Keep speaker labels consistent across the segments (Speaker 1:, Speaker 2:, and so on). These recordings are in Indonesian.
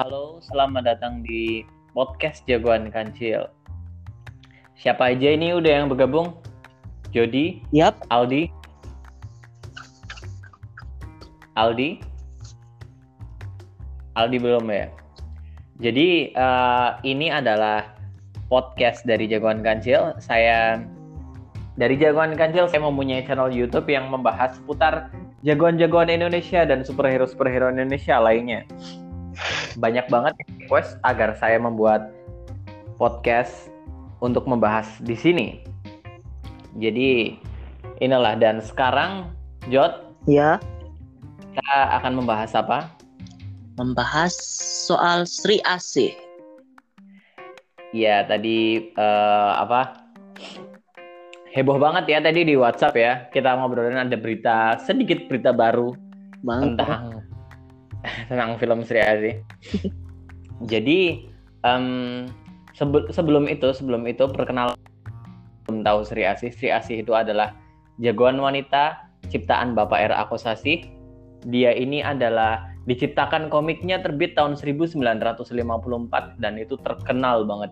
Speaker 1: Halo, selamat datang di podcast Jagoan Kancil. Siapa aja ini udah yang bergabung? Jody,
Speaker 2: Yap,
Speaker 1: Aldi, Aldi, Aldi belum ya. Jadi eh, ini adalah podcast dari Jagoan Kancil. Saya dari Jagoan Kancil saya mempunyai channel YouTube yang membahas seputar jagoan-jagoan Indonesia dan superhero-superhero Indonesia lainnya. Banyak banget request agar saya membuat podcast untuk membahas di sini. Jadi inilah dan sekarang Jot
Speaker 2: ya
Speaker 1: kita akan membahas apa?
Speaker 2: membahas soal Sri Asih.
Speaker 1: Ya tadi eh, apa? Heboh banget ya tadi di WhatsApp ya. Kita ngobrolin ada berita sedikit berita baru
Speaker 2: Bang,
Speaker 1: tentang tentang film Sri Asih. Jadi sebe- sebelum itu sebelum itu perkenalan belum tahu Sri Asih. Sri Asih itu adalah jagoan wanita ciptaan Bapak R. Akosasih. Dia ini adalah diciptakan komiknya terbit tahun 1954 dan itu terkenal banget.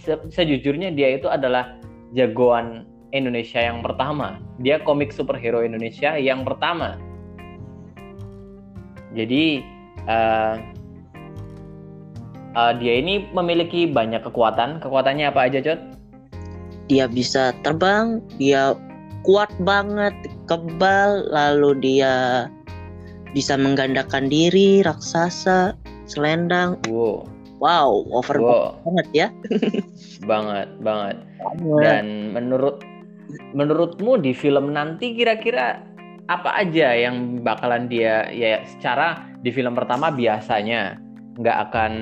Speaker 1: Se- Sejujurnya dia itu adalah jagoan Indonesia yang pertama. Dia komik superhero Indonesia yang pertama. Jadi eh, eh, dia ini memiliki banyak kekuatan. Kekuatannya apa aja, Cot?
Speaker 2: dia bisa terbang, dia kuat banget, kebal, lalu dia bisa menggandakan diri, raksasa, selendang.
Speaker 1: Wow,
Speaker 2: Wow, over
Speaker 1: wow,
Speaker 2: banget ya.
Speaker 1: banget. Banget. Dan menurut menurutmu di film nanti kira-kira apa aja yang bakalan dia ya secara di film pertama biasanya nggak akan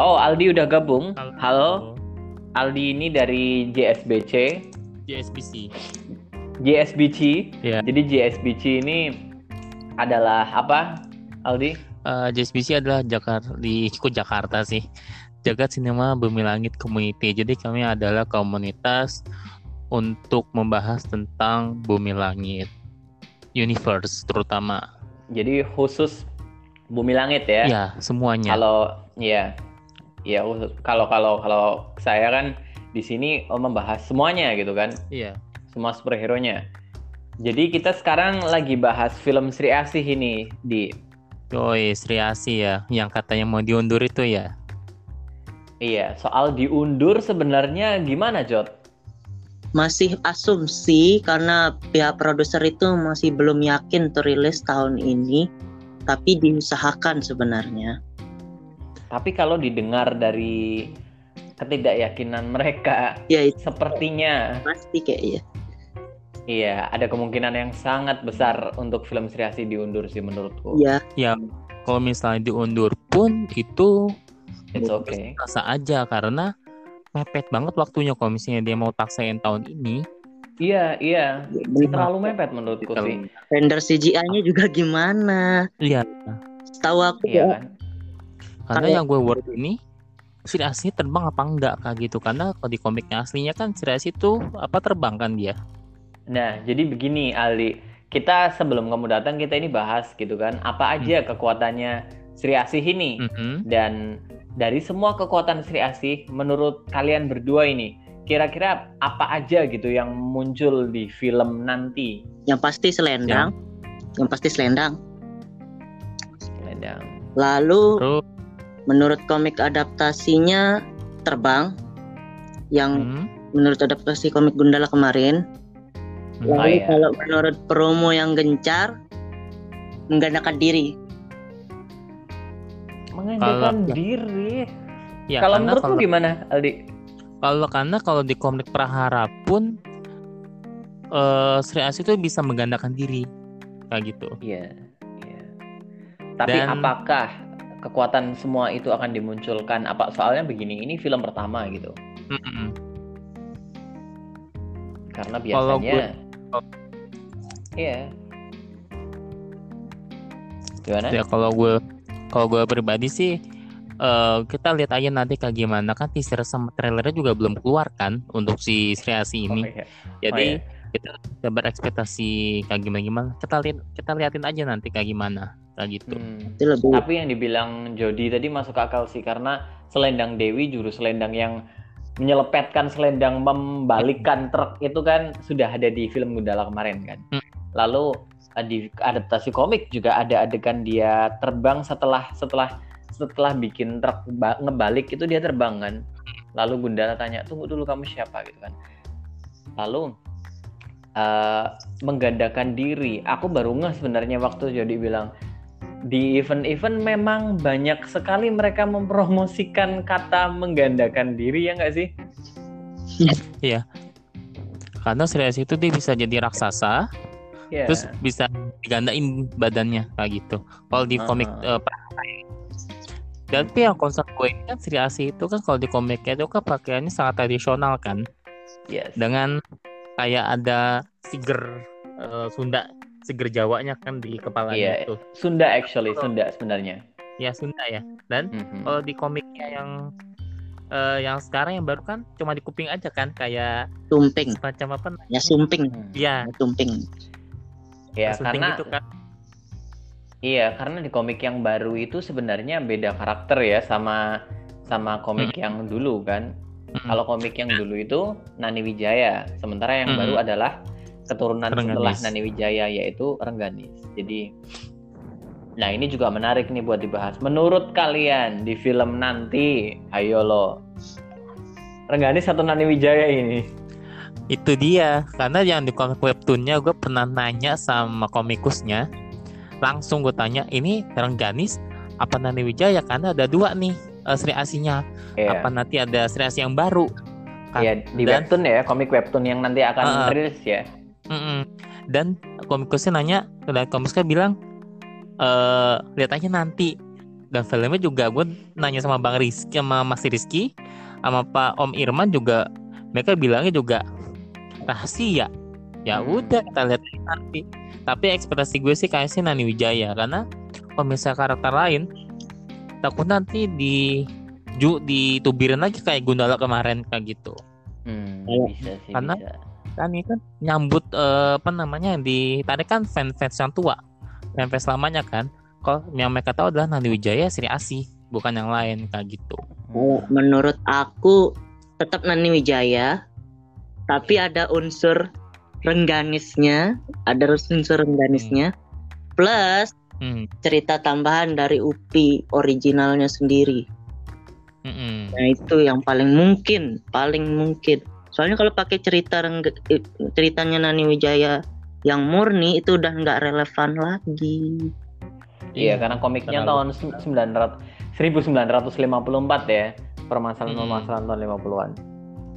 Speaker 1: Oh, Aldi udah gabung. Halo. Aldi ini dari JSBC,
Speaker 3: JSBC.
Speaker 1: JSBC.
Speaker 3: Ya.
Speaker 1: Jadi JSBC ini adalah apa, Aldi?
Speaker 3: Eh, JSBC adalah Jakarta di kok Jakarta sih. Jagat Cinema Bumi Langit Community. Jadi kami adalah komunitas untuk membahas tentang bumi langit, universe terutama.
Speaker 1: Jadi khusus Bumi Langit ya.
Speaker 3: Ya, semuanya.
Speaker 1: Kalau ya, ya kalau kalau kalau saya kan di sini oh, membahas semuanya gitu kan,
Speaker 3: Iya.
Speaker 1: semua superhero-nya. Jadi kita sekarang lagi bahas film Sri Asih ini di
Speaker 3: Yoi, Sri Asih ya, yang katanya mau diundur itu ya.
Speaker 1: iya soal diundur sebenarnya gimana Jot?
Speaker 2: Masih asumsi karena pihak produser itu masih belum yakin tuh rilis tahun ini, tapi diusahakan sebenarnya.
Speaker 1: Tapi kalau didengar dari ketidakyakinan mereka,
Speaker 2: Ya itu
Speaker 1: sepertinya
Speaker 2: pasti kayaknya.
Speaker 1: iya ada kemungkinan yang sangat besar untuk film Sri Asih diundur sih menurutku.
Speaker 2: Ya,
Speaker 3: Ya, kalau misalnya diundur pun itu
Speaker 1: It's okay.
Speaker 3: rasa aja karena mepet banget waktunya kalau misalnya dia mau paksain tahun ini.
Speaker 1: Iya iya
Speaker 2: benar.
Speaker 1: terlalu mepet menurutku sih.
Speaker 2: render CGI-nya juga gimana?
Speaker 3: Iya,
Speaker 2: Tahu aku
Speaker 1: Iya kan.
Speaker 3: karena yang gue worry ini Sri Asih terbang apa enggak kayak gitu karena kalau di komiknya aslinya kan Sri Asih tuh apa terbang kan dia
Speaker 1: Nah, jadi begini Ali, kita sebelum kamu datang kita ini bahas gitu kan, apa aja kekuatannya Sri Asih ini
Speaker 3: Mhm.
Speaker 1: dan dari semua kekuatan Sri Asih, menurut kalian berdua ini, kira-kira apa aja gitu yang muncul di film nanti?
Speaker 2: yang pasti selendang, yang pasti selendang.
Speaker 1: Selendang.
Speaker 2: Lalu
Speaker 3: terus
Speaker 2: menurut komik adaptasinya terbang, yang
Speaker 3: hmm,
Speaker 2: menurut adaptasi komik Gundala kemarin.
Speaker 3: hmm.
Speaker 1: Oh,
Speaker 2: Lalu
Speaker 1: iya.
Speaker 2: kalau menurut promo yang gencar, menggandakan diri.
Speaker 1: Mengandalkan diri.
Speaker 3: ya
Speaker 1: kalau
Speaker 3: karena
Speaker 1: menurutmu
Speaker 3: kalau,
Speaker 1: gimana, Aldi?
Speaker 3: kalau karena kalau di komik Prahara pun eh Sri Asih tuh bisa menggandakan diri kayak gitu
Speaker 1: Iya, iya. Tapi
Speaker 3: Dan-
Speaker 1: apakah kekuatan semua itu akan dimunculkan? Apa soalnya begini, ini film pertama gitu.
Speaker 3: Mm-mm.
Speaker 1: Karena
Speaker 3: Kalau
Speaker 1: biasanya Iya. Gimana?
Speaker 3: ya kalau gue kalau gue pribadi sih eh kita lihat aja nanti kayak gimana kan teaser sama trailernya juga belum keluar kan untuk si Sri Asih
Speaker 1: Oh,
Speaker 3: ini
Speaker 1: iya.
Speaker 3: jadi
Speaker 1: Oh, iya.
Speaker 3: kita kita berekspektasi kayak gimana gimana kita lihat kita liatin aja nanti kayak gimana kayak gitu
Speaker 1: Hmm. Tapi yang dibilang Jody tadi masuk akal sih karena selendang Dewi jurus selendang yang menyelepetkan selendang membalikkan truk itu kan sudah ada di film Gundala kemarin kan.
Speaker 3: Hmm.
Speaker 1: Lalu di adaptasi komik juga ada adegan dia terbang setelah setelah setelah bikin truk ba- ngebalik itu dia terbang kan. Lalu Gundala tanya, "Tunggu dulu kamu siapa?" gitu kan. Lalu eh, menggandakan diri. Aku baru ngeh sebenarnya waktu Jody bilang di event-event memang banyak sekali mereka mempromosikan kata menggandakan diri ya nggak sih?
Speaker 3: karena Sriasi itu dia bisa jadi raksasa
Speaker 1: Ya.
Speaker 3: terus bisa digandain badannya kayak gitu kalau di komik eh, pra- dan tapi yang concern gue ini kan Sri Asi itu kan kalau di komiknya itu kan pakaiannya sangat tradisional kan
Speaker 1: yes.
Speaker 3: dengan kayak ada siger eh, Sunda siger Jawanya kan di kepalanya
Speaker 1: Iya.
Speaker 3: itu
Speaker 1: Sunda actually, Sunda sebenarnya.
Speaker 3: ya Sunda ya dan
Speaker 1: Mhm.
Speaker 3: kalau di komiknya yang eh, yang sekarang yang baru kan cuma di kuping aja kan kayak
Speaker 2: tumping.
Speaker 3: semacam apa
Speaker 2: Ya sumping.
Speaker 3: Ya
Speaker 2: Ya, tumping.
Speaker 1: Ya karena
Speaker 3: gitu kan
Speaker 1: iya karena di komik yang baru itu sebenarnya beda karakter ya sama sama komik yang dulu kan.
Speaker 3: Mm.
Speaker 1: Kalau komik yang dulu itu Nani Wijaya, sementara yang
Speaker 3: Mm-mm.
Speaker 1: baru adalah keturunan setelah
Speaker 3: Rengganis.
Speaker 1: Nani Wijaya yaitu Rengganis. Jadi Nah, ini juga menarik nih buat dibahas. Menurut kalian di film nanti, ayo lo. Rengganis atau Nani Wijaya ini?
Speaker 3: Itu dia karena yang di komik webtoonnya gue pernah nanya sama komikusnya langsung gue tanya ini Rengganis apa Nani Wijaya karena ada dua nih eh, Sri Asinya
Speaker 1: Iya.
Speaker 3: apa nanti ada Sri Asi yang baru Kan-
Speaker 1: Iya, di
Speaker 3: dan-
Speaker 1: webtoon ya, komik webtoon yang nanti akan
Speaker 3: ah.
Speaker 1: rilis ya.
Speaker 3: Mm-mm. dan komikusnya nanya dan komikusnya bilang eh lihat aja nanti dan filmnya juga gue nanya sama Bang Rizky sama Mas Rizky sama Pak Om Irman juga mereka bilangnya juga rahasia. Ya
Speaker 1: Hmm.
Speaker 3: udah kita lihat nanti. Tapi ekspektasi gue sih kayaknya sih Nani Wijaya karena kalau misalnya karakter lain takut nanti di ju ditubirin lagi kayak Gundala kemarin kayak gitu.
Speaker 1: Hmm,
Speaker 2: Kayak-
Speaker 1: bisa sih,
Speaker 3: karena-
Speaker 1: bisa.
Speaker 3: kan ini kan nyambut eh, apa namanya yang ditarik kan fans-fans yang tua fans-fans lamanya kan. Kalau yang mereka tahu adalah Nani Wijaya Sri Asih bukan yang lain kayak gitu.
Speaker 2: Kalau menurut aku tetap Nani Wijaya, tapi ada unsur rengganisnya, ada unsur rengganisnya, plus
Speaker 3: hmm.
Speaker 2: cerita tambahan dari Upi originalnya sendiri.
Speaker 3: mm-mm.
Speaker 2: Nah itu yang paling mungkin, paling mungkin. Soalnya kalau pakai cerita ceritanya Nani Wijaya yang murni itu udah nggak relevan lagi.
Speaker 1: Iya, karena komiknya
Speaker 3: terlalu-
Speaker 1: tahun 900 1954 ya. Permasalahan-permasalahan tahun 50-an.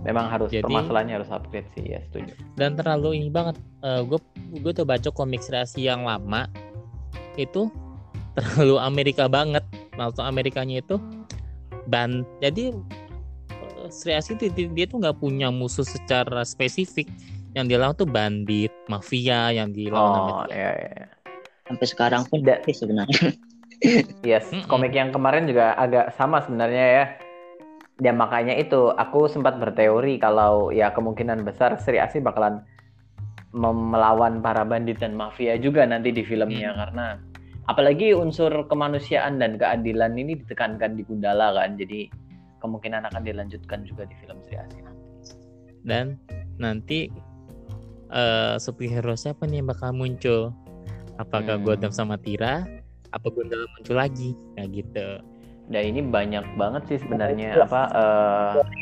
Speaker 1: Memang harus
Speaker 3: Jadi-
Speaker 1: permasalahannya harus upgrade sih, ya setuju.
Speaker 3: dan terlalu ini banget gue gue tuh baca komik Sri Asih yang lama itu terlalu Amerika banget maksud Amerikanya itu dan jadi eh, Sri Asih itu dia, dia tuh nggak punya musuh secara spesifik yang dia lawan tuh bandit mafia yang dilawan
Speaker 1: Oh,
Speaker 3: Amerika
Speaker 1: iya, iya.
Speaker 2: Sampai sekarang pun
Speaker 1: Da-
Speaker 2: sih sebenarnya.
Speaker 1: Yes, komik yang kemarin juga agak sama sebenarnya ya. Dan makanya itu aku sempat berteori kalau ya kemungkinan besar Sri Asih bakalan melawan para bandit dan mafia juga nanti di filmnya
Speaker 3: Hmm.
Speaker 1: karena apalagi unsur kemanusiaan dan keadilan ini ditekankan di Gundala kan. Jadi kemungkinan akan dilanjutkan juga di film Sri Asih nanti.
Speaker 3: dan nanti eh superhero siapa nih yang bakal muncul apakah
Speaker 1: Hmm.
Speaker 3: Godam sama Tira apa Gundala muncul lagi kayak gitu
Speaker 1: Dan ini banyak banget sih sebenarnya apa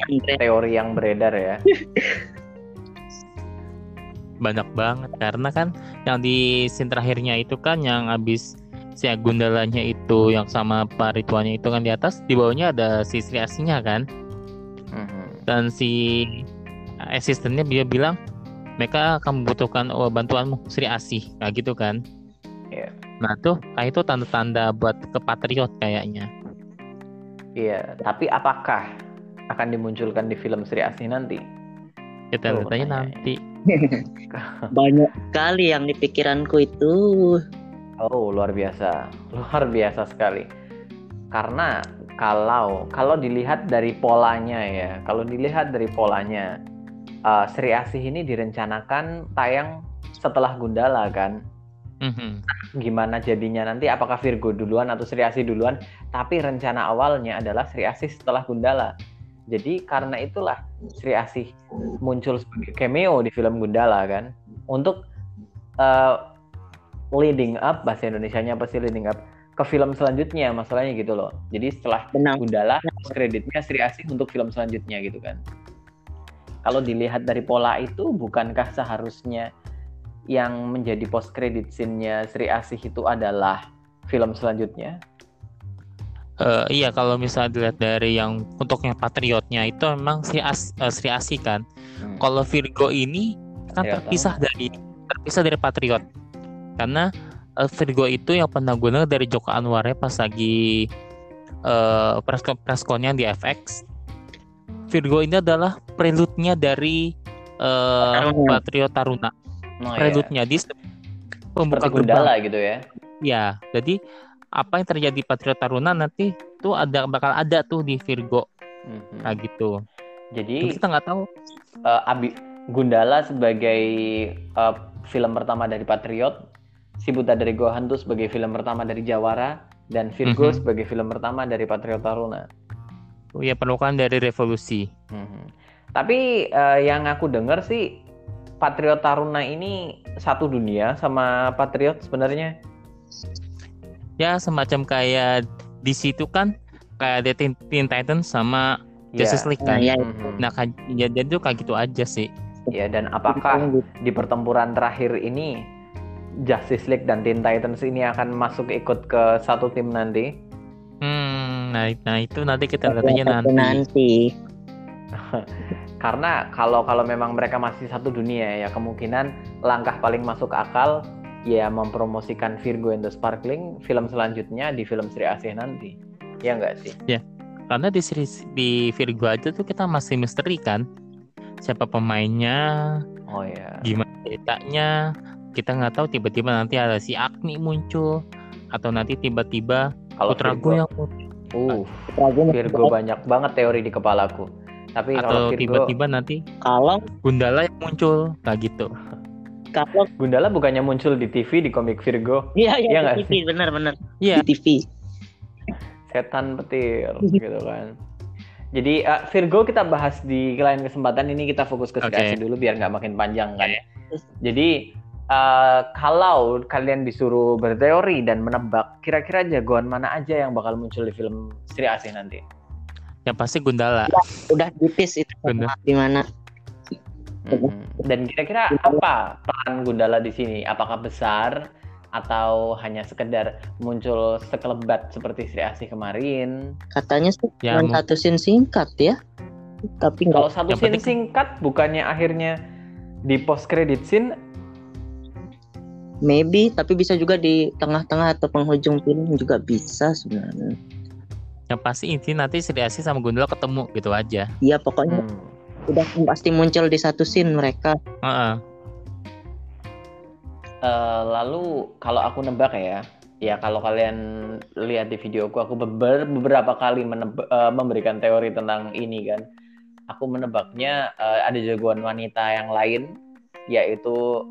Speaker 1: eh, teori yang beredar ya.
Speaker 3: banyak banget karena kan yang di scene terakhirnya itu kan yang habis si Gundalanya itu yang sama Pak Ridwannya itu kan di atas di bawahnya ada si Sri Asinya kan
Speaker 1: Mhm.
Speaker 3: dan si asistennya dia bilang mereka akan membutuhkan oh, bantuanmu Sri Asih kayak gitu kan
Speaker 1: Iya.
Speaker 3: nah tuh kayak itu tanda-tanda buat kepatriot kayaknya
Speaker 1: Iya, tapi apakah akan dimunculkan di film Sri Asih nanti?
Speaker 3: kita aja
Speaker 1: pertanyaannya.
Speaker 3: nanti
Speaker 2: Banyak sekali yang di pikiranku itu.
Speaker 1: Oh, luar biasa. Luar biasa sekali. Karena kalau kalau dilihat dari polanya ya, kalau dilihat dari polanya uh, Sri Asih ini direncanakan tayang setelah Gundala kan.
Speaker 3: Mhm.
Speaker 1: gimana jadinya nanti? Apakah Virgo duluan atau Sri Asih duluan? Tapi rencana awalnya adalah Sri Asih setelah Gundala. Jadi karena itulah Sri Asih muncul sebagai cameo di film Gundala kan? Untuk uh, leading up bahasa Indonesianya apa sih leading up? Ke film selanjutnya masalahnya gitu loh. Jadi setelah
Speaker 2: Benang.
Speaker 1: Gundala kreditnya Sri Asih untuk film selanjutnya gitu kan. Kalau dilihat dari pola itu bukankah seharusnya yang menjadi post credit scene-nya Sri Asih itu adalah film selanjutnya
Speaker 3: Eh, iya kalau misalnya dilihat dari yang untuk yang patriotnya itu memang Sri, As, eh, Sri Asih kan.
Speaker 1: Hmm.
Speaker 3: Kalau Virgo ini kan
Speaker 1: Iya,
Speaker 3: terpisah dari terpisah dari patriot. Karena eh, Virgo itu yang pernah guna dari Joko Anwar ya pas lagi eh press pressconnya di FX. Virgo ini adalah prelude-nya dari
Speaker 2: Taruna.
Speaker 3: Patriot Taruna.
Speaker 1: Oh, iya.
Speaker 3: Prelude-nya di pembuka.
Speaker 1: Gundala gitu ya
Speaker 3: Ya, jadi apa yang terjadi Patriot Taruna nanti tuh ada bakal ada tuh di Virgo
Speaker 1: Mhm.
Speaker 3: kayak gitu.
Speaker 1: jadi
Speaker 3: Tapi kita nggak tahu.
Speaker 1: eh, Abi Gundala sebagai eh, film pertama dari Patriot Si Buta dari Gohan tuh sebagai film pertama dari Jawara dan Virgo
Speaker 3: Mhm.
Speaker 1: sebagai film pertama dari Patriot Taruna
Speaker 3: Oh ya perlukan dari revolusi.
Speaker 1: Mhm. Tapi eh, yang aku dengar sih Patriot Taruna ini satu dunia sama Patriot sebenarnya.
Speaker 3: Ya semacam kayak di situ kan kayak ada Teen, Teen Titans sama
Speaker 1: Ya.
Speaker 3: Justice League
Speaker 2: Nah,
Speaker 3: kan.
Speaker 2: ya,
Speaker 1: Mhm.
Speaker 3: Nah, kan ya jadi tuh kayak gitu aja sih.
Speaker 1: Ya, dan apakah di pertempuran terakhir ini Justice League dan Teen Titans ini akan masuk ikut ke satu tim nanti?
Speaker 3: Hmm, nah, nah itu nanti kita lihat aja
Speaker 2: Lihat aja
Speaker 3: nanti.
Speaker 2: nanti.
Speaker 1: Karena kalau kalau memang mereka masih satu dunia ya kemungkinan langkah paling masuk akal ya mempromosikan Virgo and the Sparkling film selanjutnya di film Sri Asih nanti. Ya enggak sih?
Speaker 3: Karena di seri di Virgo aja tuh kita masih misteri kan. Siapa pemainnya,
Speaker 1: Oh ya.
Speaker 3: gimana ceritanya, kita nggak tahu tiba-tiba nanti ada si Agni muncul atau nanti tiba-tiba
Speaker 1: Kalau
Speaker 3: Putra
Speaker 1: Virgo,
Speaker 3: gue yang muncul
Speaker 1: uh, Virgo banyak banget teori di kepalaku. Tapi kalau
Speaker 3: atau
Speaker 1: Virgo,
Speaker 3: tiba-tiba nanti
Speaker 2: Kalau
Speaker 3: Gundala yang muncul kayak gitu.
Speaker 2: kalau
Speaker 1: Gundala bukannya muncul di TV di komik Virgo,
Speaker 2: iya
Speaker 1: Iya
Speaker 2: iya
Speaker 1: nggak
Speaker 2: di TV benar-benar
Speaker 3: Iya,
Speaker 2: di TV.
Speaker 1: setan petir gitu kan. Jadi eh, Virgo kita bahas di lain kesempatan ini kita fokus ke. Asih dulu biar nggak makin panjang kan.
Speaker 3: Oke.
Speaker 1: Jadi eh, kalau kalian disuruh berteori dan menebak kira-kira jagoan mana aja yang bakal muncul di film Sri Asih nanti?
Speaker 3: Yang pasti Gundala.
Speaker 2: Udah tipis itu
Speaker 3: Benar.
Speaker 2: di mana.
Speaker 1: Mhm. Dan kira-kira apa peran Gundala di sini? Apakah besar atau hanya sekedar muncul sekelebat seperti Sri Asih kemarin?
Speaker 2: Katanya sih
Speaker 3: Ya,
Speaker 2: cuma
Speaker 3: mung-
Speaker 2: satu scene singkat ya. Tapi
Speaker 1: Kalau satu
Speaker 3: Yang
Speaker 1: scene
Speaker 3: penting-
Speaker 1: singkat bukannya akhirnya di post credit scene
Speaker 2: maybe tapi bisa juga di tengah-tengah atau penghujung film juga bisa sebenarnya.
Speaker 3: Yang pasti inti nanti Sri Asih sama Gundala ketemu gitu aja.
Speaker 2: Iya pokoknya
Speaker 1: hmm,
Speaker 2: udah pasti muncul di satu scene mereka.
Speaker 3: Heeh.
Speaker 1: Eh, lalu kalau aku nebak ya, ya kalau kalian lihat di videoku, aku beber- beberapa kali eh, memberikan teori tentang ini kan. Aku menebaknya eh, ada jagoan wanita yang lain, yaitu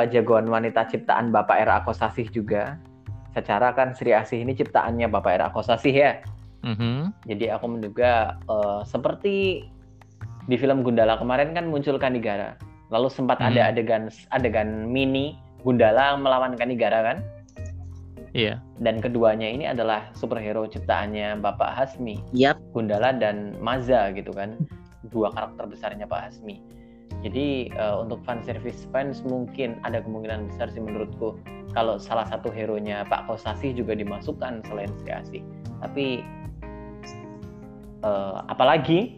Speaker 1: eh, jagoan wanita ciptaan Bapak Era Akosasih juga. Secara kan Sri Asih ini ciptaannya Bapak Era Akosasih ya.
Speaker 3: Mhm.
Speaker 1: Jadi aku menduga eh, seperti di film Gundala kemarin kan muncul Kanigara. Lalu sempat
Speaker 3: Hmm.
Speaker 1: ada adegan adegan mini Gundala melawan Kanigara kan?
Speaker 3: Iya.
Speaker 1: Dan keduanya ini adalah superhero ciptaannya Bapak Hasmi,
Speaker 2: Yap,
Speaker 1: Gundala dan Maza gitu kan. Dua karakter besarnya Pak Hasmi. Jadi eh, untuk fan service fans mungkin ada kemungkinan besar sih menurutku kalau salah satu hero-nya Pak Kosasih juga dimasukkan selain Sri Asih. Tapi eh, apalagi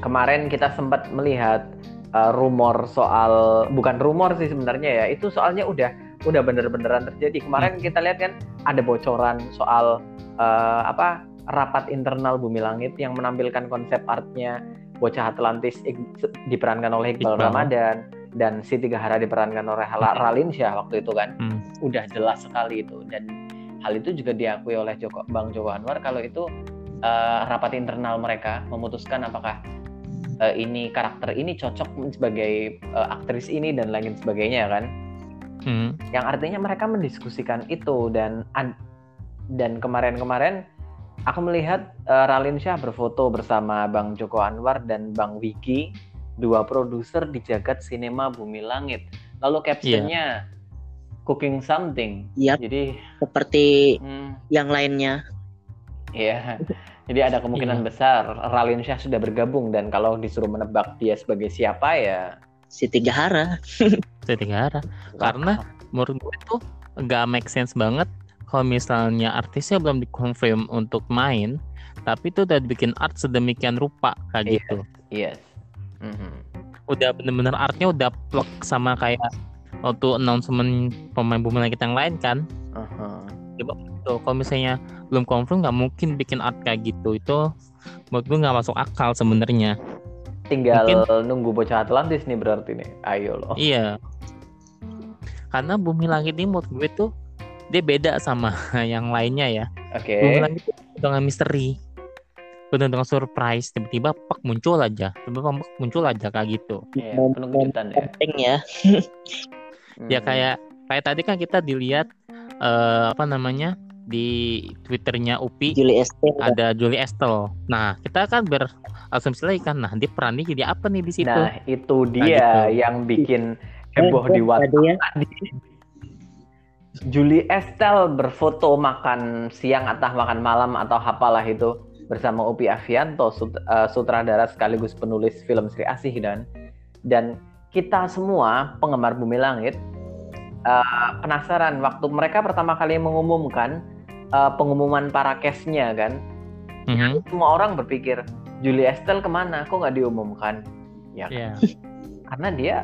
Speaker 1: kemarin kita sempat melihat eh, rumor soal bukan rumor sih sebenarnya ya itu soalnya udah udah bener-beneran terjadi kemarin kita lihat kan ada bocoran soal eh, apa rapat internal Bumi Langit yang menampilkan konsep artnya bocah Atlantis diperankan oleh Iqbal,
Speaker 3: Iqbal.
Speaker 1: Ramadan dan Siti Gahara diperankan oleh Hala- Ralin Syah waktu itu kan
Speaker 3: Hmm.
Speaker 1: udah jelas sekali itu dan hal itu juga diakui oleh Joko Bang Joko Anwar kalau itu eh, rapat internal mereka memutuskan apakah eh, ini karakter ini cocok sebagai eh, aktris ini dan lain sebagainya kan
Speaker 3: Hmm.
Speaker 1: yang artinya mereka mendiskusikan itu dan an- dan kemarin-kemarin aku melihat eh, Ralin Syah berfoto bersama Bang Joko Anwar dan Bang Wiki dua produser di jagat sinema Bumi Langit lalu captionnya cooking something
Speaker 2: Yap.
Speaker 1: jadi
Speaker 2: Seperti
Speaker 1: hmm,
Speaker 2: yang lainnya.
Speaker 1: Iya. Jadi ada kemungkinan
Speaker 3: Iya.
Speaker 1: besar Ralin Syah sudah bergabung dan kalau disuruh menebak dia sebagai siapa ya
Speaker 2: Si Tiga Hara.
Speaker 3: Tiga arah. Karena menurut gue tuh nggak make sense banget kalau misalnya artisnya belum dikonfirm untuk main, tapi itu udah bikin art sedemikian rupa kayak
Speaker 1: Iya.
Speaker 3: gitu.
Speaker 1: yes. Mhm.
Speaker 3: Udah bener-bener artnya udah plek sama kayak waktu announcement pemain bumi langit yang lain kan.
Speaker 1: Aha.
Speaker 3: Tuh, kalau misalnya belum confirm nggak mungkin bikin art kayak gitu. Itu menurut gue nggak masuk akal sebenarnya.
Speaker 1: Tinggal nunggu bocah Atlantis nih berarti nih. Ayo loh.
Speaker 3: Iya. Karena bumi langit ini menurut gue tuh dia beda sama yang lainnya ya.
Speaker 1: Oke.
Speaker 3: Bumi langit itu dengan misteri. Benar dengan surprise tiba-tiba pak muncul aja, tiba-tiba pak muncul aja kayak gitu.
Speaker 2: Mom-
Speaker 1: penuh kejutan ya.
Speaker 2: Penting ya.
Speaker 3: Ya kayak kayak tadi kan kita dilihat eh, apa namanya di twitternya Upi
Speaker 2: Julie Estelle.
Speaker 3: ada Julie Estelle. Nah kita kan berasumsi lagi kan, nah dia perannya jadi apa nih di situ?
Speaker 1: Nah, itu dia
Speaker 3: gitu.
Speaker 1: yang bikin heboh di WhatsApp.
Speaker 2: tadi ya.
Speaker 1: Julie Estelle berfoto makan siang atau makan malam atau apalah itu bersama Upi Avianto sut- eh, sutradara sekaligus penulis film Sri Asih dan dan kita semua penggemar Bumi Langit eh, penasaran waktu mereka pertama kali mengumumkan eh, pengumuman para cast-nya kan
Speaker 3: Mhm.
Speaker 1: semua orang berpikir Julie Estelle ke mana kok nggak diumumkan ya kan?
Speaker 3: Iya.
Speaker 1: karena dia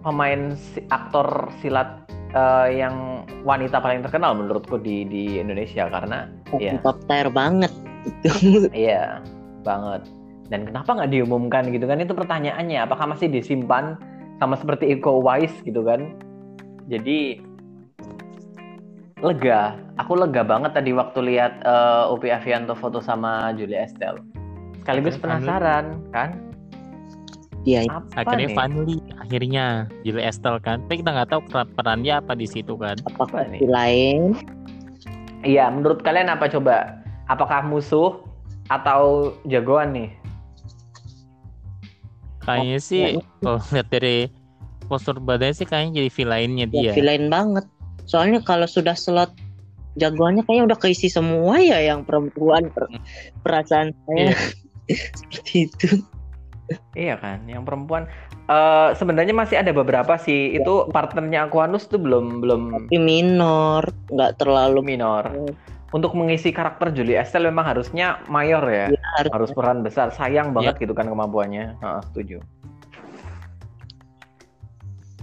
Speaker 1: pemain si- aktor silat eh, yang wanita paling terkenal menurutku di di Indonesia karena Iya.
Speaker 2: Top tier banget.
Speaker 1: iya banget dan kenapa nggak diumumkan gitu kan itu pertanyaannya apakah masih disimpan sama seperti Iko Uwais gitu kan jadi lega aku lega banget tadi waktu lihat eh, Upi Avianto foto sama Julia Estelle sekaligus penasaran kan
Speaker 2: Iya.
Speaker 1: apa
Speaker 3: Akhirnya
Speaker 1: nih
Speaker 3: finally akhirnya Julie Estelle kan, tapi kita nggak tahu peran- perannya apa di situ kan.
Speaker 2: Apakah
Speaker 1: Apa nih?
Speaker 2: lain?
Speaker 1: Iya, menurut kalian apa coba? Apakah musuh atau jagoan nih?
Speaker 3: Kayaknya sih kalau lihat dari postur badannya sih kayaknya jadi villainnya
Speaker 2: Ya,
Speaker 3: dia.
Speaker 2: villain banget. Soalnya kalau sudah slot jagoannya kayaknya udah keisi semua ya yang perempuan per- perasaan saya
Speaker 3: Iya.
Speaker 2: seperti itu.
Speaker 1: Iya kan, yang perempuan. Eh sebenarnya masih ada beberapa sih. Itu partnernya Aquanus tuh belum belum
Speaker 2: Tapi minor, nggak terlalu
Speaker 1: minor. Untuk mengisi karakter Julie Estelle memang harusnya mayor ya.
Speaker 2: harus
Speaker 1: Harus peran besar. Sayang banget gitu kan kemampuannya. Heeh, setuju.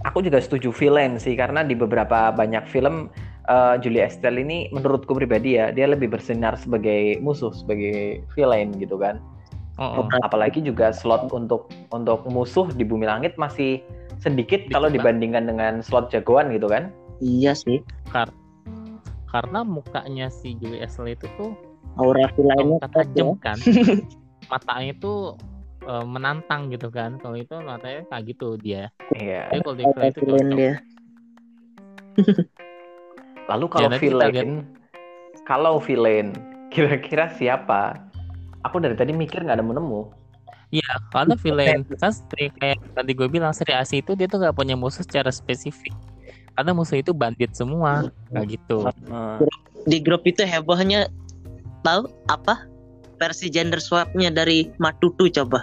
Speaker 1: Aku juga setuju villain sih karena di beberapa banyak film eh, Julie Estelle ini menurutku pribadi ya dia lebih bersinar sebagai musuh sebagai villain gitu kan.
Speaker 3: Oh, oh.
Speaker 1: apalagi juga slot untuk untuk musuh di bumi langit masih sedikit
Speaker 3: Dikit
Speaker 1: kalau dibandingkan dengan slot jagoan gitu kan
Speaker 2: iya sih.
Speaker 3: Kar- karena mukanya si Julie Estelle itu tuh
Speaker 2: Aura villainnya kuat ya.
Speaker 3: tajam kan. Matanya tuh eh, menantang gitu kan. Kalau itu matanya kayak gitu dia.
Speaker 1: iya
Speaker 3: Tapi kalau di itu cocok.
Speaker 2: dia.
Speaker 1: lalu kalau
Speaker 3: kita
Speaker 1: villain kalau villain kira-kira siapa aku dari tadi mikir nggak nemu nemu
Speaker 3: Karena villain kan seperti kayak tadi gue bilang Sri Asi itu dia tuh gak punya musuh secara spesifik. Karena musuh itu bandit semua kayak gitu.
Speaker 2: Di grup itu hebohnya tahu apa? Versi gender swapnya dari Matutu coba.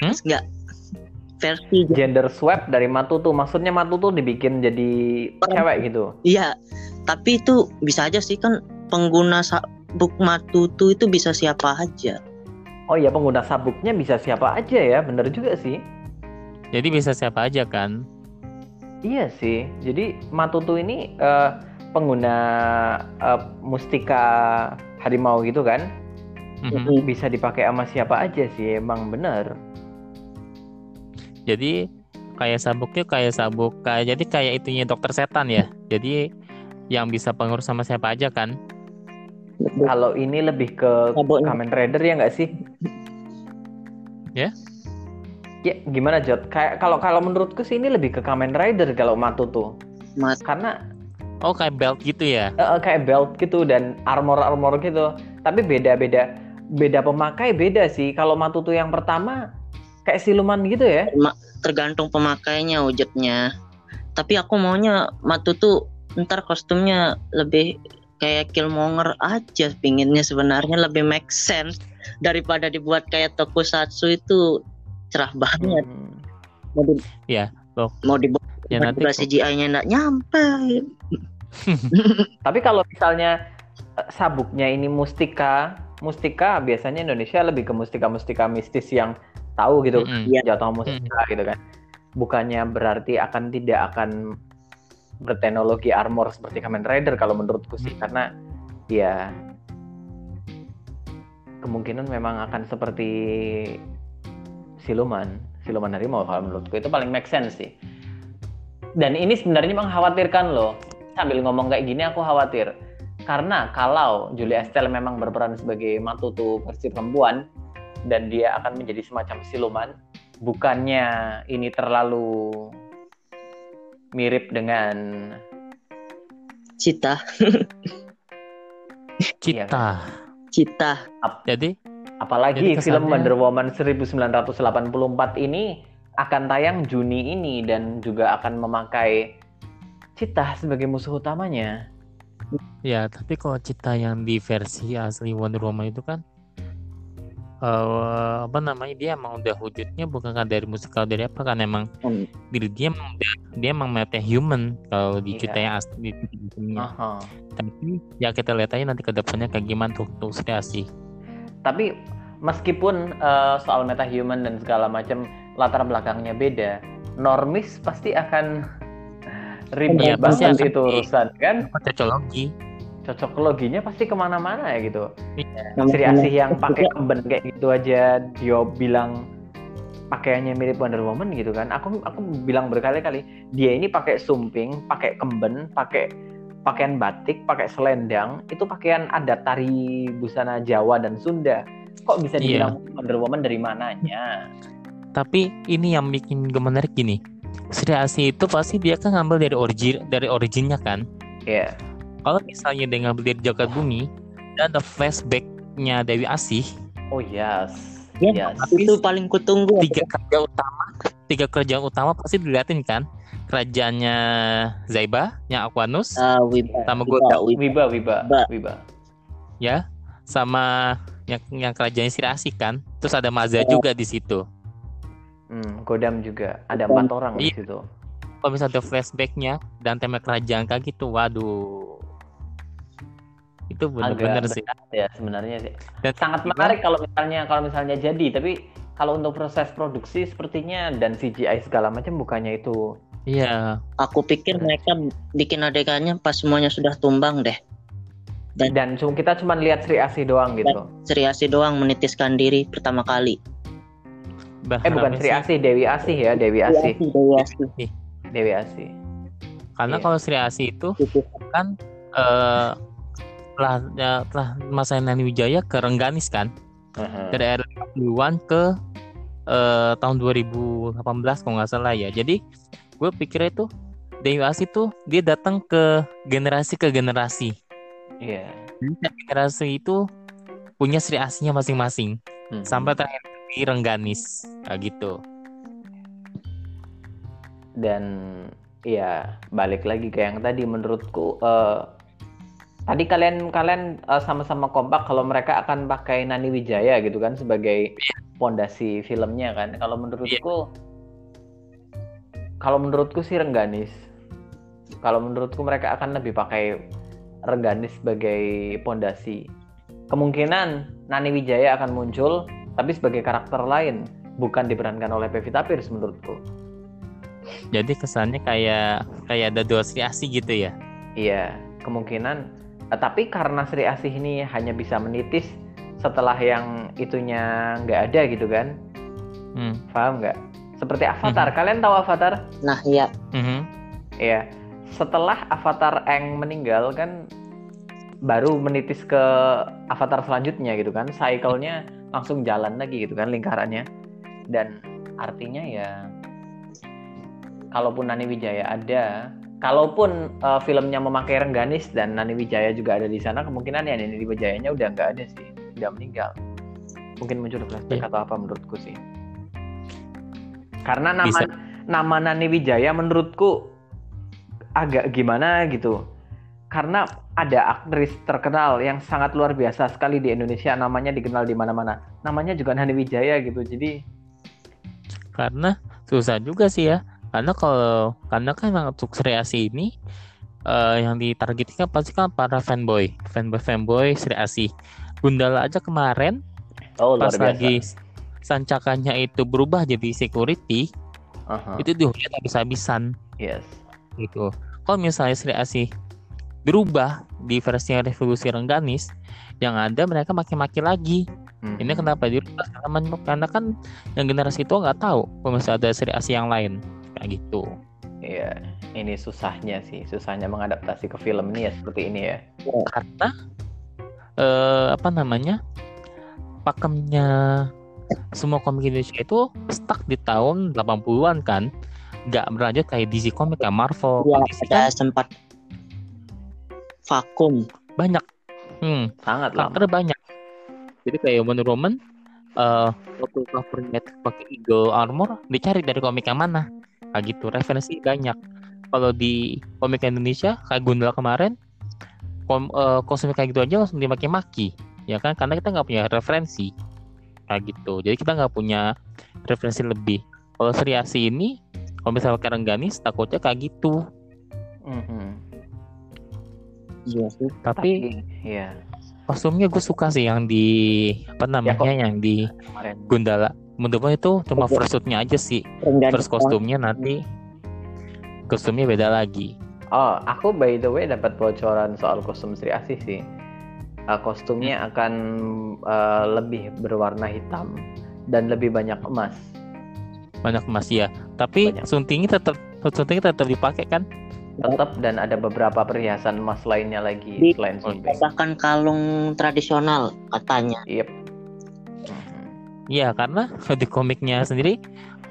Speaker 3: Hmm?
Speaker 2: Nggak. Versi
Speaker 1: gender swap dari Matutu maksudnya Matutu dibikin jadi cewek gitu
Speaker 2: Iya, tapi itu bisa aja sih kan pengguna sabuk matutu itu bisa siapa aja.
Speaker 1: oh iya pengguna sabuknya bisa siapa aja ya bener juga sih
Speaker 3: Jadi bisa siapa aja kan.
Speaker 1: Iya sih. Jadi Matutu ini eh, pengguna eh, mustika harimau gitu kan,
Speaker 3: Mhm.
Speaker 1: bisa dipakai sama siapa aja sih. Emang bener.
Speaker 3: Jadi kayak sabuknya kayak sabuk kayak jadi kayak itunya dokter setan ya. Jadi yang bisa pengurus sama siapa aja kan.
Speaker 1: Kalau ini lebih ke
Speaker 2: Sabuknya.
Speaker 1: Kamen Rider ya nggak sih?
Speaker 3: Ya?
Speaker 1: Ya gimana Jod? Kayak kalau kalau menurutku sih ini lebih ke Kamen Rider kalau Matutu.
Speaker 2: Mat
Speaker 1: karena
Speaker 3: Oh kayak belt gitu ya?
Speaker 1: eh, eh, kayak belt gitu dan armor armor gitu tapi beda beda beda pemakai beda sih. Kalau Matutu yang pertama kayak siluman gitu ya.
Speaker 2: Tergantung pemakainya wujudnya. Tapi aku maunya Matu tuh ntar kostumnya lebih kayak Killmonger aja pinginnya sebenarnya. Lebih make sense daripada dibuat kayak tokusatsu itu. Cerah banget.
Speaker 1: Hmm.
Speaker 2: mau di,
Speaker 3: Iya, loh.
Speaker 2: mau dibuat
Speaker 3: Ya nanti
Speaker 2: CGI-nya nggak nyampe.
Speaker 1: Tapi kalau misalnya eh, sabuknya ini mustika, mustika biasanya Indonesia lebih ke mustika-mustika mistis yang tahu gitu,
Speaker 3: Mm-mm.
Speaker 2: Iya.
Speaker 1: jatuh mustika gitu kan. Bukannya berarti akan tidak akan berteknologi armor seperti Kamen Rider kalau menurutku sih karena ya kemungkinan memang akan seperti siluman, siluman harimau kalau menurutku itu paling make sense sih. Dan ini sebenarnya mengkhawatirkan loh. Sambil ngomong kayak gini aku khawatir. Karena kalau Julia Estelle memang berperan sebagai matutu versi perempuan dan dia akan menjadi semacam siluman, bukannya ini terlalu mirip dengan
Speaker 2: cita.
Speaker 3: Cita.
Speaker 2: cita.
Speaker 3: Jadi?
Speaker 1: apalagi
Speaker 3: Jadi
Speaker 1: film
Speaker 3: kesannya-
Speaker 1: Wonder Woman 1984 ini akan tayang Juni ini dan juga akan memakai Cita sebagai musuh utamanya.
Speaker 3: Ya tapi kalau Cita yang di versi asli Wonder Woman itu kan eh apa namanya dia emang udah wujudnya bukan kan dari musikal dari apa kan emang
Speaker 2: Hmm.
Speaker 3: diri dia emang udah dia emang mete human kalau di
Speaker 1: Iya.
Speaker 3: Cita yang asli.
Speaker 1: Aha.
Speaker 3: tapi ya kita lihat aja nanti ke depannya kayak gimana tuh tuh kreasi
Speaker 1: Tapi meskipun eh, soal metahuman dan segala macam latar belakangnya beda, normis pasti akan ribet
Speaker 3: Iya, pasti
Speaker 1: banget
Speaker 3: akan
Speaker 1: itu urusan kan.
Speaker 3: cocokologi
Speaker 1: Cocokologinya pasti ke mana-mana gitu.
Speaker 2: Nama-
Speaker 1: Sri Asih yang pakai kemben kayak gitu aja, dia bilang pakaiannya mirip Wonder Woman gitu kan. Aku aku bilang berkali-kali, dia ini pakai sumping, pakai kemben, pakai pakaian batik, pakai selendang, itu pakaian adat tari busana Jawa dan Sunda. Kok bisa
Speaker 3: Iya.
Speaker 1: dibilang Wonder Woman dari mananya?
Speaker 3: tapi ini yang bikin gue menarik gini Sri Asih itu pasti dia kan ngambil dari origin dari originnya kan
Speaker 1: Iya.
Speaker 3: kalau misalnya dia ngambil dari jagat bumi dan ada flashbacknya Dewi Asih
Speaker 1: Oh yes.
Speaker 2: Ya,
Speaker 1: Yes.
Speaker 2: itu paling kutunggu
Speaker 3: tiga kerajaan utama tiga kerajaan utama pasti diliatin kan kerajaannya Zaiba yang Aquanus
Speaker 2: Ah, Wiba
Speaker 3: Sama
Speaker 2: Wiba. Wiba.
Speaker 1: Wiba, Wiba,
Speaker 2: Ba.
Speaker 1: Wiba.
Speaker 3: ya sama yang yang kerajaannya Sri Asih kan terus ada Maza
Speaker 2: Oh.
Speaker 3: juga di situ
Speaker 1: Hmm, Godam juga. Ada
Speaker 2: Godam.
Speaker 1: empat orang di
Speaker 3: Iya.
Speaker 1: situ.
Speaker 3: kalau misalnya ada flashbacknya dan tema kerajaan kayak gitu waduh itu bener-bener
Speaker 1: Agak
Speaker 3: sih
Speaker 1: Ya sebenarnya sih.
Speaker 3: dan
Speaker 1: sangat
Speaker 3: juga-
Speaker 1: menarik kalau misalnya kalau misalnya jadi tapi kalau untuk proses produksi sepertinya dan CGI segala macam bukannya itu
Speaker 3: iya
Speaker 2: Aku pikir mereka bikin adegannya pas semuanya sudah tumbang deh. Dan
Speaker 1: dan cuma kita cuma lihat Sri Asih doang gitu
Speaker 2: Sri Asih doang menitiskan diri pertama kali.
Speaker 1: Eh bukan Sri Asih Dewi Asih ya Dewi Asih
Speaker 2: Dewi Asih.
Speaker 1: Dewi Asih
Speaker 3: karena
Speaker 1: Iya.
Speaker 3: kalau Sri Asih itu
Speaker 2: Gitu.
Speaker 3: kan eh telah ya, telah masa Nani Wijaya ke Rengganis kan
Speaker 1: Heeh.
Speaker 3: dari era 80-an ke eh, tahun 2018 kalau nggak salah ya jadi gue pikir itu Dewi Asih tuh dia datang ke generasi ke generasi
Speaker 1: iya
Speaker 3: setiap generasi itu punya Sri Asihnya masing-masing
Speaker 1: Hmm.
Speaker 3: sampai terakhir di Rengganis. Kayak gitu.
Speaker 1: Dan ya balik lagi ke yang tadi menurutku eh, tadi kalian kalian eh, sama-sama kompak kalau mereka akan pakai Nani Wijaya gitu kan sebagai pondasi filmnya kan. Kalau menurutku kalau menurutku sih Rengganis. Kalau menurutku mereka akan lebih pakai Rengganis sebagai pondasi kemungkinan Nani Wijaya akan muncul tapi sebagai karakter lain bukan diperankan oleh Pevita Pierce menurutku
Speaker 3: jadi kesannya kayak kayak ada dua Sri Asih gitu ya
Speaker 1: Iya, kemungkinan. Eh, tapi karena Sri Asih ini hanya bisa menitis setelah yang itunya nggak ada gitu kan?
Speaker 3: Hmm.
Speaker 1: Paham nggak? Seperti Avatar. Kalian tahu Avatar?
Speaker 2: Nah ya
Speaker 3: Mhm.
Speaker 1: Iya. Setelah Avatar Eng meninggal kan baru menitis ke Avatar selanjutnya gitu kan? Cycle-nya langsung jalan lagi gitu kan lingkarannya. Dan artinya ya kalaupun Nani Wijaya ada kalaupun uh, filmnya memakai Rengganis dan Nani Wijaya juga ada di sana, kemungkinan ya Nani Wijayanya udah nggak ada sih, udah meninggal. Mungkin muncul flashback
Speaker 3: Iya.
Speaker 1: atau apa menurutku sih. Karena nama
Speaker 3: Bisa.
Speaker 1: nama Nani Wijaya menurutku agak gimana gitu. Karena ada aktris terkenal yang sangat luar biasa sekali di Indonesia, namanya dikenal di mana-mana. Namanya juga Nani Wijaya gitu. Jadi
Speaker 3: karena susah juga sih ya karena kalau karena kan untuk Sri ini eh, yang ditargetkan pasti kan para fanboy fanboy fanboy Sri Asih Gundala aja kemarin
Speaker 1: oh luar
Speaker 3: pas
Speaker 1: biasa.
Speaker 3: lagi sancakannya itu berubah jadi security
Speaker 1: Aha,
Speaker 3: itu dihujat habis-habisan
Speaker 1: yes.
Speaker 3: gitu kalau misalnya Sri Asih berubah di versi revolusi Rengganis yang ada mereka maki-maki lagi.
Speaker 1: Mhm.
Speaker 3: ini kenapa dirubah karena, karena kan yang generasi itu nggak tahu kalau misalnya ada Sri Asih yang lain. Kayak gitu.
Speaker 1: Iya, ini susahnya sih, susahnya mengadaptasi ke film ini ya seperti ini ya.
Speaker 3: karena eh, apa namanya pakemnya semua komik Indonesia itu stuck di tahun 80-an kan. Nggak berlanjut kayak DC Comics kayak Marvel
Speaker 2: Ya,
Speaker 3: kan
Speaker 2: sempat vakum.
Speaker 3: banyak. Hmm,
Speaker 1: Sangat lama.
Speaker 3: karakter banyak. Jadi kayak Wonder Woman eh waktu covernya pakai Eagle Armor dicari dari komik yang mana. Kayak gitu. Referensi banyak. Kalau di komik Indonesia kayak Gundala kemarin kom, kostum kayak gitu aja langsung dimaki-maki. Ya kan? Karena kita nggak punya referensi. Kayak gitu. Jadi kita nggak punya referensi lebih. Kalau Sri Asih ini kalau misalnya pakai Rengganis takutnya kayak gitu.
Speaker 1: Mhm.
Speaker 2: Iya sih.
Speaker 3: tapi
Speaker 1: Iya,
Speaker 3: kostumnya gue suka sih yang di apa namanya
Speaker 1: kok-
Speaker 3: yang di
Speaker 1: kemarin.
Speaker 3: Gundala menurut gue itu cuma
Speaker 2: Oke.
Speaker 3: first suitnya aja sih
Speaker 2: Rengganis
Speaker 3: first kostumnya nanti kostumnya beda lagi
Speaker 1: Oh, aku by the way dapat bocoran soal kostum Sri Asih sih. Uh, kostumnya akan uh, lebih berwarna hitam dan lebih banyak emas.
Speaker 3: banyak emas ya tapi
Speaker 1: Banyak.
Speaker 3: suntingnya tetap suntingnya tetap dipakai kan
Speaker 1: Tetap dan ada beberapa perhiasan emas lainnya lagi
Speaker 2: Di-
Speaker 1: selain
Speaker 2: bahkan kalung tradisional katanya.
Speaker 1: Yep. Mhm.
Speaker 3: Iya karena di komiknya sendiri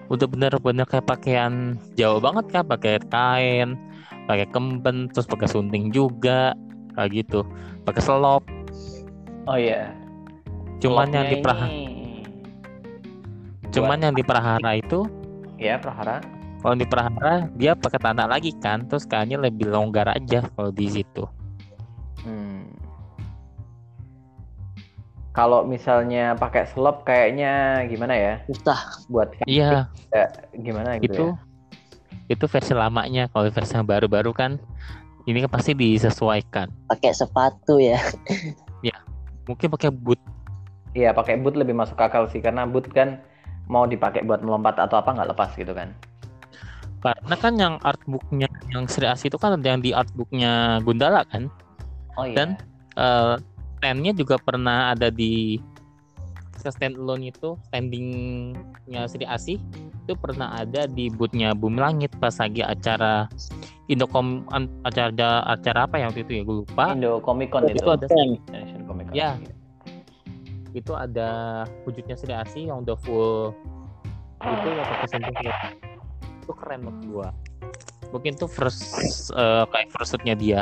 Speaker 3: udah bener-bener kayak pakaian Jawa banget kan pakai kain pakai kemben terus pakai sunting juga kayak gitu pakai selop
Speaker 1: Oh iya.
Speaker 3: cuman yang di Praha
Speaker 1: ini-
Speaker 3: cuman yang di Prahara itu
Speaker 1: Ya, Prahara.
Speaker 3: Kalau di Prahara dia pakai tanah lagi kan terus kayaknya lebih longgar aja kalau di situ
Speaker 1: Hmm. Kalau misalnya pakai selop kayaknya gimana ya?
Speaker 2: Susah.
Speaker 1: Buat
Speaker 3: iya
Speaker 1: gimana gitu
Speaker 3: itu
Speaker 1: ya?
Speaker 3: itu versi lamanya kalau versi yang baru-baru kan ini kan pasti disesuaikan
Speaker 2: Pakai sepatu ya.
Speaker 3: mungkin pakai boot
Speaker 1: Iya, pakai boot lebih masuk akal sih karena boot kan mau dipakai buat melompat atau apa nggak lepas gitu kan.
Speaker 3: Karena kan yang artbooknya yang Sri Asih itu kan ada yang di artbooknya Gundala kan
Speaker 1: Oh iya.
Speaker 3: Dan- eh stand-nya juga pernah ada di stand alone itu standingnya Sri Asih itu pernah ada di bootnya Bumi Langit pas lagi acara Indocom acara acara apa yang waktu itu ya gue lupa
Speaker 1: Indo Comic Con itu.
Speaker 3: itu ada
Speaker 1: Indonesian Comic Con.
Speaker 3: Ya. itu ada wujudnya Sri Asih yang udah full itu yang pakai sentuh itu keren menurut gua mungkin tuh first eh, kayak first shoot-nya dia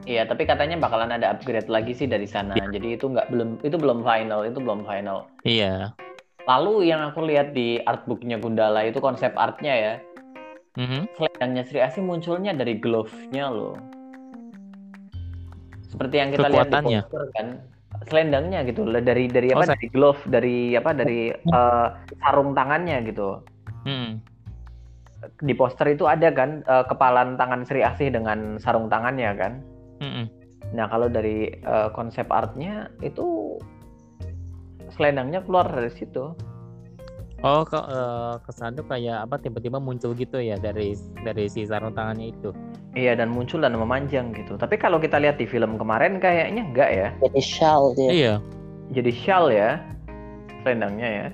Speaker 1: Iya, tapi katanya bakalan ada upgrade lagi sih dari sana.
Speaker 3: Iya.
Speaker 1: Jadi itu nggak belum itu belum final, itu belum final.
Speaker 3: iya
Speaker 1: Lalu yang aku lihat di artbooknya Gundala itu konsep artnya ya,
Speaker 3: Mhm.
Speaker 1: selendangnya Sri Asih munculnya dari glove-nya loh. Seperti yang kita lihat di poster kan, selendangnya gitu dari dari
Speaker 3: Oh,
Speaker 1: apa
Speaker 3: saya-
Speaker 1: dari glove dari apa dari eh, sarung tangannya gitu.
Speaker 3: Mhm.
Speaker 1: Di poster itu ada kan eh, kepalan tangan Sri Asih dengan sarung tangannya kan.
Speaker 3: Mhm.
Speaker 1: Nah kalau dari eh, konsep artnya itu selendangnya keluar dari situ.
Speaker 3: Oh, ke eh, kesan tuh kayak apa tiba-tiba muncul gitu ya dari dari si sarung tangannya itu.
Speaker 1: Iya dan muncul dan memanjang gitu. Tapi kalau kita lihat di film kemarin kayaknya enggak ya.
Speaker 2: Jadi shawl dia.
Speaker 3: Iya.
Speaker 1: Jadi shawl ya selendangnya ya.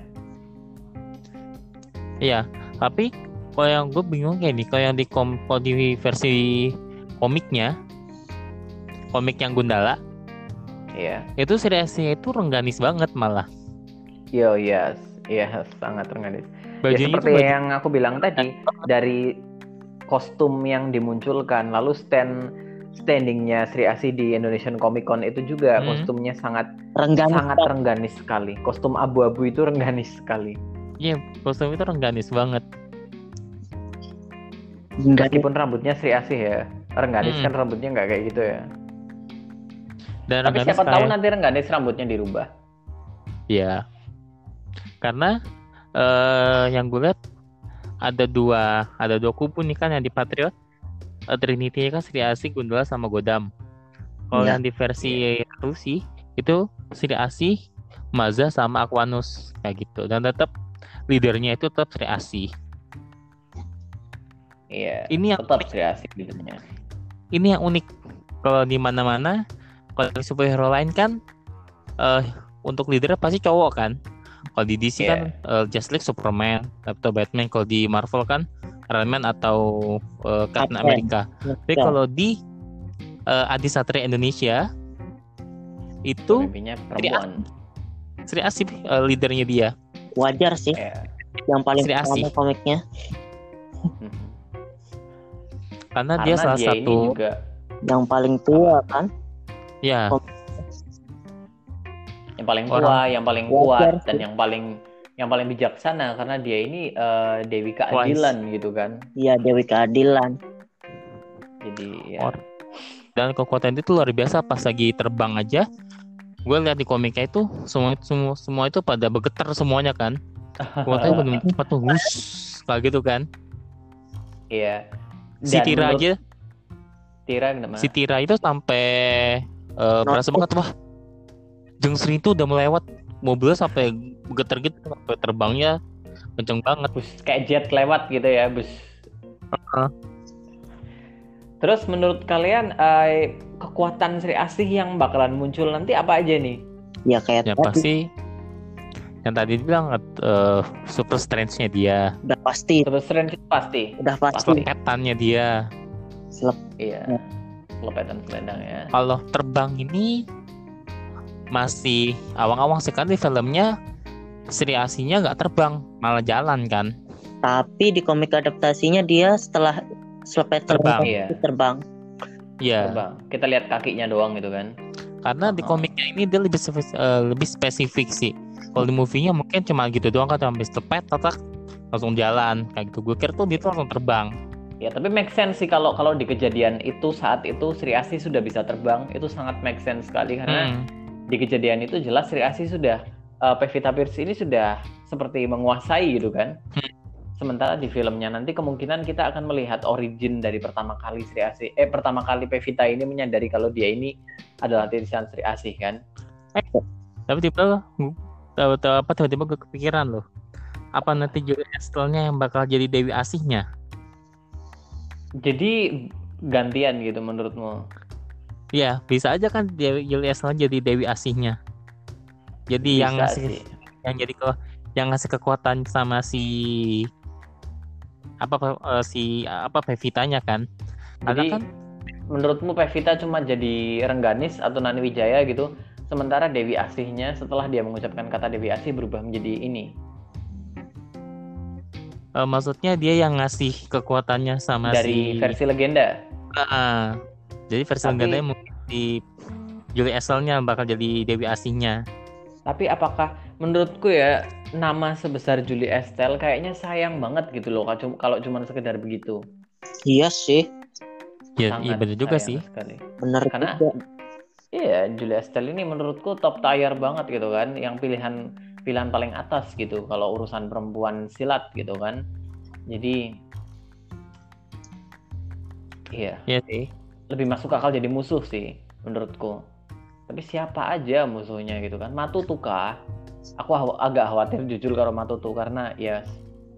Speaker 3: Iya, tapi kalau yang gue bingung kayak nih, kalau yang di kom kalau di versi komiknya, komik yang Gundala,
Speaker 1: Iya.
Speaker 3: itu Sri Asih itu rengganis banget malah.
Speaker 1: Yo yes, iya sangat terengganis. Ya
Speaker 3: Bajunya
Speaker 1: seperti
Speaker 3: tuh baju
Speaker 1: yang aku bilang tadi dari kostum yang dimunculkan lalu stand standingnya Sri Asih di Indonesian Comic Con itu juga
Speaker 3: Hmm.
Speaker 1: kostumnya sangat
Speaker 2: Rengganis
Speaker 1: sangat rengganis sekali kostum abu-abu itu rengganis sekali
Speaker 3: Iya, kostum itu rengganis banget.
Speaker 1: Meskipun rambutnya Sri Asih ya rengganis
Speaker 3: Hmm.
Speaker 1: kan rambutnya nggak kayak gitu ya
Speaker 3: Dan
Speaker 1: tapi siapa tahu
Speaker 3: kayak-
Speaker 1: nanti rengganis rambutnya dirubah
Speaker 3: Iya. Karena eh yang gue lihat ada dua ada dua kubu nih kan yang di Patriot. Eh, Trinity kan Sri Asih, Gundala sama Godam. Kalau
Speaker 2: Iya.
Speaker 3: yang di versi Rusi itu Sri Asih, Maza sama Aquanus kayak gitu. Dan tetap leadernya itu tetap Sri Asih.
Speaker 1: Iya
Speaker 3: Ini yang
Speaker 1: tetap Sri Asih leadernya
Speaker 3: ini yang unik. Kalau di mana-mana kalau di superhero lain kan eh untuk leader pasti cowok kan. Kalau di DC
Speaker 1: Iya.
Speaker 3: kan eh, Justice League Superman atau Batman. Kalau di Marvel kan Iron Man atau eh, Captain. America. Tapi kalau di eh, Adi Satria Indonesia itu
Speaker 1: pemimpinnya perempuan
Speaker 3: Sri Asih eh, leadernya dia.
Speaker 2: wajar sih
Speaker 1: Iya.
Speaker 2: yang paling
Speaker 3: Sri Asih.
Speaker 2: komiknya
Speaker 1: Mhm.
Speaker 3: Karena,
Speaker 1: karena
Speaker 3: dia salah
Speaker 1: dia
Speaker 3: satu
Speaker 1: ini juga
Speaker 2: yang paling tua kan?
Speaker 3: Ya.
Speaker 1: Yang paling tua,
Speaker 3: Orang-
Speaker 1: yang paling kuat dan yang paling yang paling bijaksana karena dia ini eh, Dewi Keadilan gitu kan.
Speaker 2: iya Dewi Keadilan.
Speaker 1: Jadi ya.
Speaker 3: Or- dan kekuatan itu luar biasa pas lagi terbang aja gue lihat di komiknya itu semua semua semua itu pada bergetar semuanya kan. Kekuatannya benar cepat tuh wus kayak gitu kan.
Speaker 1: Iya.
Speaker 3: Si Tira
Speaker 1: menurut-
Speaker 3: aja
Speaker 1: Tira kenapa?
Speaker 3: si Tira itu sampai eh, berasa banget wah Jeng Sri itu udah melewat mobilnya sampai getar gitu sampai terbangnya kenceng banget
Speaker 1: bus kayak jet lewat gitu ya, bus.
Speaker 3: Heeh.
Speaker 1: Terus menurut kalian eh, kekuatan Sri Asih yang bakalan muncul nanti apa aja nih?
Speaker 2: ya kayak tadi,
Speaker 3: pasti yang tadi bilang eh, super strength-nya dia
Speaker 2: udah pasti
Speaker 1: Terus strength itu pasti.
Speaker 2: udah pasti
Speaker 3: selepetannya dia
Speaker 2: Selep-
Speaker 1: Iya.
Speaker 3: Hmm.
Speaker 1: Lepetan selendang ya.
Speaker 3: kalau terbang ini masih awang-awang sekali filmnya Sri Asinya nggak terbang malah jalan kan
Speaker 2: tapi di komik adaptasinya dia setelah selepet
Speaker 3: Terbang.
Speaker 1: Iya.
Speaker 2: terbang
Speaker 3: ya
Speaker 1: Terbang. Kita lihat kakinya doang gitu kan.
Speaker 3: karena di
Speaker 1: Oh.
Speaker 3: komiknya ini dia lebih spesifik, eh, lebih spesifik sih kalau di movie-nya mungkin cuma gitu doang kan habis lepet tatak langsung jalan kayak gitu gue kira tuh dia tuh langsung terbang
Speaker 1: Ya tapi make sense sih kalau kalau di kejadian itu saat itu Sri Asih sudah bisa terbang itu sangat make sense sekali karena
Speaker 3: Hmm.
Speaker 1: di kejadian itu jelas Sri Asih sudah eh, Pevita Pierce ini sudah seperti menguasai gitu kan.
Speaker 3: Hmm.
Speaker 1: Sementara di filmnya nanti kemungkinan kita akan melihat origin dari pertama kali Sri Asih eh pertama kali Pevita ini menyadari kalau dia ini adalah tirisan Sri Asih kan.
Speaker 3: tapi tiba tahu tahu apa tiba-tiba gue kepikiran loh apa nanti Julia Estelnya yang bakal jadi Dewi Asihnya
Speaker 1: Jadi gantian gitu menurutmu?
Speaker 3: Iya, bisa aja kan Julia Estel jadi Dewi Asihnya. Jadi yang
Speaker 1: Bisa
Speaker 3: ngasih
Speaker 1: sih.
Speaker 3: yang jadi ke yang ngasih kekuatan sama si apa eh, si apa Pevitanya kan. Karena
Speaker 1: Jadi
Speaker 3: kan
Speaker 1: menurutmu Pevita cuma jadi Rengganis atau Nani Wijaya gitu, sementara Dewi Asihnya setelah dia mengucapkan kata Dewi Asih berubah menjadi ini
Speaker 3: eh, maksudnya dia yang ngasih kekuatannya sama
Speaker 1: dari
Speaker 3: si
Speaker 1: versi legenda.
Speaker 3: Ah, jadi versi
Speaker 1: Tapi-
Speaker 3: legendanya mungkin di Julia Estelnya bakal jadi Dewi Asihnya.
Speaker 1: Tapi apakah menurutku ya nama sebesar Julie Estelle kayaknya sayang banget gitu loh kalau cum- kalau cuma sekedar begitu.
Speaker 2: iya sih
Speaker 3: Ya, iya
Speaker 1: Sangat
Speaker 3: bener juga sih.
Speaker 1: sekali.
Speaker 2: bener
Speaker 1: Karena-
Speaker 2: juga
Speaker 1: Iya, Julia Estelle ini menurutku top tier banget gitu kan, yang pilihan pilihan paling atas gitu kalau urusan perempuan silat gitu kan. Jadi iya,
Speaker 3: Iya sih.
Speaker 1: lebih masuk akal jadi musuh sih menurutku. Tapi siapa aja musuhnya gitu kan? Matutu kah? Aku agak khawatir jujur kalau Matutu karena ya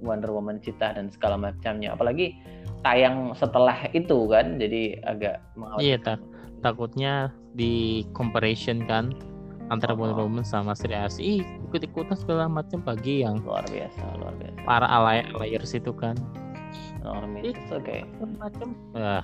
Speaker 1: Wonder Woman Cita dan segala macamnya. Apalagi tayang setelah itu kan, jadi agak
Speaker 3: Iya,
Speaker 1: mengkhawatirkan.
Speaker 3: tak. takutnya di comparison kan antara
Speaker 1: Oh.
Speaker 3: Wonder Woman sama Sri Asih Ih, ikut-ikutan segala macam bagi yang
Speaker 1: luar biasa, luar biasa.
Speaker 3: para alay alayers itu kan
Speaker 1: Normis, oke.
Speaker 3: macam ah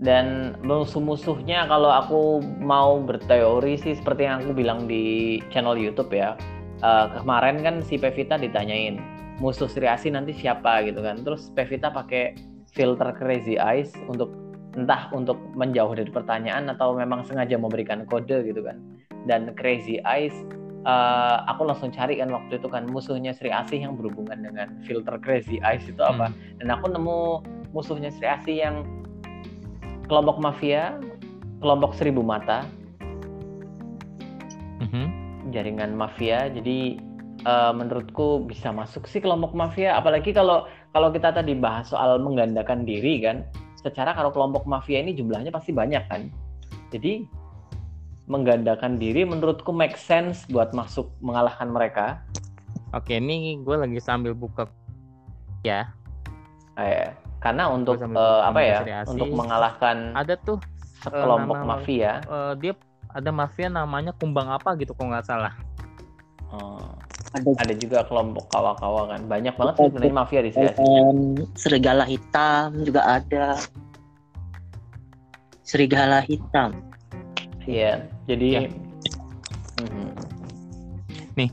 Speaker 1: Dan musuh-musuhnya kalau aku mau berteori sih seperti yang aku bilang di channel YouTube ya. Eh, kemarin kan si Pevita ditanyain musuh Sri Asih nanti siapa gitu kan. Terus Pevita pakai filter crazy eyes untuk entah untuk menjauh dari pertanyaan atau memang sengaja memberikan kode gitu kan dan crazy eyes uh, aku langsung cari kan waktu itu kan musuhnya Sri Asih yang berhubungan dengan filter crazy eyes itu apa
Speaker 3: Hmm.
Speaker 1: dan aku nemu musuhnya Sri Asih yang kelompok mafia kelompok seribu mata
Speaker 3: Mhm.
Speaker 1: jaringan mafia jadi eh, menurutku bisa masuk sih kelompok mafia apalagi kalau kalau kita tadi bahas soal menggandakan diri kan secara kalau kelompok mafia ini jumlahnya pasti banyak kan? Jadi menggandakan diri menurutku make sense buat masuk mengalahkan mereka.
Speaker 3: Oke, ini gue lagi sambil buka ya.
Speaker 1: Eh, karena untuk eh, apa ya untuk mengalahkan
Speaker 3: Ada tuh
Speaker 1: sekelompok
Speaker 3: nama-
Speaker 1: mafia.
Speaker 3: eh, dia ada mafia namanya kumbang apa gitu kalau nggak salah.
Speaker 1: eh,
Speaker 2: Ada
Speaker 1: ada juga kelompok kawa-kawa kan banyak banget sih sebenarnya mafia di sini
Speaker 2: um, serigala hitam juga ada. Serigala hitam.
Speaker 1: Iya, jadi
Speaker 3: Ya.
Speaker 1: Mhm.
Speaker 3: Nih.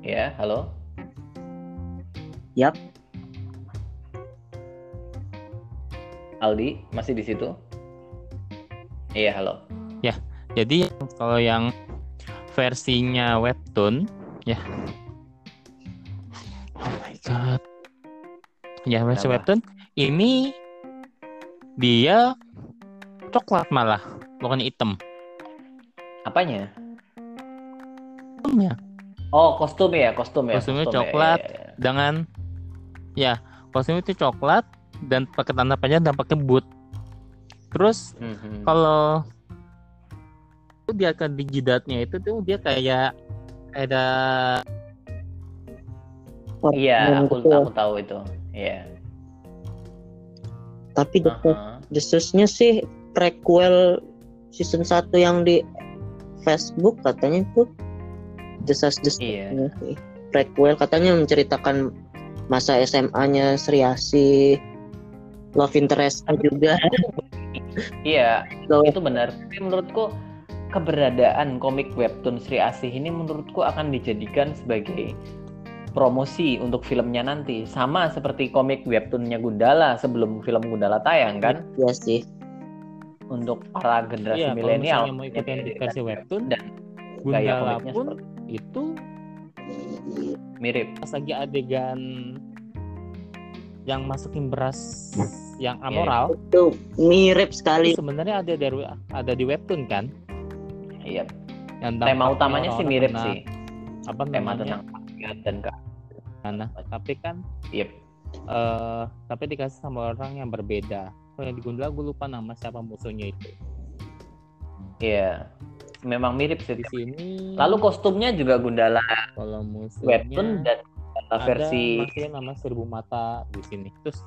Speaker 1: Ya, halo.
Speaker 2: Yap.
Speaker 1: Aldi masih di situ? Iya, halo.
Speaker 3: Jadi kalau yang versinya webtoon ya. Oh my god. Ya versi webtoon ini dia coklat malah bukan hitam.
Speaker 1: Apanya?
Speaker 3: Hitamnya.
Speaker 1: Oh, kostum ya, kostum ya.
Speaker 3: Kostumnya
Speaker 1: kostum ya,
Speaker 3: coklat.
Speaker 1: iya, iya.
Speaker 3: dengan ya kostum itu coklat dan pakai tanda panjang dan pakai boot. Terus
Speaker 1: Mhm.
Speaker 3: kalau itu dia kan di jidatnya itu tuh dia kayak ada
Speaker 1: Iya, aku
Speaker 2: Betul.
Speaker 1: aku tahu itu. Iya.
Speaker 2: Tapi desas
Speaker 1: Aha.
Speaker 2: desasnya sih prequel season 1 yang di Facebook katanya itu desas-desas
Speaker 1: Iya.
Speaker 2: prequel katanya menceritakan masa SMA-nya Sri Asih love interest juga
Speaker 1: Iya,
Speaker 2: Bahwa
Speaker 1: itu benar. Tapi menurutku keberadaan komik webtoon Sri Asih ini menurutku akan dijadikan sebagai promosi untuk filmnya nanti. Sama seperti komik webtoonnya Gundala sebelum film Gundala tayang kan.
Speaker 2: ya sih
Speaker 1: Untuk para generasi
Speaker 3: Iya, kalau
Speaker 1: milenial.
Speaker 3: mau ikutin di versi webtoon,
Speaker 1: dan
Speaker 3: Gundala pun
Speaker 1: seperti
Speaker 3: itu
Speaker 1: mirip.
Speaker 3: pas lagi adegan yang masukin beras yang
Speaker 1: Iya,
Speaker 3: amoral
Speaker 2: itu mirip sekali
Speaker 3: itu sebenarnya ada dari ada di webtoon kan
Speaker 1: Iya.
Speaker 3: yang
Speaker 1: Tema utamanya sih mirip
Speaker 3: kena
Speaker 1: sih.
Speaker 3: apa
Speaker 1: Tema
Speaker 3: namanya
Speaker 1: tentang rakyat dan ke
Speaker 3: Nah, tapi kan
Speaker 1: Yep.
Speaker 3: eh tapi dikasih sama orang yang berbeda kalau yang di Gundala gue lupa nama siapa musuhnya itu
Speaker 1: Iya. Memang mirip sih.
Speaker 3: di sini
Speaker 1: Lalu kostumnya juga Gundala
Speaker 3: kalau musuhnya
Speaker 1: webtoon dan
Speaker 3: ada
Speaker 1: versi
Speaker 3: masih nama seribu mata di sini terus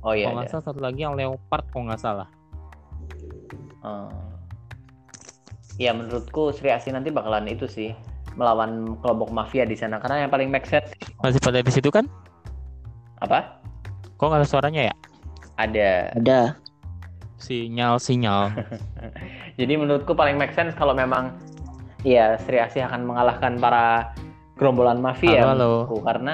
Speaker 1: Oh iya.
Speaker 3: kalau nggak
Speaker 1: iya.
Speaker 3: salah satu lagi yang leopard kalau nggak salah
Speaker 1: Hmm. Ya menurutku Sri Asih nanti bakalan itu sih melawan kelompok mafia di sana karena yang paling make sense
Speaker 3: masih pada di situ kan
Speaker 1: apa?
Speaker 3: kok nggak ada suaranya ya
Speaker 1: Ada.
Speaker 2: ada
Speaker 3: sinyal sinyal
Speaker 1: Jadi menurutku paling make sense kalau memang ya Sri Asih akan mengalahkan para gerombolan mafia
Speaker 3: Halo, halo.
Speaker 1: menurutku. karena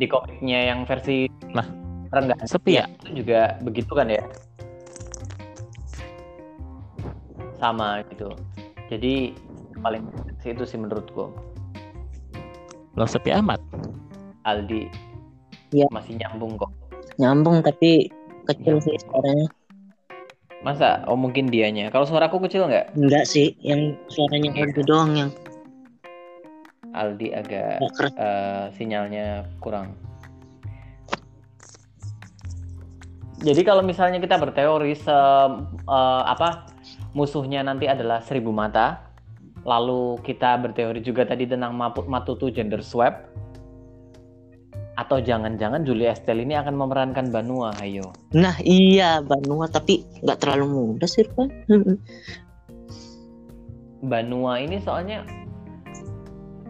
Speaker 1: di komiknya yang versi
Speaker 3: Lah,
Speaker 1: rendah
Speaker 3: sepi ya
Speaker 1: itu juga begitu kan ya sama gitu. Jadi paling sih itu sih menurutku
Speaker 3: lo sepi amat?
Speaker 1: Aldi.
Speaker 2: Iya.
Speaker 1: masih nyambung kok.
Speaker 2: Nyambung tapi kecil sih suaranya.
Speaker 1: Masa? Oh mungkin dianya. Kalau suaraku kecil nggak?
Speaker 2: Enggak sih yang suaranya itu doang yang
Speaker 1: Aldi agak
Speaker 2: nggak
Speaker 1: eh, sinyalnya kurang. Jadi kalau misalnya kita berteori se eh, apa musuhnya nanti adalah seribu mata. Lalu kita berteori juga tadi tentang Mapu- Matutu gender swap. Atau jangan-jangan Julia Estelle ini akan memerankan Banua ayo
Speaker 2: nah iya Banua tapi nggak terlalu muda sih Pak.
Speaker 1: Banua ini soalnya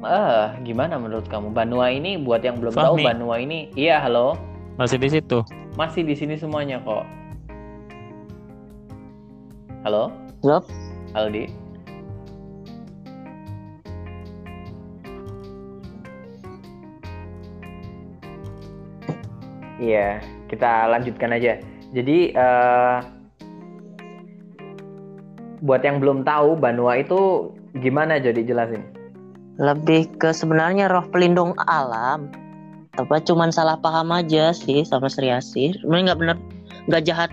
Speaker 1: eh gimana menurut kamu? Banua ini buat yang belum tahu
Speaker 3: Fahmi.
Speaker 1: Banua ini iya halo?
Speaker 3: Masih di situ.
Speaker 1: Masih di sini semuanya kok. Halo
Speaker 2: Halo?
Speaker 1: Aldi Iya, kita lanjutkan aja. Jadi eh, buat yang belum tahu Banua itu gimana jadi jelasin?
Speaker 2: Lebih ke sebenarnya roh pelindung alam. Tapi cuman salah paham aja sih sama Sri Asih. Sebenarnya nggak bener, nggak jahat.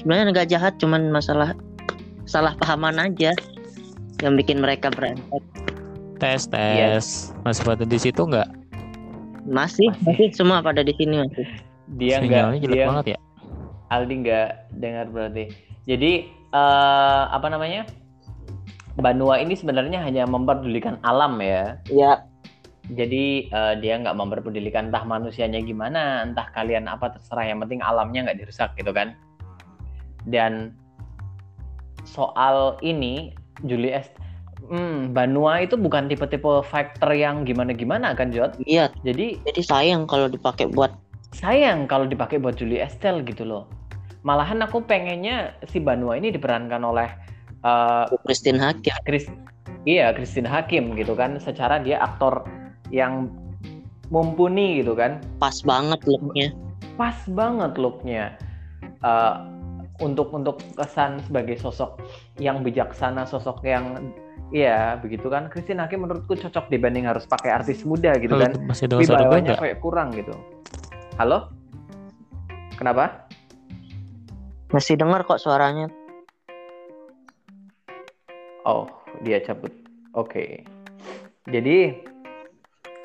Speaker 2: Sebenarnya nggak jahat, cuman masalah salah pahaman aja yang bikin mereka berantak.
Speaker 3: Tes
Speaker 1: Iya.
Speaker 3: tes. Masih pada di situ nggak?
Speaker 2: Masih,
Speaker 1: Masih.
Speaker 2: masih semua pada di sini masih.
Speaker 1: Dia nggak, dia
Speaker 3: banget ya.
Speaker 1: Aldi nggak dengar berarti. Jadi eh, apa namanya? Banua ini sebenarnya hanya memperdulikan alam ya.
Speaker 2: Ya,
Speaker 1: Jadi eh, dia nggak memperdulikan entah manusianya gimana, entah kalian apa terserah. Yang penting alamnya nggak dirusak gitu kan. Dan soal ini Julie Est, hmm, Banua itu bukan tipe-tipe factor yang gimana-gimana kan Jod.
Speaker 2: iya.
Speaker 1: Jadi
Speaker 2: Jadi sayang kalau dipakai buat
Speaker 1: sayang kalau dipakai buat Julie Estelle gitu loh. Malahan aku pengennya si Banua ini diperankan oleh eh,
Speaker 2: Christine Hakim.
Speaker 1: Chris, iya Christine Hakim gitu kan. Secara dia aktor yang mumpuni gitu kan.
Speaker 2: Pas banget looknya.
Speaker 1: Pas banget looknya. Eh, untuk untuk kesan sebagai sosok yang bijaksana, sosok yang Iya, begitu kan. Christine Hakim menurutku cocok dibanding harus pakai artis muda gitu
Speaker 3: Kalau
Speaker 1: kan.
Speaker 3: masih
Speaker 1: Wibawanya
Speaker 3: nggak?
Speaker 1: kayak kurang gitu. Halo? Kenapa?
Speaker 2: Masih dengar kok suaranya.
Speaker 1: Oh, dia cabut. Oke. Jadi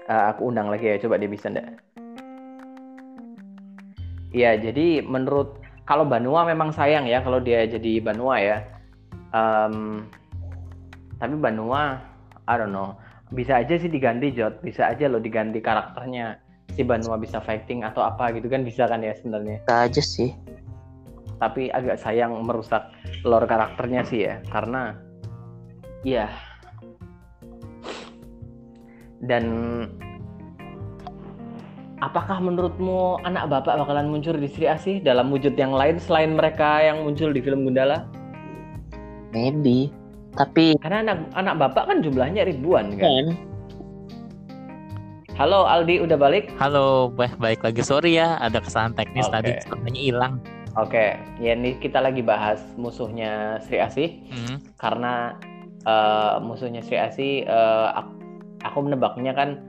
Speaker 1: eh, aku undang lagi ya, coba dia bisa enggak? Iya, jadi menurut kalau Banua memang sayang ya kalau dia jadi Banua ya. Em, tapi Banua, I don't know, bisa aja sih diganti Jot, bisa aja loh diganti karakternya. Si Banua bisa fighting atau apa gitu kan bisa kan ya sebenarnya.
Speaker 2: Kita aja sih.
Speaker 1: tapi agak sayang merusak lore karakternya sih ya karena ya dan apakah menurutmu anak bapak bakalan muncul di Sri Asih dalam wujud yang lain selain mereka yang muncul di film Gundala
Speaker 2: Maybe. Tapi
Speaker 1: karena anak anak bapak kan jumlahnya ribuan kan
Speaker 2: kan
Speaker 1: halo Aldi udah balik
Speaker 3: Halo, baik baik lagi. Sorry ya, ada kesalahan teknis
Speaker 1: Oke.
Speaker 3: tadi suaranya hilang.
Speaker 1: oke ya ini kita lagi bahas musuhnya Sri Asih
Speaker 3: Hmm.
Speaker 1: karena eh, musuhnya Sri Asih eh, ak- aku menebaknya kan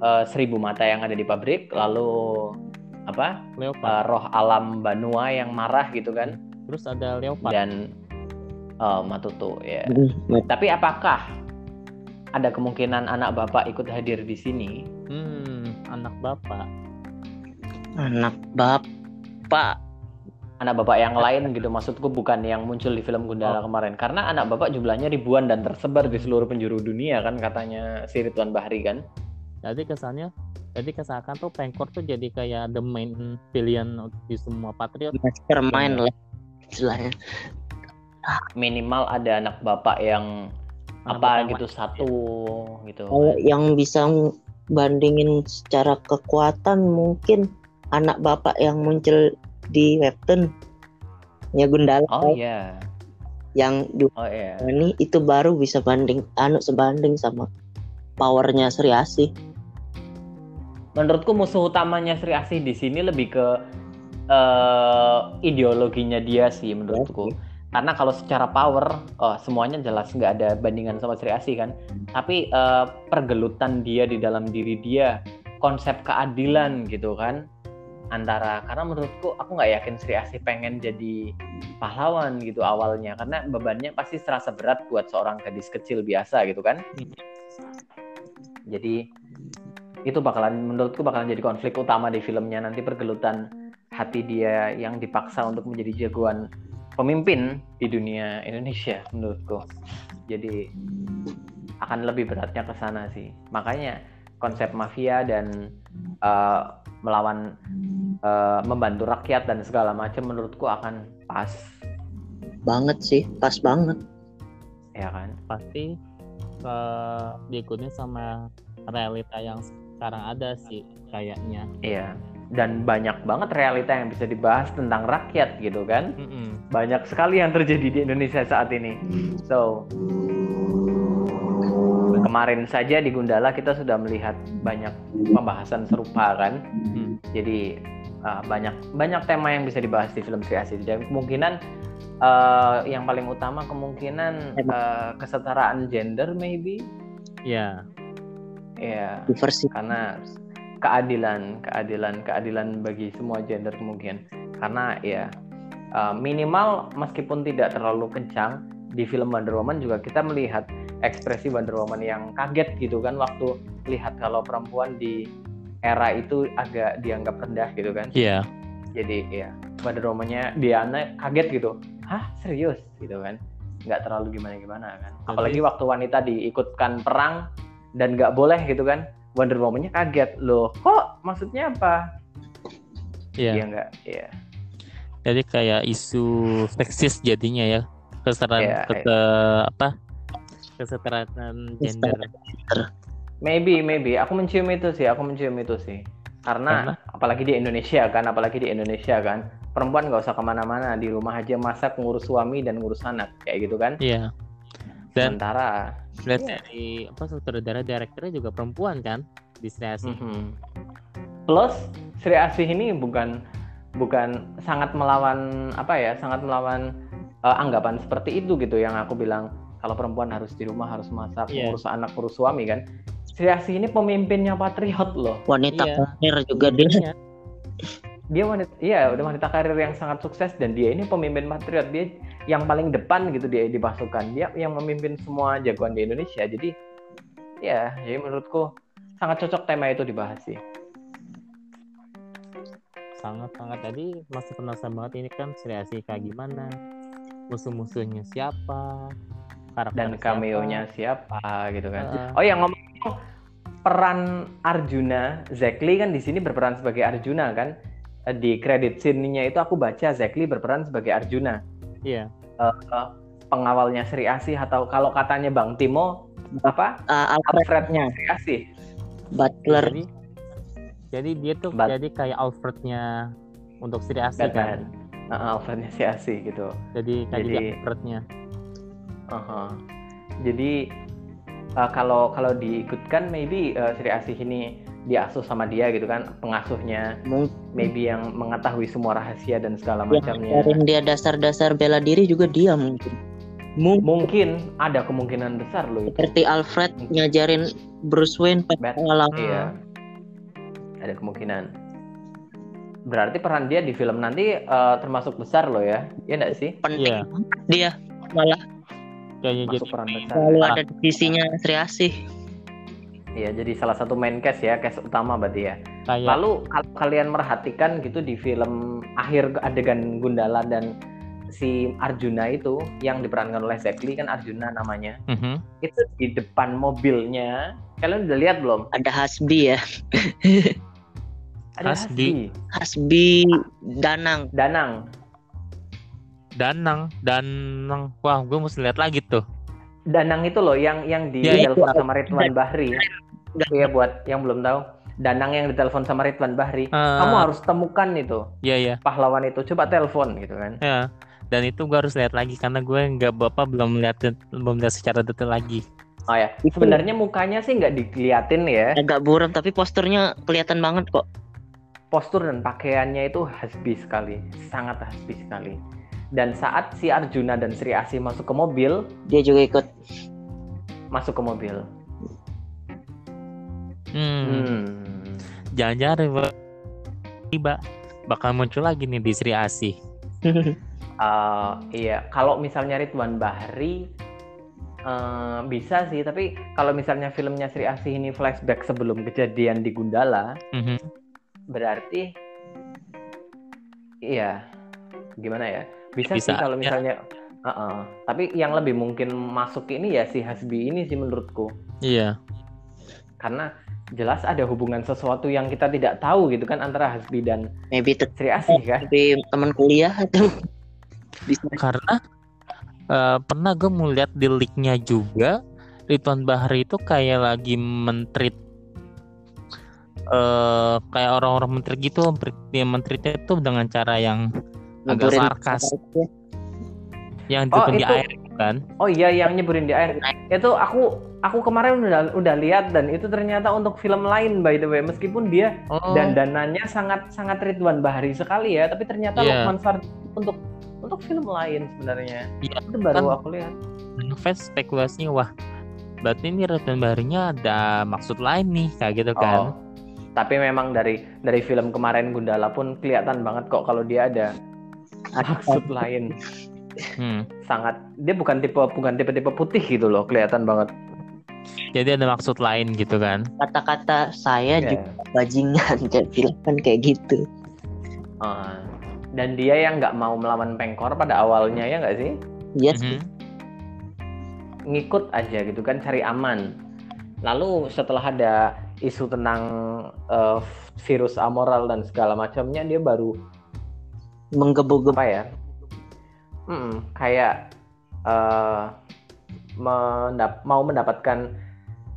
Speaker 1: eh, seribu mata yang ada di pabrik lalu apa
Speaker 3: Leopard.
Speaker 1: eh, roh alam Banua yang marah gitu kan.
Speaker 3: Terus ada Leopard.
Speaker 1: dan eh, Matutu ya.
Speaker 2: Hmm,
Speaker 1: tapi apakah ada kemungkinan anak bapak ikut hadir di sini?
Speaker 3: Hmm, anak bapak.
Speaker 2: anak bapak.
Speaker 1: Anak bapak yang lain gitu maksudku bukan yang muncul di film Gundala kemarin. Karena anak bapak jumlahnya ribuan dan tersebar di seluruh penjuru dunia kan katanya si Ridwan Bahri kan
Speaker 3: Jadi kesannya, jadi kesakan tuh Pengkor tuh jadi kayak the main villain di semua Patriot.
Speaker 2: mastermind
Speaker 1: Iya.
Speaker 2: lah istilahnya.
Speaker 1: minimal ada anak bapak yang
Speaker 3: Anak
Speaker 1: apa
Speaker 3: bapak
Speaker 1: gitu satu gitu
Speaker 2: Kalau yang bisa bandingin secara kekuatan mungkin anak bapak yang muncul di webtoon ya Gundala
Speaker 1: oh iya
Speaker 2: yang di
Speaker 1: oh iya
Speaker 2: ini itu baru bisa banding anu sebanding sama powernya Sri Asih.
Speaker 1: Menurutku musuh utamanya Sri Asih di sini lebih ke eh, ideologinya dia sih menurutku. Karena kalau secara power oh, semuanya jelas nggak ada bandingan sama Sri Asih kan? Tapi eh, pergelutan dia di dalam diri dia konsep keadilan gitu kan antara karena menurutku aku nggak yakin Sri Asih pengen jadi pahlawan gitu awalnya karena bebannya pasti serasa berat buat seorang gadis kecil biasa gitu kan. Jadi itu bakalan menurutku bakalan jadi konflik utama di filmnya. Nanti pergelutan hati dia yang dipaksa untuk menjadi jagoan pemimpin di dunia Indonesia menurutku. Jadi akan lebih beratnya ke sana sih. Makanya konsep mafia dan eh, melawan eh, membantu rakyat dan segala macam menurutku akan pas.
Speaker 2: Banget sih, pas banget.
Speaker 1: ya kan?
Speaker 3: Pasti eh, diikutin sama realita yang sekarang ada sih kayaknya.
Speaker 1: iya dan banyak banget realita yang bisa dibahas tentang rakyat gitu kan
Speaker 3: Mm-mm.
Speaker 1: banyak sekali yang terjadi di Indonesia saat ini. So kemarin saja di Gundala kita sudah melihat banyak pembahasan serupa kan.
Speaker 3: Hmm.
Speaker 1: Jadi uh, banyak banyak tema yang bisa dibahas di film Sri Asih dan kemungkinan uh, yang paling utama kemungkinan uh, kesetaraan gender maybe
Speaker 3: Ya,
Speaker 1: ya
Speaker 2: Diversi.
Speaker 1: karena keadilan keadilan keadilan bagi semua gender kemungkinan karena ya uh, minimal meskipun tidak terlalu kencang di film Wonder Woman juga kita melihat ekspresi Wonder Woman yang kaget gitu kan waktu lihat kalau perempuan di era itu agak dianggap rendah gitu kan
Speaker 3: iya.
Speaker 1: jadi ya Wonder Woman-nya Diana kaget gitu hah serius gitu kan nggak terlalu gimana gimana kan
Speaker 3: Jadi-
Speaker 1: apalagi waktu wanita diikutkan perang dan nggak boleh gitu kan. Wonder Woman-nya kaget. Loh kok maksudnya apa?
Speaker 3: Iya.
Speaker 1: Iya nggak? Iya.
Speaker 3: Jadi kayak isu seksis jadinya ya. Kesetaraan
Speaker 1: Iya,
Speaker 3: kete- apa? Kesetaraan gender.
Speaker 1: maybe maybe. Aku mencium itu sih aku mencium itu sih. Karena, apalagi di Indonesia kan apalagi di Indonesia kan. Perempuan nggak usah ke mana-mana di rumah aja masak ngurus suami dan ngurus anak. Kayak gitu kan?
Speaker 3: Iya. Dan
Speaker 1: sementara
Speaker 3: lihat
Speaker 1: Iya.
Speaker 3: dari apa sutradara direkturnya juga perempuan kan di Sri Asih.
Speaker 1: Mhm. Plus Sri Asih ini bukan bukan sangat melawan apa ya, sangat melawan eh, anggapan seperti itu gitu yang aku bilang kalau perempuan harus di rumah harus masak,
Speaker 3: Iya.
Speaker 1: ngurus anak, ngurus suami kan. Sri Asih ini pemimpinnya patriot loh.
Speaker 2: Wanita
Speaker 3: Iya.
Speaker 2: karir juga dia.
Speaker 1: Dia wanita iya udah wanita karir yang sangat sukses dan dia ini pemimpin patriot. Dia yang paling depan gitu dia di pasukan. Dia yang memimpin semua jagoan di Indonesia. Jadi ya, jadi menurutku sangat cocok tema itu dibahas sih.
Speaker 3: sangat sangat tadi masih penasaran banget ini kan Sri Asih kayak gimana musuh-musuhnya siapa karakter
Speaker 1: dan
Speaker 3: siapa.
Speaker 1: cameo-nya siapa gitu kan.
Speaker 3: Heeh.
Speaker 1: Oh ya ngomong peran Arjuna, Lee kan di sini berperan sebagai Arjuna kan. Eh, Di kredit scene-nya itu aku baca Zack Lee berperan sebagai Arjuna.
Speaker 3: iya
Speaker 1: Eh, eh, pengawalnya Sri Asih atau kalau katanya Bang Timo apa?
Speaker 2: Alfred
Speaker 1: Alfrednya Sri Asih.
Speaker 2: Butler.
Speaker 3: jadi jadi dia tuh
Speaker 1: But-
Speaker 3: jadi kayak Alfrednya untuk Sri Asih
Speaker 1: Batman.
Speaker 3: kan
Speaker 1: Nah, Alfrednya Sri Asih gitu.
Speaker 3: jadi kayak Jadi- Alfrednya
Speaker 1: Aha. Jadi eh, kalau kalau diikutkan maybe eh, Sri Asih ini diasuh sama dia gitu kan pengasuhnya
Speaker 2: Mungkin
Speaker 1: maybe yang mengetahui semua rahasia dan segala
Speaker 2: yang
Speaker 1: macamnya.
Speaker 2: ngajarin dia dasar-dasar bela diri juga dia mungkin. Mungkin
Speaker 1: Mungkin ada kemungkinan besar loh itu.
Speaker 2: seperti Alfred ngajarin Bruce Wayne pas
Speaker 1: Bat-
Speaker 2: pengalaman.
Speaker 1: Iya. Ada kemungkinan. Berarti peran dia di film nanti eh, termasuk besar loh ya. Iya enggak sih?
Speaker 2: penting
Speaker 3: Iya.
Speaker 2: banget dia malah
Speaker 3: kayaknya jadi
Speaker 1: Masuk peran besar.
Speaker 2: selalu ada di sisinya Sri Asih.
Speaker 1: Iya, jadi salah satu main cast ya, cast utama berarti ya.
Speaker 3: kayak
Speaker 1: Lalu kalau kalian merhatikan gitu di film akhir adegan Gundala dan si Arjuna itu yang diperankan oleh Zack Lee kan Arjuna namanya.
Speaker 3: Mhm.
Speaker 1: Itu di depan mobilnya. Kalian udah lihat belum?
Speaker 2: Ada Hasbi ya,
Speaker 1: Ada
Speaker 3: Hasbi.
Speaker 2: Hasbi Danang.
Speaker 1: Danang.
Speaker 3: Danang Danang wah gue mesti lihat lagi tuh
Speaker 1: Danang itu loh yang yang di
Speaker 3: Iya,
Speaker 1: telepon
Speaker 2: itu.
Speaker 1: sama Ridwan Bahri. Iya buat yang belum tahu. Danang yang ditelepon sama Ridwan Bahri. Kamu
Speaker 3: Ah,
Speaker 1: harus temukan itu
Speaker 3: iya iya
Speaker 1: pahlawan itu. Coba telepon gitu kan.
Speaker 3: ya dan itu gue harus lihat lagi karena gue nggak bapak belum lihat belum lihat secara detail lagi
Speaker 1: Oh ya, sebenarnya mukanya sih nggak diliatin ya.
Speaker 2: Agak buram tapi posturnya kelihatan banget kok.
Speaker 1: Postur dan pakaiannya itu hasbi sekali, sangat hasbi sekali. Dan saat si Arjuna dan Sri Asih masuk ke mobil,
Speaker 2: Dia juga ikut.
Speaker 1: masuk ke mobil.
Speaker 3: hmm,
Speaker 1: Hmm.
Speaker 3: jangan-jangan tiba bakal muncul lagi nih di Sri Asih
Speaker 1: Uh, iya, kalau misalnya Ridwan Bahri uh, bisa sih, tapi kalau misalnya filmnya Sri Asih ini flashback sebelum kejadian di Gundala,
Speaker 3: Mhm.
Speaker 1: berarti iya gimana ya? Bisa,
Speaker 3: Bisa,
Speaker 1: sih kalau
Speaker 3: ya.
Speaker 1: misalnya Uh-uh. Tapi yang lebih mungkin masuk ini ya si Hasbi ini sih menurutku.
Speaker 3: iya
Speaker 1: Karena jelas ada hubungan sesuatu yang kita tidak tahu gitu kan antara Hasbi dan
Speaker 2: Maybe
Speaker 1: Sri Asih kan.
Speaker 2: tapi teman kuliah atau
Speaker 3: karena eh, pernah gue melihat di leaknya juga Ridwan Bahri itu kayak lagi mentrit eh kayak orang-orang menteri gitu dia mentritnya tuh dengan cara yang agak sarkas
Speaker 2: ya.
Speaker 3: yang
Speaker 1: Oh,
Speaker 3: di
Speaker 1: itu-
Speaker 3: air kan
Speaker 1: Oh iya yang nyeburin di air. Itu aku aku kemarin udah udah lihat dan itu ternyata untuk film lain by the way meskipun dia
Speaker 3: oh
Speaker 1: dan dananya sangat sangat Ridwan Bahari sekali ya tapi ternyata
Speaker 3: Iya.
Speaker 1: Lukman Sardi untuk untuk film lain sebenarnya.
Speaker 3: Iya,
Speaker 1: Itu baru
Speaker 3: kan-
Speaker 1: aku lihat.
Speaker 3: fans spekulasinya wah berarti ini Ridwan Baharinya ada maksud lain nih kayak gitu kan
Speaker 1: Oh. Tapi memang dari dari film kemarin Gundala pun kelihatan banget kok kalau dia ada maksud lain.
Speaker 3: Hmm.
Speaker 1: Sangat dia bukan tipe bukan tipe-tipe putih gitu loh, kelihatan banget.
Speaker 3: jadi ada maksud lain gitu kan
Speaker 2: Kata-kata saya
Speaker 1: Iya.
Speaker 2: juga bajingan film kan kayak gitu.
Speaker 1: Ah. dan dia yang nggak mau melawan Pengkor pada awalnya ya nggak sih?
Speaker 2: Iya sih.
Speaker 3: Mhm.
Speaker 1: ngikut aja gitu kan cari aman lalu setelah ada isu tentang eh, virus amoral dan segala macamnya dia baru
Speaker 2: Menggebu-gebu.
Speaker 1: ya? Mm, kayak eh, mendap- mau mendapatkan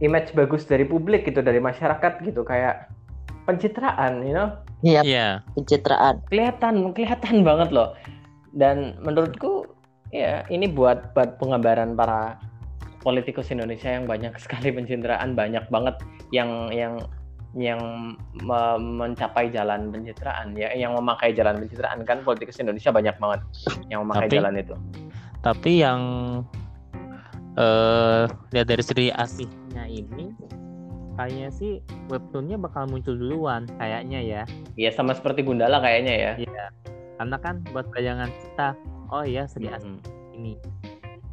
Speaker 1: image bagus dari publik gitu dari masyarakat gitu. Kayak pencitraan you know?
Speaker 2: Iya,
Speaker 3: Iya.
Speaker 2: pencitraan.
Speaker 1: kelihatan kelihatan banget loh. Dan menurutku ya ini buat buat penggambaran para politikus Indonesia yang banyak sekali pencitraan banyak banget yang yang yang me- mencapai jalan pencitraan. Ya yang memakai jalan pencitraan kan politikus Indonesia banyak banget yang memakai
Speaker 3: Tapi-
Speaker 1: jalan itu.
Speaker 3: Tapi yang eh lihat dari segi aslinya ini kayaknya sih webtoonnya bakal muncul duluan kayaknya ya.
Speaker 1: Ya sama seperti Gundala kayaknya ya.
Speaker 3: Karena kan buat bayangan kita oh iya segi asli
Speaker 1: Mm.
Speaker 3: ini.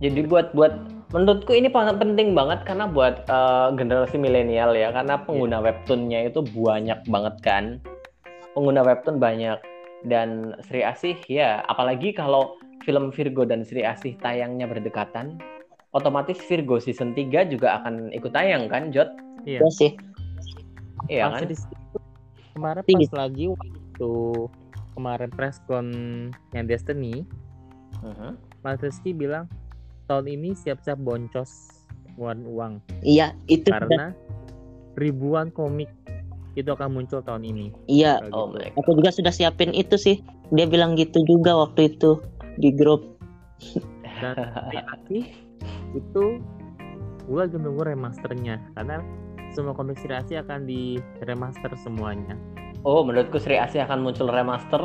Speaker 1: Jadi buat buat menurutku ini sangat penting banget karena buat eh, generasi milenial ya karena pengguna webtoonnya itu banyak banget kan. Pengguna webtoon banyak dan Sri Asih ya apalagi kalau film Virgo dan Sri Asih tayangnya berdekatan otomatis Virgo season 3 juga akan ikut tayang kan Jot?
Speaker 3: iya
Speaker 2: Iya sih.
Speaker 1: Iya kan?
Speaker 3: kemarin
Speaker 2: Tinggi.
Speaker 3: pas lagi waktu kemarin presscon yang Destiny
Speaker 1: Mhm.
Speaker 3: Mas Rizky bilang tahun ini siap-siap boncos ngeluarin uang
Speaker 2: Iya, itu
Speaker 3: karena ribuan komik itu akan muncul tahun ini.
Speaker 2: iya.
Speaker 1: Oh
Speaker 3: gitu.
Speaker 1: god.
Speaker 2: Aku juga sudah siapin itu sih. Dia bilang gitu juga waktu itu di grup.
Speaker 3: Dan Sri itu gue lagi nunggu remasternya karena semua komik Sri Asih akan di remaster semuanya.
Speaker 1: Oh, menurutku Sri Asih akan muncul remaster,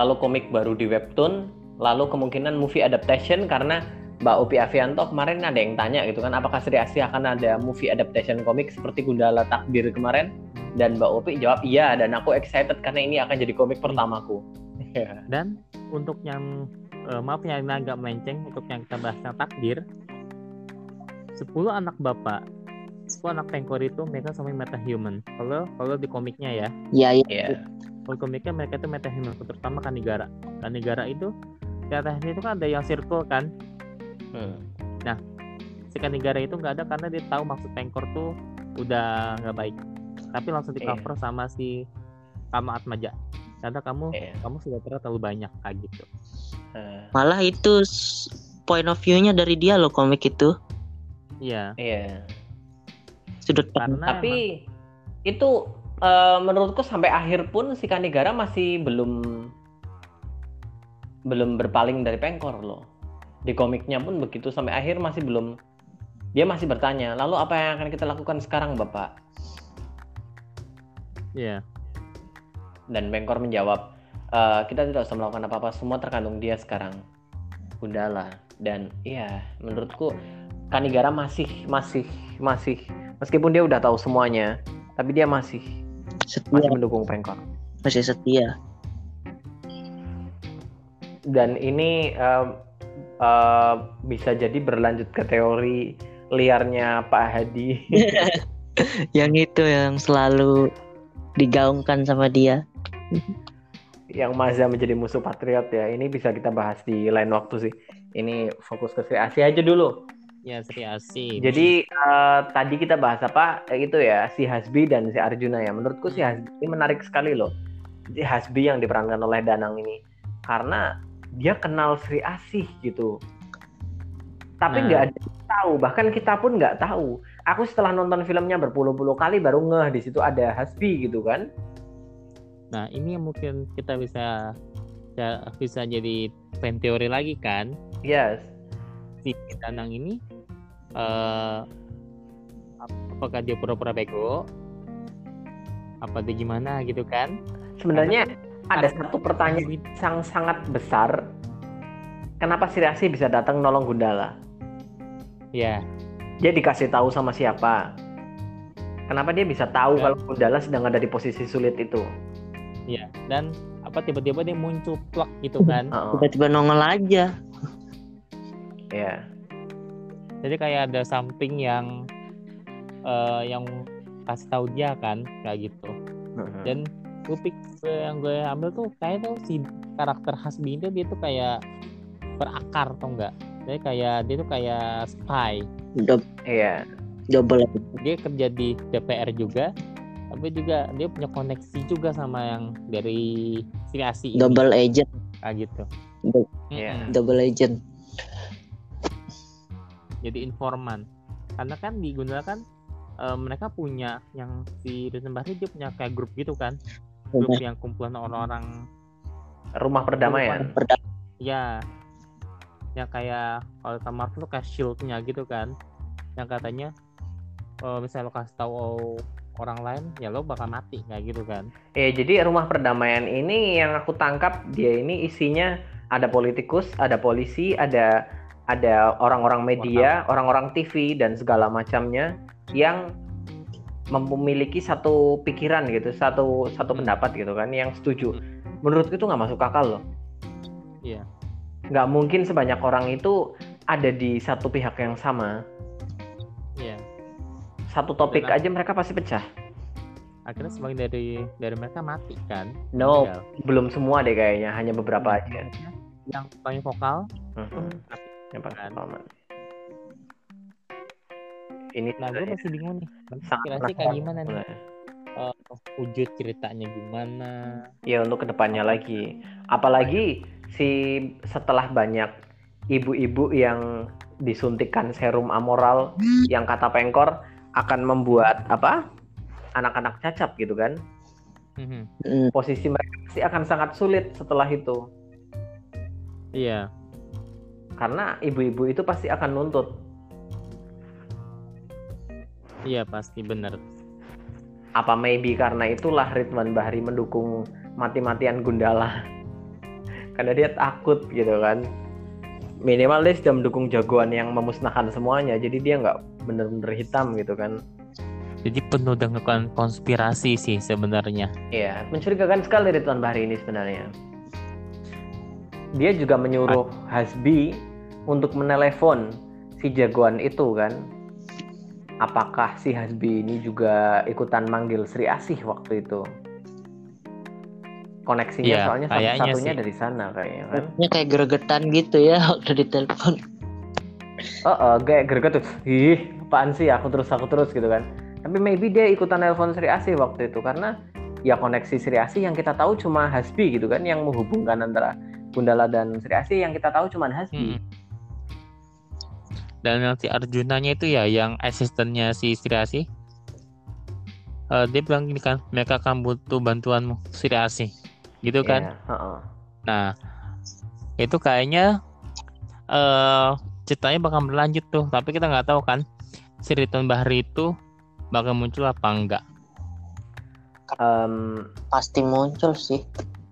Speaker 1: lalu komik baru di webtoon, lalu kemungkinan movie adaptation karena Mbak Upi Avianto kemarin ada yang tanya gitu kan, apakah Sri Asih akan ada movie adaptation komik seperti Gundala Takdir kemarin? Dan Mbak Upi jawab iya, dan aku excited karena ini akan jadi komik pertamaku. Iya.
Speaker 3: Dan untuk yang eh, maaf ya ini agak melenceng untuk yang kita bahas yang takdir 10 anak bapak 10 anak pengkor itu mereka sama metahuman. Kalau kalau di komiknya ya,
Speaker 2: Iya, iya.
Speaker 1: Iya.
Speaker 3: kalau komiknya mereka itu metahuman terutama Kanigara. Kanigara itu di atasnya itu kan ada yang circle kan.
Speaker 1: Hmm.
Speaker 3: Si Kanigara itu nggak ada karena dia tahu maksud pengkor tuh udah nggak baik. Tapi langsung di
Speaker 1: Iya.
Speaker 3: cover sama si Kama Atmaja. Karena kamu
Speaker 1: Iya.
Speaker 3: kamu sudah terlalu terlalu banyak kayak gitu.
Speaker 1: Eh,
Speaker 2: Malah itu point of view-nya dari dia loh komik itu.
Speaker 3: Iya.
Speaker 1: Iya.
Speaker 2: Sudut
Speaker 3: Karena
Speaker 2: pandang.
Speaker 1: Tapi itu eh, menurutku sampai akhir pun si Kanigara masih belum belum berpaling dari Pengkor loh. Di komiknya pun begitu sampai akhir masih belum dia masih bertanya, lalu apa yang akan kita lakukan sekarang, Bapak?
Speaker 3: Iya.
Speaker 1: Dan Pengkor menjawab, "Eh, kita tidak usah melakukan apa-apa, semua tergantung dia sekarang. Gundala. Dan iya, menurutku Kanigara masih masih masih meskipun dia udah tahu semuanya, tapi dia masih
Speaker 2: setia,
Speaker 1: masih mendukung Pengkor.
Speaker 2: masih setia.
Speaker 1: dan ini eh, eh, bisa jadi berlanjut ke teori liarnya Pak Hadi.
Speaker 2: Yang itu yang selalu digaungkan sama dia.
Speaker 1: yang Mazda menjadi musuh patriot ya ini bisa kita bahas di lain waktu sih. Ini fokus ke Sri Asia aja dulu.
Speaker 3: Ya Sri Asih.
Speaker 1: jadi eh, tadi kita bahas apa? Eh, itu ya si Hasbi dan si Arjuna ya. Menurutku si Hasbi ini menarik sekali loh. Si Hasbi yang diperankan oleh Danang ini. Karena dia kenal Sri Asih gitu. Tapi
Speaker 3: Nah.
Speaker 1: nggak ada yang tahu bahkan kita pun nggak tahu. Aku setelah nonton filmnya berpuluh-puluh kali baru ngeh di situ ada Hasbi gitu kan.
Speaker 3: Nah ini yang mungkin kita bisa ya, bisa jadi fan teori lagi kan.
Speaker 1: yes.
Speaker 3: Si Danang ini eh apakah dia pura-pura bego? Apa dia gimana gitu kan?
Speaker 1: Sebenarnya ada satu pertanyaan yang sangat besar. Kenapa Sri Asih bisa datang nolong Gundala?
Speaker 3: ya
Speaker 1: Dia dikasih tahu sama siapa? Kenapa dia bisa tahu
Speaker 3: Ya.
Speaker 1: kalau Gundala sedang ada di posisi sulit itu?
Speaker 3: ya dan apa tiba-tiba dia muncul plak gitu kan
Speaker 1: Heeh,
Speaker 2: Tiba-tiba nongol aja.
Speaker 1: ya.
Speaker 3: jadi kayak ada something yang eh, yang kasih tahu dia kan kayak gitu
Speaker 1: Heeh.
Speaker 3: dan gue pik- gue yang gue ambil tuh kayak tuh si karakter Hasbi itu dia tuh kayak berakar atau enggak jadi kayak dia tuh kayak spy
Speaker 2: Dou-
Speaker 1: Iya.
Speaker 2: Double.
Speaker 3: dia kerja di DPR juga tapi juga dia punya koneksi juga sama yang dari Sri Asi ini,
Speaker 2: Double agent.
Speaker 3: kayak gitu
Speaker 1: Iya.
Speaker 3: Mm-mm.
Speaker 2: Double agent.
Speaker 3: jadi informan karena kan di Gundala kan eh, mereka punya yang si Bahri dia punya kayak grup gitu kan grup yang kumpulan orang-orang
Speaker 1: Rumah perdamaian.
Speaker 2: Perda-
Speaker 3: ya yang kayak kalau sama Marvel tuh kayak shieldnya gitu kan. Yang katanya eh, misalnya lo kasih tahu orang lain ya lo bakal mati kayak gitu kan.
Speaker 1: Ya, jadi rumah perdamaian ini yang aku tangkap dia ini isinya ada politikus, ada polisi, ada ada orang-orang media, orang-orang. TV dan segala macamnya yang memiliki satu pikiran gitu, satu satu
Speaker 3: Hmm.
Speaker 1: pendapat gitu kan, yang setuju. Menurutku itu nggak masuk akal loh.
Speaker 3: Iya.
Speaker 1: Nggak mungkin sebanyak orang itu ada di satu pihak yang sama.
Speaker 3: Iya.
Speaker 1: Satu topik
Speaker 3: Dan-
Speaker 1: aja mereka pasti pecah.
Speaker 3: akhirnya sebagian dari dari mereka mati kan
Speaker 1: No,
Speaker 3: Meninggal.
Speaker 1: belum semua deh kayaknya, hanya beberapa aja.
Speaker 3: yang paling vokal
Speaker 1: Mhm.
Speaker 3: mati.
Speaker 1: Yang paling
Speaker 3: Kan.
Speaker 1: pertama. Ini
Speaker 3: nah gue masih bingung nih kira-kira kayak gimana nih. Eh, wujud ceritanya gimana?
Speaker 1: Ya untuk ke depannya lagi. Apalagi si setelah banyak ibu-ibu yang disuntikan serum amoral yang kata pengkor akan membuat apa anak-anak cacat gitu kan?
Speaker 3: Mhm.
Speaker 2: Mm,
Speaker 1: posisi mereka pasti akan sangat sulit setelah itu.
Speaker 3: Iya.
Speaker 1: Karena ibu-ibu itu pasti akan nuntut
Speaker 3: iya pasti bener.
Speaker 1: Apa maybe karena itulah Ridwan Bahri mendukung mati-matian Gundala? Karena dia takut gitu kan. Minimal dia sudah mendukung jagoan yang memusnahkan semuanya jadi dia nggak bener-bener hitam gitu kan.
Speaker 3: Jadi penuh dengan kon- konspirasi sih sebenarnya.
Speaker 1: Iya, mencurigakan sekali Ridwan Bahri ini sebenarnya. Dia juga menyuruh Hasbi untuk menelepon si jagoan itu kan. Apakah si Hasbi ini juga ikutan manggil Sri Asih waktu itu? Koneksinya
Speaker 3: Iya,
Speaker 1: soalnya satu-satunya
Speaker 3: sih.
Speaker 1: dari sana kayaknya kan.
Speaker 2: Ini kayak gregetan gitu ya waktu ditelepon.
Speaker 1: Oh, oh kayak greget tuh. Ih, apaan sih aku terus aku terus gitu kan. Tapi maybe dia ikutan telepon Sri Asih waktu itu karena ya koneksi Sri Asih yang kita tahu cuma Hasbi gitu kan yang menghubungkan antara Gundala dan Sri Asih yang kita tahu cuma Hasbi.
Speaker 3: Mm. Dan yang si Arjunanya itu ya yang asistennya si Sri Asih Eh, dia bilang gini kan mereka akan butuh bantuanmu Sri Asih gitu kan
Speaker 1: Iya, heeh.
Speaker 3: Nah, itu kayaknya eh ceritanya bakal berlanjut tuh, tapi kita nggak tahu kan si Ridwan Bahri itu bakal muncul apa enggak.
Speaker 1: Em,
Speaker 2: Pasti muncul sih.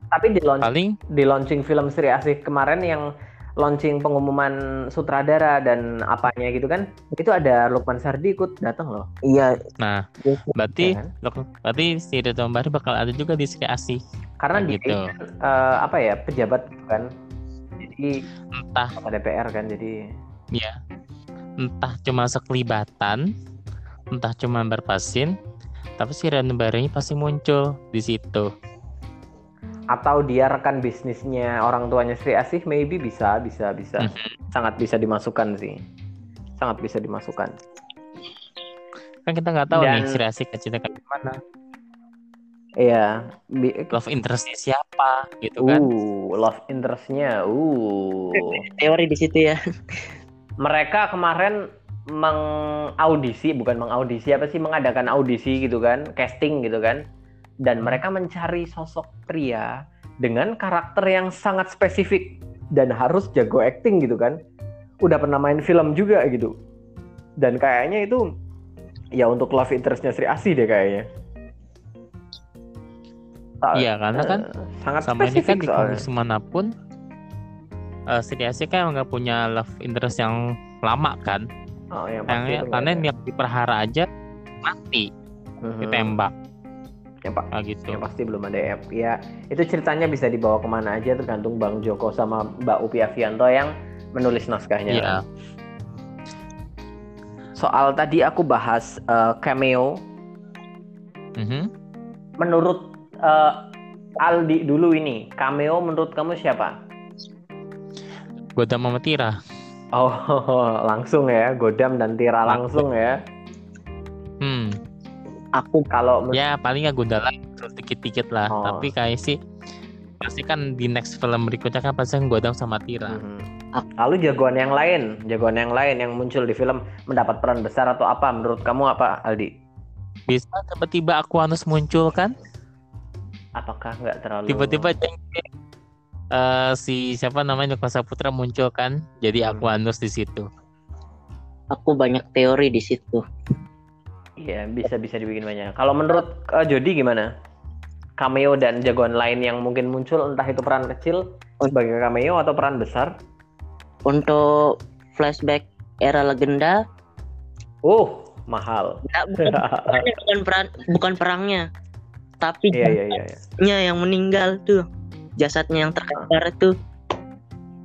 Speaker 1: tapi di launch,
Speaker 3: Paling
Speaker 1: di launching film Sri Asih kemarin yang launching pengumuman sutradara dan apanya gitu kan, itu ada Lukman Sardi ikut datang loh.
Speaker 2: Iya.
Speaker 3: nah
Speaker 2: iya.
Speaker 3: berarti
Speaker 1: Ya kan?
Speaker 3: lok- berarti si Ridwan Bahri bakal ada juga di Sri Asih.
Speaker 1: Karena
Speaker 3: Nah,
Speaker 1: dia
Speaker 3: gitu.
Speaker 1: kan, eh, apa ya pejabat gitu kan, jadi
Speaker 3: Entah
Speaker 1: apa DPR kan, jadi
Speaker 3: ya entah cuma sekelibatan, entah cuma berpasin, tapi si Ridwan Bahri pasti muncul di situ.
Speaker 1: Atau dia rekan bisnisnya orang tuanya Sri Asih maybe bisa bisa bisa
Speaker 3: Mhm.
Speaker 1: sangat bisa dimasukkan sih sangat bisa dimasukkan
Speaker 3: Kan kita nggak tahu nih
Speaker 1: Dan-
Speaker 3: Sri Asih cinta kayak gimana,
Speaker 1: iya bi-
Speaker 3: love interestnya siapa gitu kan.
Speaker 1: uh love interestnya uh
Speaker 2: Teori di situ ya.
Speaker 1: mereka kemarin mengaudisi bukan mengaudisi apa sih mengadakan audisi gitu kan casting gitu kan dan mereka mencari sosok pria dengan karakter yang sangat spesifik dan harus jago acting gitu kan udah pernah main film juga gitu dan kayaknya itu ya untuk love interestnya Sri Asih deh kayaknya
Speaker 3: Iya, karena kan
Speaker 1: Eh, sangat
Speaker 3: sama ini kan
Speaker 1: spesifik
Speaker 3: di
Speaker 1: soalnya.
Speaker 3: komik mana pun uh, Sri Asih kan nggak punya love interest yang lama kan
Speaker 1: Oh, yang
Speaker 3: yang karena yang diperhara aja mati.
Speaker 1: Mhm.
Speaker 3: ditembak
Speaker 1: Yang, pa-
Speaker 3: kayak gitu
Speaker 1: yang pasti belum ada ya. Ya, itu ceritanya bisa dibawa ke mana aja tergantung Bang Joko sama Mbak Upi Avianto yang menulis naskahnya.
Speaker 3: Iya.
Speaker 1: Soal tadi aku bahas eh, cameo.
Speaker 3: Mhm.
Speaker 1: Menurut eh, Aldi dulu ini, cameo menurut kamu siapa?
Speaker 3: Godam sama Tira
Speaker 1: Oh, langsung ya, Godam dan Tira langsung ya.
Speaker 3: hmm
Speaker 2: Aku
Speaker 1: Kalau
Speaker 3: ya paling ya Gundala dikit-dikit lah
Speaker 1: Oh.
Speaker 3: tapi kayak sih pasti kan di next film berikutnya kan pasti Godam sama Tira
Speaker 1: Mhm. Lalu jagoan yang lain, jagoan yang lain yang muncul di film mendapat peran besar atau apa? Menurut kamu apa, Aldi?
Speaker 3: bisa tiba-tiba Aquanus muncul kan
Speaker 1: Apakah nggak terlalu?
Speaker 3: tiba-tiba. Eh, si siapa namanya Kuasa Putra muncul kan jadi
Speaker 1: Hmm.
Speaker 3: Aquanus di situ
Speaker 2: aku banyak teori di situ.
Speaker 1: Iya, bisa bisa dibikin banyak. Kalau menurut eh, Jody gimana? Cameo dan jagoan lain yang mungkin muncul entah itu peran kecil sebagai cameo atau peran besar?
Speaker 2: Untuk flashback era legenda,
Speaker 1: Oh, mahal.
Speaker 2: nggak, bukan, bukan, bukan peran, bukan perangnya, tapi
Speaker 1: Iya iya iya. iya.
Speaker 2: jasadnya yang meninggal tuh, jasadnya yang terkapar itu,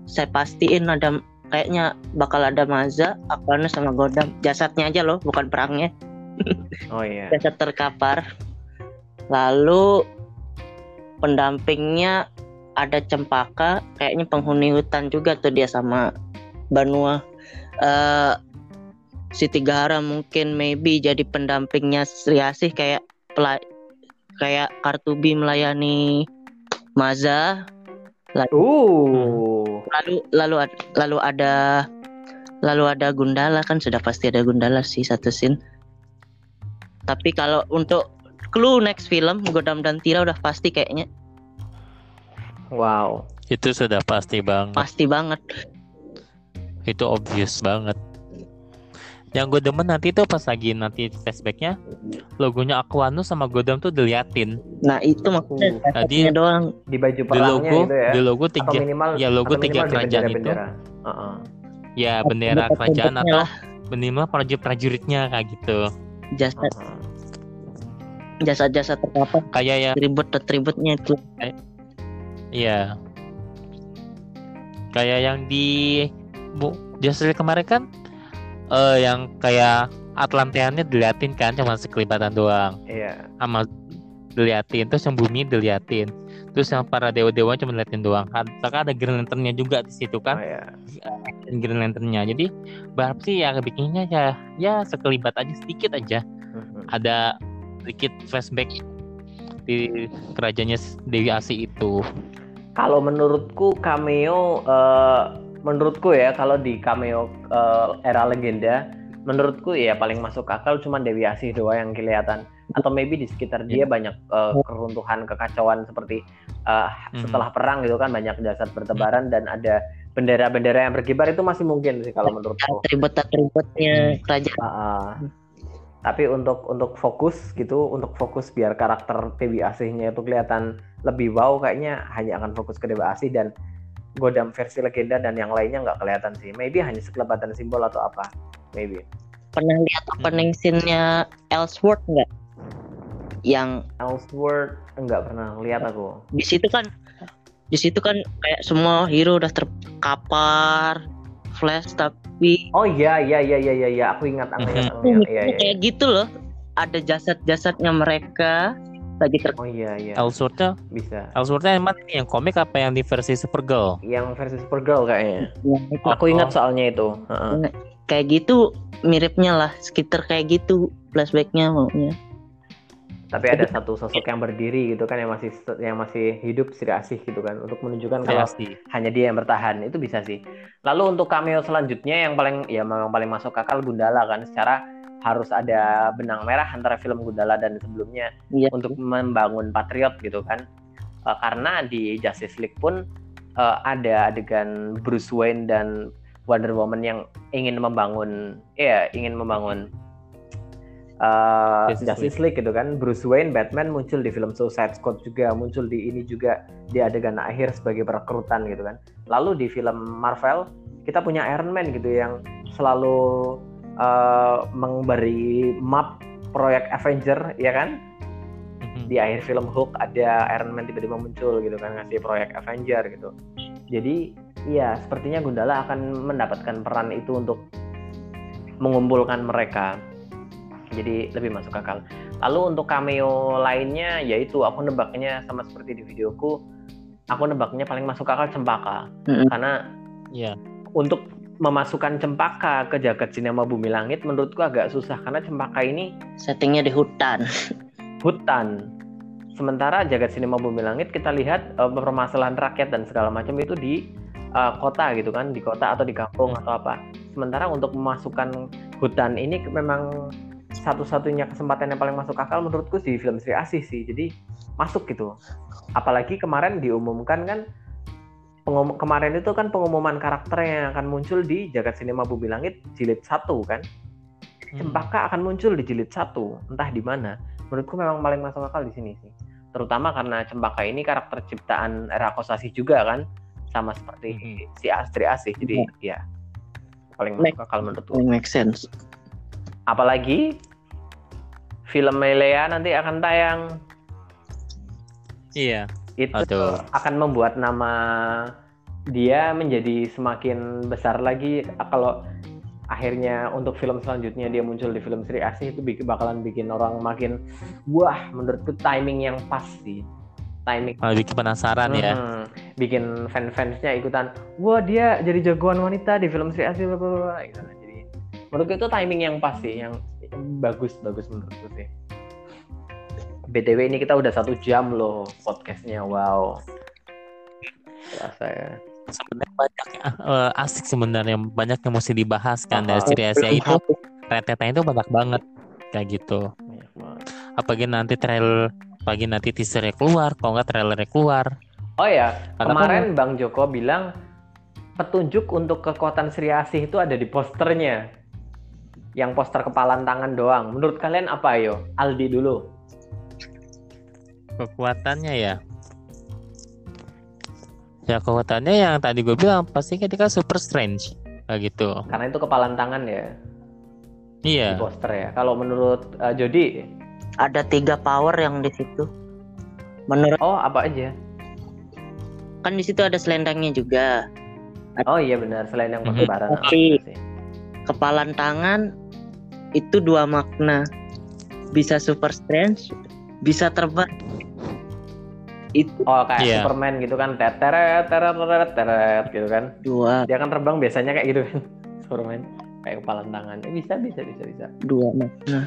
Speaker 2: saya pastiin ada kayaknya bakal ada Maza, Aquanus sama Godam. Jasadnya aja loh, bukan perangnya.
Speaker 1: Oh iya.
Speaker 2: Jasad terkapar. Lalu pendampingnya ada Cempaka, kayaknya penghuni hutan juga tuh dia sama Banua. eh si Tigahara mungkin maybe jadi pendampingnya Sri Asih kayak pela kayak Kartubi melayani Maza.
Speaker 1: Uh.
Speaker 2: Lalu lalu lalu ada lalu ada Gundala kan sudah pasti ada Gundala sih satu scene. Tapi kalau untuk clue next film Godam dan Tira udah pasti kayaknya
Speaker 1: Wow.
Speaker 3: itu sudah pasti banget
Speaker 2: pasti banget.
Speaker 3: itu obvious banget yang gue demen nanti tuh pas lagi nanti flashbacknya logonya Aquanus sama Godam tuh diliatin
Speaker 2: Nah itu maksudnya
Speaker 1: Uh,
Speaker 3: tadi
Speaker 2: jasadnya doang.
Speaker 1: Di baju
Speaker 3: di
Speaker 1: perangnya
Speaker 3: logo
Speaker 1: gitu ya.
Speaker 3: di logo
Speaker 1: Atau
Speaker 3: tiga
Speaker 1: minimal
Speaker 3: ya, logo
Speaker 1: atau
Speaker 3: tiga
Speaker 1: di
Speaker 3: kerajaan itu.
Speaker 1: bendera-bendera. Heeh.
Speaker 3: ya bendera kerajaan atau
Speaker 2: lah,
Speaker 3: minimal prajurit prajuritnya kayak gitu
Speaker 2: jasad
Speaker 1: Heeh.
Speaker 2: jasad-jasad terkapar
Speaker 3: kayak ya
Speaker 2: atribut atributnya itu.
Speaker 3: Iya. Kayak yang di Bu League kemarin kan eh yang kayak Atlanteannya diliatin kan cuma sekelibatan doang.
Speaker 1: Iya.
Speaker 3: Sama diliatin terus yang bumi diliatin. Terus yang para dewa-dewa cuma diliatin doang. Kan Karena ada Green Lantern-nya juga di situ
Speaker 1: Oh
Speaker 3: kan.
Speaker 1: iya.
Speaker 3: Green Lantern-nya. Jadi berarti sih ya bikinnya ya ya sekelibat aja sedikit aja.
Speaker 1: Mhm.
Speaker 3: Ada sedikit flashback di kerajaannya Dewi Asih itu.
Speaker 1: Kalau menurutku cameo eh, menurutku ya kalau di cameo eh, era legenda menurutku ya paling masuk akal cuma Dewi Asih doang yang kelihatan atau maybe di sekitar dia banyak eh, keruntuhan kekacauan seperti eh,
Speaker 3: Mhm.
Speaker 1: setelah perang gitu kan banyak jasad bertebaran dan ada bendera-bendera yang berkibar itu masih mungkin sih kalau menurutku.
Speaker 2: atribut atributnya kerajaan.
Speaker 1: Ah, ah. tapi untuk untuk fokus gitu untuk fokus biar karakter Dewi Asihnya itu kelihatan lebih wow kayaknya hanya akan fokus ke Dewi Asih dan Godam versi legenda dan yang lainnya nggak kelihatan sih maybe hanya sekelebatan simbol atau apa maybe
Speaker 2: Pernah lihat opening scene-nya Ellsworth nggak? Yang
Speaker 1: Elseworld nggak pernah lihat aku
Speaker 2: di situ kan di situ kan kayak semua hero udah terkapar flash tapi
Speaker 1: oh iya iya iya iya iya iya. Aku ingat aku ingat aku ingat. Iya iya
Speaker 2: kayak gitu loh. Ada jasad-jasadnya mereka lagi ter
Speaker 1: oh iya iya.
Speaker 3: Elseworld-nya
Speaker 1: bisa.
Speaker 3: Elseworld-nya emang yang komik apa yang di versi Supergirl?
Speaker 1: yang versi Supergirl kayaknya.
Speaker 2: Yang itu.
Speaker 1: aku ingat soalnya itu. Heeh.
Speaker 2: kayak gitu miripnya lah. Sekitar kayak gitu flashbacknya maunya
Speaker 1: tapi ada satu sosok yang berdiri gitu kan yang masih yang masih hidup Sri Asih gitu kan untuk menunjukkan kalau
Speaker 3: sih.
Speaker 1: hanya dia yang bertahan itu bisa sih lalu untuk cameo selanjutnya yang paling ya memang paling masuk akal Gundala kan secara harus ada benang merah antara film Gundala dan sebelumnya
Speaker 2: Iya.
Speaker 1: untuk membangun patriot gitu kan Eh, karena di Justice League pun eh, ada adegan Bruce Wayne dan Wonder Woman yang ingin membangun ya ingin membangun uh,
Speaker 3: Justice
Speaker 1: Justice, League. gitu kan Bruce Wayne Batman muncul di film Suicide Squad juga muncul di ini juga di adegan akhir sebagai perekrutan gitu kan lalu di film Marvel kita punya Iron Man gitu yang selalu uh, memberi map proyek Avenger ya kan
Speaker 3: Mhm.
Speaker 1: di akhir film Hulk ada Iron Man tiba-tiba muncul gitu kan ngasih proyek Avenger gitu. Jadi ya sepertinya Gundala akan mendapatkan peran itu untuk mengumpulkan mereka. Jadi lebih masuk akal. Lalu untuk cameo lainnya yaitu aku nebaknya sama seperti di videoku, aku nebaknya paling masuk akal Cempaka
Speaker 2: Mm-mm.
Speaker 1: karena
Speaker 3: Iya.
Speaker 1: untuk memasukkan Cempaka ke jagat sinema Bumi Langit menurutku agak susah karena Cempaka ini
Speaker 2: Settingnya di hutan.
Speaker 1: hutan. Sementara jagat sinema bumi langit kita lihat eh, permasalahan rakyat dan segala macam itu di eh, kota gitu kan, di kota atau di kampung atau apa. Sementara untuk memasukkan hutan ini memang satu-satunya kesempatan yang paling masuk akal menurutku di film Sri Asih sih. Jadi masuk gitu. Apalagi kemarin diumumkan kan pengum- kemarin itu kan pengumuman karakter yang akan muncul di jagat sinema bumi langit jilid satu kan.
Speaker 3: Hmm.
Speaker 1: Cempaka akan muncul di jilid satu, entah di mana. Menurutku memang paling masuk akal di sini sih. Terutama karena Cempaka ini karakter ciptaan era Kosasi juga kan, sama seperti
Speaker 3: Mhm.
Speaker 1: si Astri Asih. Jadi ya paling masuk akal menurutku.
Speaker 2: Make sense.
Speaker 1: Apalagi film Melea nanti akan tayang
Speaker 3: Iya.
Speaker 1: itu
Speaker 3: Aduh.
Speaker 1: akan membuat nama dia menjadi semakin besar lagi kalau akhirnya untuk film selanjutnya dia muncul di film Sri Asih itu bakalan bikin orang makin wah menurutku timing yang pas sih timing
Speaker 3: Malah bikin penasaran ya.
Speaker 1: Hmm, bikin fan-fansnya ikutan wah dia jadi jagoan wanita di film Sri Asih bla, bla, bla, gitu. Jadi menurutku itu timing yang pas sih yang bagus bagus menurutku sih. Btw ini kita udah satu jam loh podcastnya wow. Terasa ya.
Speaker 3: Sebenarnya banyak eh, asik sebenarnya banyak yang mesti dibahas kan dari Sri Asia itu.
Speaker 2: Habis.
Speaker 3: rentetannya itu banyak banget kayak gitu. Apalagi nanti trail pagi nanti teasernya keluar, kalau nggak trailernya keluar.
Speaker 1: oh ya
Speaker 3: Karena
Speaker 1: kemarin Bang Joko bilang petunjuk untuk kekuatan Sri Asih itu ada di posternya yang poster kepalan tangan doang menurut kalian apa ayo Aldi dulu
Speaker 3: kekuatannya ya ya kekuatannya yang tadi gue bilang pasti kan super strange kayak gitu
Speaker 1: karena itu kepalan tangan ya di
Speaker 3: iya
Speaker 1: poster ya. Kalau menurut uh, Jody,
Speaker 2: Ada tiga power yang di situ. Menurut
Speaker 1: oh apa aja?
Speaker 2: kan di situ ada selendangnya juga.
Speaker 1: Oh iya benar, yang
Speaker 3: Mhm.
Speaker 1: pertukaran.
Speaker 2: Tapi-? Kepalan tangan itu dua makna. Bisa super strange, bisa terbang. Itu
Speaker 1: Oh kayak
Speaker 3: Iya.
Speaker 1: Superman gitu kan, teret teret teret teret gitu kan.
Speaker 2: dua
Speaker 1: Dia kan terbang biasanya kayak gitu kan, Superman kayak kepalan tangan. Eh, bisa bisa bisa bisa.
Speaker 2: dua makna.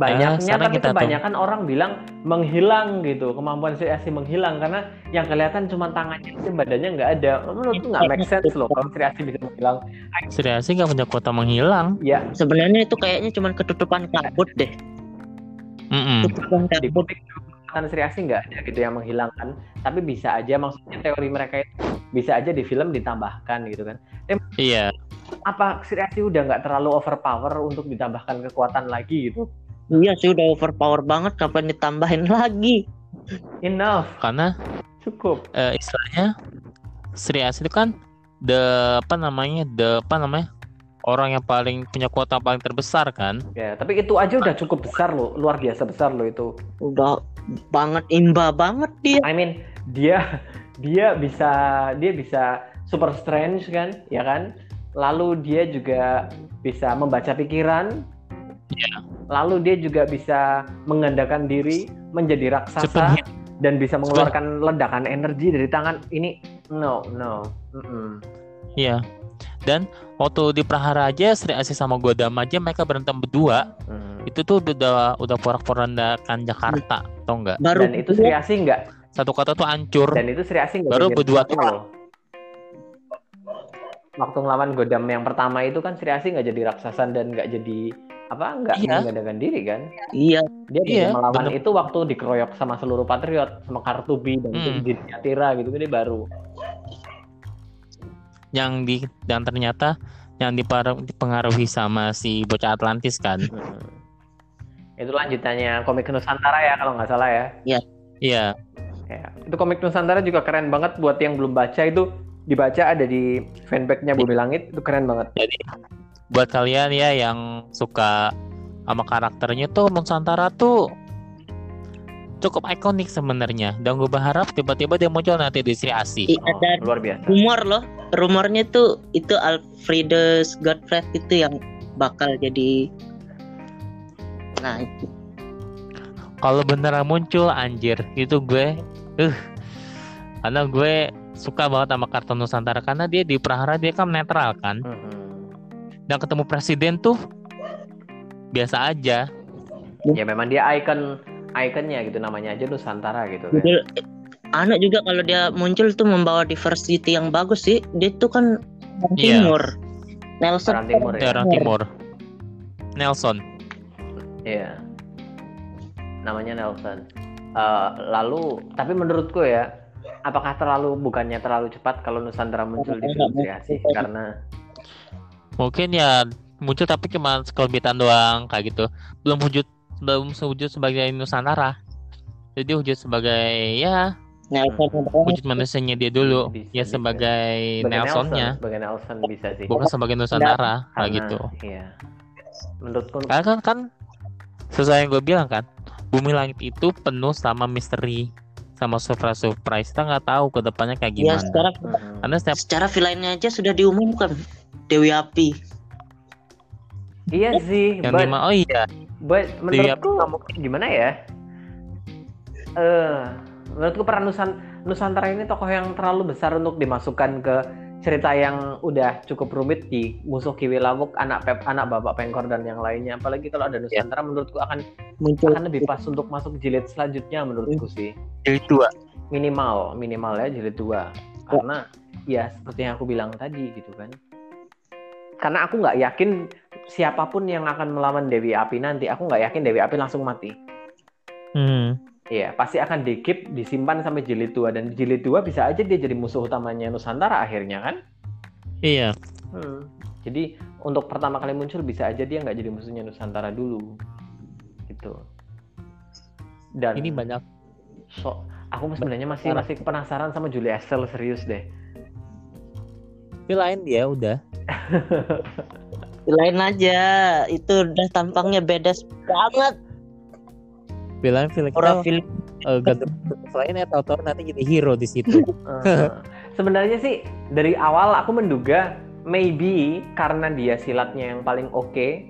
Speaker 1: Banyaknya
Speaker 3: sekarang
Speaker 1: tapi
Speaker 3: kita
Speaker 1: kebanyakan orang bilang menghilang gitu, kemampuan si Asi menghilang karena yang kelihatan cuma tangannya aja badannya nggak ada. Menurutku nggak make sense loh kalau Asi bisa menghilang.
Speaker 3: Sri Asih nggak punya kuota menghilang
Speaker 1: Ya
Speaker 2: Sebenarnya itu kayaknya cuma ketutupan kabut deh.
Speaker 3: Mm-mm.
Speaker 2: Ketutupan
Speaker 1: di
Speaker 2: kabut.
Speaker 1: kan Sri Asih nggak ada gitu yang menghilangkan tapi bisa aja maksudnya teori mereka itu bisa aja di film ditambahkan gitu kan
Speaker 3: iya
Speaker 1: apa Sri Asih udah nggak terlalu overpower untuk ditambahkan kekuatan lagi gitu
Speaker 2: Iya sih udah overpower banget kapan ditambahin lagi.
Speaker 1: enough.
Speaker 3: Karena
Speaker 1: cukup.
Speaker 3: eh, istilahnya Sri Asih itu kan the apa namanya the apa namanya orang yang paling punya kuota paling terbesar kan?
Speaker 1: Ya tapi itu aja udah cukup besar loh luar biasa besar loh itu.
Speaker 2: Udah banget imba banget dia.
Speaker 1: I mean dia dia bisa dia bisa super strange kan ya kan? Lalu dia juga bisa membaca pikiran
Speaker 3: Iya.
Speaker 1: lalu dia juga bisa menggandakan diri menjadi raksasa
Speaker 3: Superhit.
Speaker 1: dan bisa mengeluarkan ledakan energi dari tangan ini no no Mm-mm.
Speaker 3: iya dan waktu di Prahara aja Sri Asih sama Godam aja mereka berantem berdua
Speaker 1: Mm.
Speaker 3: itu tuh udah udah porak-porandakan Jakarta tau nggak
Speaker 2: Baru
Speaker 1: dan itu Sri Asih nggak
Speaker 3: satu kata tuh hancur
Speaker 1: dan itu Sri Asih nggak
Speaker 3: Baru berdua doang.
Speaker 1: loh. waktu ngelawan Godam yang pertama itu kan Sri Asih nggak jadi raksasa dan nggak jadi apa nggak
Speaker 3: Iya.
Speaker 1: menggandakan diri kan
Speaker 2: iya
Speaker 1: dia
Speaker 3: Iya,
Speaker 1: melawan
Speaker 3: bener.
Speaker 1: itu waktu dikeroyok sama seluruh patriot sama Kartubi dan itu
Speaker 3: Hmm.
Speaker 1: Tira gitu dia baru
Speaker 3: yang di yang ternyata yang dipengaruhi sama si bocah Atlantis kan.
Speaker 1: Hmm. Itu lanjutannya komik Nusantara ya kalau nggak salah ya.
Speaker 3: Iya,
Speaker 1: Ya, Itu komik Nusantara juga keren banget buat yang belum baca itu dibaca ada di fanpage-nya Bumi Langit itu keren banget.
Speaker 3: jadi buat kalian ya yang suka sama karakternya tuh Nusantara tuh cukup ikonik sebenarnya dan gue berharap tiba-tiba dia muncul nanti di Sri Asih.
Speaker 2: I-
Speaker 1: Oh,
Speaker 2: ada
Speaker 1: luar biasa.
Speaker 2: rumor loh rumornya tuh itu Alfredus Godfrey itu yang bakal jadi nah itu
Speaker 3: Kalau beneran muncul anjir itu gue uh karena gue suka banget sama kartun Nusantara karena dia di Prahara dia kan netral kan
Speaker 1: Mm-mm.
Speaker 3: Dan ketemu presiden tuh biasa aja
Speaker 1: Ya memang dia icon ikonnya gitu namanya aja Nusantara gitu kan.
Speaker 2: Judul- anak juga kalau dia muncul tuh membawa diversity yang bagus sih dia tuh kan orang
Speaker 3: Iya.
Speaker 2: timur Nelson
Speaker 1: Orang timur
Speaker 3: dari
Speaker 1: ya.
Speaker 3: orang timur Nelson
Speaker 1: Iya. Namanya Nelson. Eh, lalu tapi menurutku ya apakah terlalu bukannya terlalu cepat kalau Nusantara muncul di film Asih karena
Speaker 3: mungkin ya muncul tapi cuma sekelebitan doang kayak gitu belum wujud belum wujud sebagai Nusantara jadi wujud sebagai ya
Speaker 2: Nelson doang.
Speaker 3: wujud manusianya dia dulu
Speaker 1: Bisa,
Speaker 3: ya
Speaker 1: bisa.
Speaker 3: sebagai Nelsonnya
Speaker 1: Nelson, sebagai Nelson bisa sih.
Speaker 3: bukan sebagai Nusantara kayak gitu
Speaker 1: Iya. Menurutku
Speaker 3: karena kan kan sesuai yang gue bilang kan bumi langit itu penuh sama misteri sama surprise surprise kita nggak tahu ke depannya kayak
Speaker 2: ya
Speaker 3: gimana
Speaker 2: secara
Speaker 1: Mhm.
Speaker 3: karena setiap
Speaker 2: secara villainnya aja sudah diumumkan Dewi Api
Speaker 1: Iya sih,
Speaker 3: yang
Speaker 1: but,
Speaker 3: lima oh iya
Speaker 1: but
Speaker 3: Dewi
Speaker 1: menurutku gimana ya? Eh, menurutku peran Nusan- Nusantara ini tokoh yang terlalu besar untuk dimasukkan ke cerita yang udah cukup rumit di musuh Kiwi Lawuk, anak Pep, anak Bapak Pengkor dan yang lainnya. Apalagi kalau ada Nusantara, menurutku akan
Speaker 2: muncul
Speaker 1: akan lebih pas untuk masuk jilid selanjutnya menurutku sih.
Speaker 3: jadi dua
Speaker 1: Minimal, minimal ya jilid dua. Karena ya seperti yang aku bilang tadi gitu kan. Karena aku nggak yakin siapa pun yang akan melawan Dewi Api nanti, aku nggak yakin Dewi Api langsung mati.
Speaker 3: hmm.
Speaker 1: Iya, pasti akan di keep, disimpan sampai jilid 2 dan jilid 2 bisa aja dia jadi musuh utamanya Nusantara akhirnya kan?
Speaker 3: iya
Speaker 1: Hmm. Jadi untuk pertama kali muncul bisa aja dia nggak jadi musuhnya Nusantara dulu, gitu. Dan
Speaker 3: ini banyak
Speaker 1: so, aku sebenarnya masih masih penasaran sama Julie Estelle serius deh.
Speaker 3: Tapi lain dia udah
Speaker 2: lain aja itu udah tampangnya beda banget
Speaker 3: bilang film
Speaker 2: orang
Speaker 3: kita
Speaker 2: film
Speaker 3: uh, ganti lain ya tahu-tahu nanti jadi hero di situ
Speaker 1: Eh, sebenarnya sih dari awal aku menduga maybe karena dia silatnya yang paling oke,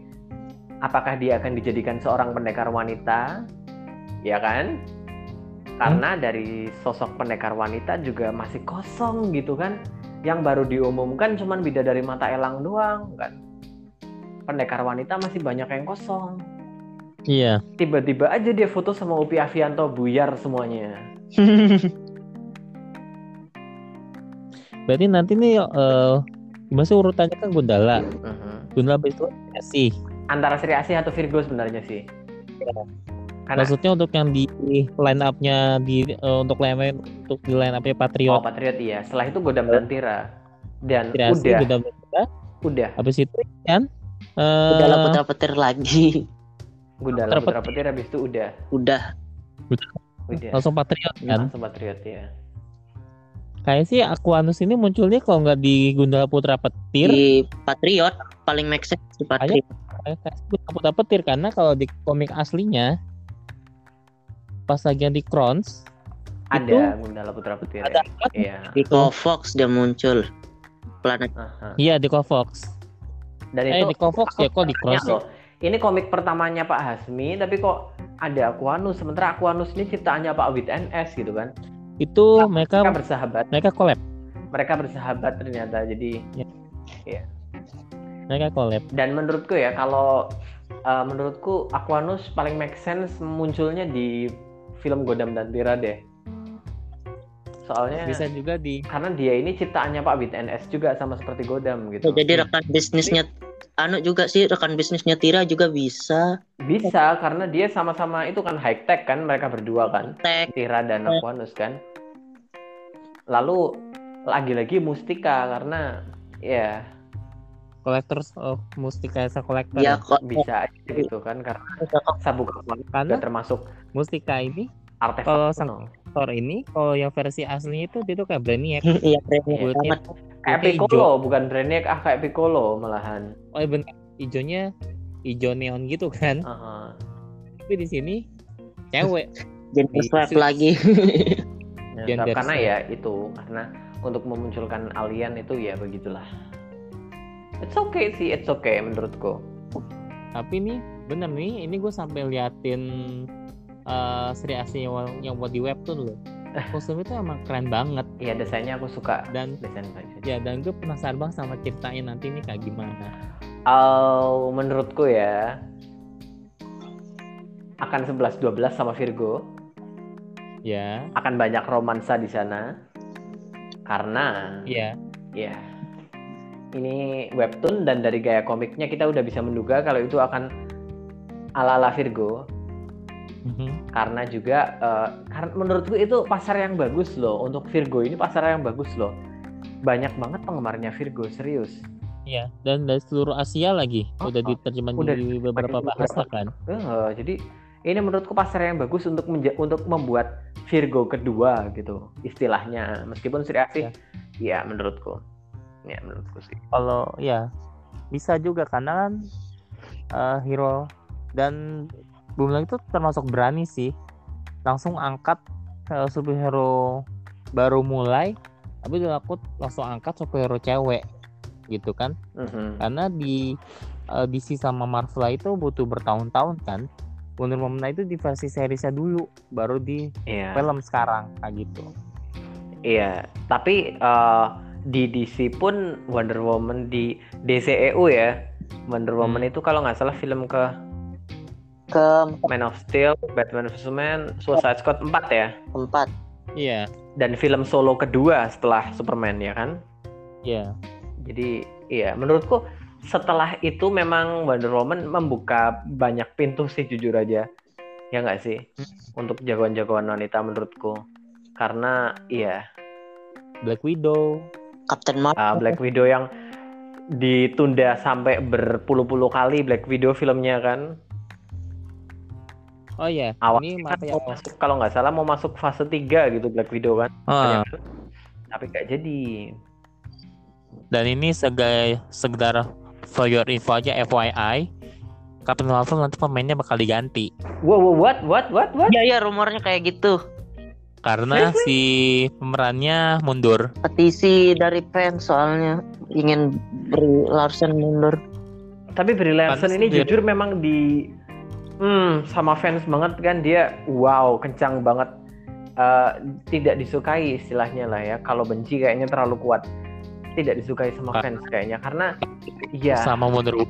Speaker 1: apakah dia akan dijadikan seorang pendekar wanita? Ya kan? Karena dari sosok pendekar wanita juga masih kosong gitu kan. Yang baru diumumkan cuman bidadari mata elang doang kan. Pendekar wanita masih banyak yang kosong.
Speaker 3: iya
Speaker 1: Tiba-tiba aja dia foto sama Upi Avianto buyar semuanya.
Speaker 3: berarti nanti nih eh gimana sih urutannya kan Gundala
Speaker 1: Mhm.
Speaker 3: Gundala habis itu sih
Speaker 1: Antara Sri Asih atau Virgo sebenarnya sih. Karena
Speaker 3: maksudnya untuk yang di line up-nya di eh, untuk line untuk di line up-nya
Speaker 1: Oh
Speaker 3: Patriot
Speaker 1: Patriot iya. Setelah itu Godam dan Tira. Dan
Speaker 3: Tirasi,
Speaker 1: udah,
Speaker 3: Gundala Putra.
Speaker 1: udah.
Speaker 3: habis itu kan eh
Speaker 2: udah putra petir lagi
Speaker 1: Gundala
Speaker 3: Putra
Speaker 1: Putra Petir habis itu udah.
Speaker 2: udah
Speaker 1: Udah.
Speaker 3: langsung Patriot kan
Speaker 1: Langsung Patriot ya.
Speaker 3: kayak sih Aquanus ini munculnya kalau nggak di Gundala Putra Petir
Speaker 2: di Patriot paling make sense di Patriot
Speaker 3: kayak kayak sih Gundala Putra Petir karena kalau di komik aslinya pas lagi yang di Crowns
Speaker 1: Ada Gundala Putra Petir.
Speaker 3: ada
Speaker 1: ya. Iya.
Speaker 2: di Kofox dia muncul planet
Speaker 3: iya di Kofox
Speaker 1: Dan
Speaker 3: eh
Speaker 1: itu
Speaker 3: di Kofox ya kok di Crowns
Speaker 1: loh. Ini komik pertamanya Pak Hasmi, tapi kok ada Aquanus. Sementara Aquanus ini ciptaannya Pak Wid NS gitu kan.
Speaker 3: itu mereka
Speaker 1: Mereka bersahabat.
Speaker 3: mereka collab
Speaker 1: Mereka bersahabat ternyata. Jadi
Speaker 3: mereka collab
Speaker 1: dan menurutku ya kalau uh, menurutku Aquanus paling make sense munculnya di film Godam dan Tira deh. Soalnya
Speaker 3: bisa juga di
Speaker 1: karena dia ini ciptaannya Pak Wid NS juga sama seperti Godam gitu.
Speaker 2: Jadi rekan bisnisnya anu juga sih rekan bisnisnya Tira juga bisa.
Speaker 1: Bisa karena dia sama-sama itu kan high tech kan mereka berdua kan.
Speaker 2: Tag
Speaker 1: Tira dan Aquanus kan. Lalu lagi-lagi Mustika karena ya
Speaker 3: collectors of Mustika Esa Collector
Speaker 2: Ya.
Speaker 3: ya.
Speaker 2: kok
Speaker 1: bisa aja gitu kan karena sabuk akbar
Speaker 3: Karena
Speaker 1: juga termasuk
Speaker 3: Mustika ini
Speaker 1: artefak
Speaker 3: Kalau sang- Thor ini kalau yang versi aslinya itu dia tuh kayak Brainiac
Speaker 2: Iya banget.
Speaker 1: kayak
Speaker 3: kulitnya
Speaker 1: Piccolo bukan Brainiac ah kayak Piccolo malahan.
Speaker 3: Oh iya bener. Hijaunya hijau neon gitu kan.
Speaker 1: Aha.
Speaker 3: tapi di sini cewek.
Speaker 2: Gender swap lagi.
Speaker 1: Ya, karena ya itu karena untuk memunculkan alien itu ya begitulah it's okay sih it's okay menurutku.
Speaker 3: Tapi nih bener nih ini gue sampai liatin Sri Asih yang, yang buat di webtoon loh kostum itu emang keren banget.
Speaker 1: Iya desainnya aku suka.
Speaker 3: Dan
Speaker 1: desain desain.
Speaker 3: ya dan gue penasaran banget sama ceritanya nanti ini kayak gimana.
Speaker 1: Oh, menurutku ya akan 11-12 sama Virgo.
Speaker 3: Ya.
Speaker 1: Akan banyak romansa di sana. Karena
Speaker 3: ya.
Speaker 1: ya ini webtoon dan dari gaya komiknya kita udah bisa menduga kalau itu akan ala-ala Virgo.
Speaker 3: Mhm.
Speaker 1: karena juga eh, karena menurutku itu pasar yang bagus loh. Untuk Virgo ini pasar yang bagus loh. Banyak banget penggemarnya Virgo serius.
Speaker 3: Iya, dan dari seluruh Asia lagi.
Speaker 1: Oh,
Speaker 3: udah
Speaker 1: oh.
Speaker 3: diterjemahin
Speaker 1: Udah
Speaker 3: di beberapa bahasa kan.
Speaker 1: Eh, jadi ini menurutku pasar yang bagus untuk menja- untuk membuat Virgo kedua gitu istilahnya. Meskipun Sri Asih ya menurutku ya menurutku sih
Speaker 3: Kalau ya bisa juga karena kan eh, hero dan Boomerang itu termasuk berani sih. Langsung angkat eh, superhero baru mulai, tapi udah aku langsung angkat superhero cewek gitu kan.
Speaker 1: Mhm.
Speaker 3: Karena di eh, DC sama Marvel itu butuh bertahun-tahun kan. Wonder Woman itu di versi seriesnya dulu, baru di
Speaker 1: Iya.
Speaker 3: film sekarang kayak gitu.
Speaker 1: Iya, tapi eh, di DC pun Wonder Woman di DCEU ya. Wonder Woman
Speaker 3: Hmm.
Speaker 1: itu kalau nggak salah film ke
Speaker 2: Ke
Speaker 1: Man of Steel, Batman vs Superman, Suicide Squad 4 ya.
Speaker 2: empat.
Speaker 3: Iya,
Speaker 1: Dan film solo kedua setelah Superman ya kan.
Speaker 3: iya.
Speaker 1: Jadi iya menurutku setelah itu memang Wonder Woman membuka banyak pintu sih jujur aja. Ya nggak sih? Untuk jagoan-jagoan wanita menurutku. Karena iya
Speaker 3: Black Widow.
Speaker 2: Captain Marvel.
Speaker 1: uh, Black Widow yang ditunda sampai berpuluh-puluh kali Black Widow filmnya kan.
Speaker 3: Oh iya,
Speaker 1: Awalnya
Speaker 3: ini
Speaker 1: kan
Speaker 3: ya.
Speaker 1: mau masuk kalau nggak salah mau masuk fase 3 gitu Black Widow kan.
Speaker 3: Ah,
Speaker 1: Tapi nggak jadi.
Speaker 3: dan ini sebagai sekedar for your info aja FYI. Captain Marvel nanti pemainnya bakal diganti
Speaker 1: Wow, wow, what what what what?
Speaker 2: Iya iya rumornya kayak gitu.
Speaker 3: Karena si pemerannya mundur.
Speaker 2: Petisi dari fans soalnya. Ingin Brie Larson mundur.
Speaker 1: Tapi Brie Larson
Speaker 3: Pantes
Speaker 1: ini
Speaker 3: dia-
Speaker 1: jujur memang di hmm, sama fans banget kan. Dia wow kencang banget. Eh, tidak disukai istilahnya lah ya. Kalau benci kayaknya terlalu kuat. Tidak disukai sama fans kayaknya. Karena ya
Speaker 3: sama Woman.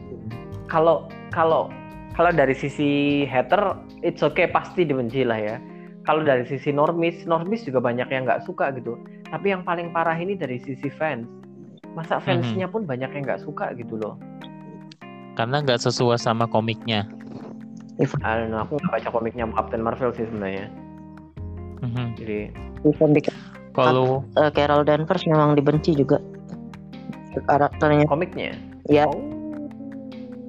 Speaker 1: kalau kalau kalau dari sisi hater it's okay pasti dibenci lah ya kalau dari sisi normis normis juga banyak yang nggak suka gitu. Tapi yang paling parah ini dari sisi fans. Masa fansnya pun banyak yang nggak suka gitu loh.
Speaker 3: Karena nggak sesuai sama komiknya.
Speaker 1: I don't know, aku nggak baca komiknya Captain Marvel sih sebenarnya.
Speaker 3: Mhm.
Speaker 1: jadi
Speaker 2: Even di
Speaker 3: Kalau
Speaker 2: eh, Carol Danvers memang dibenci juga. Karakternya.
Speaker 1: komiknya?
Speaker 2: Ya,
Speaker 1: oh.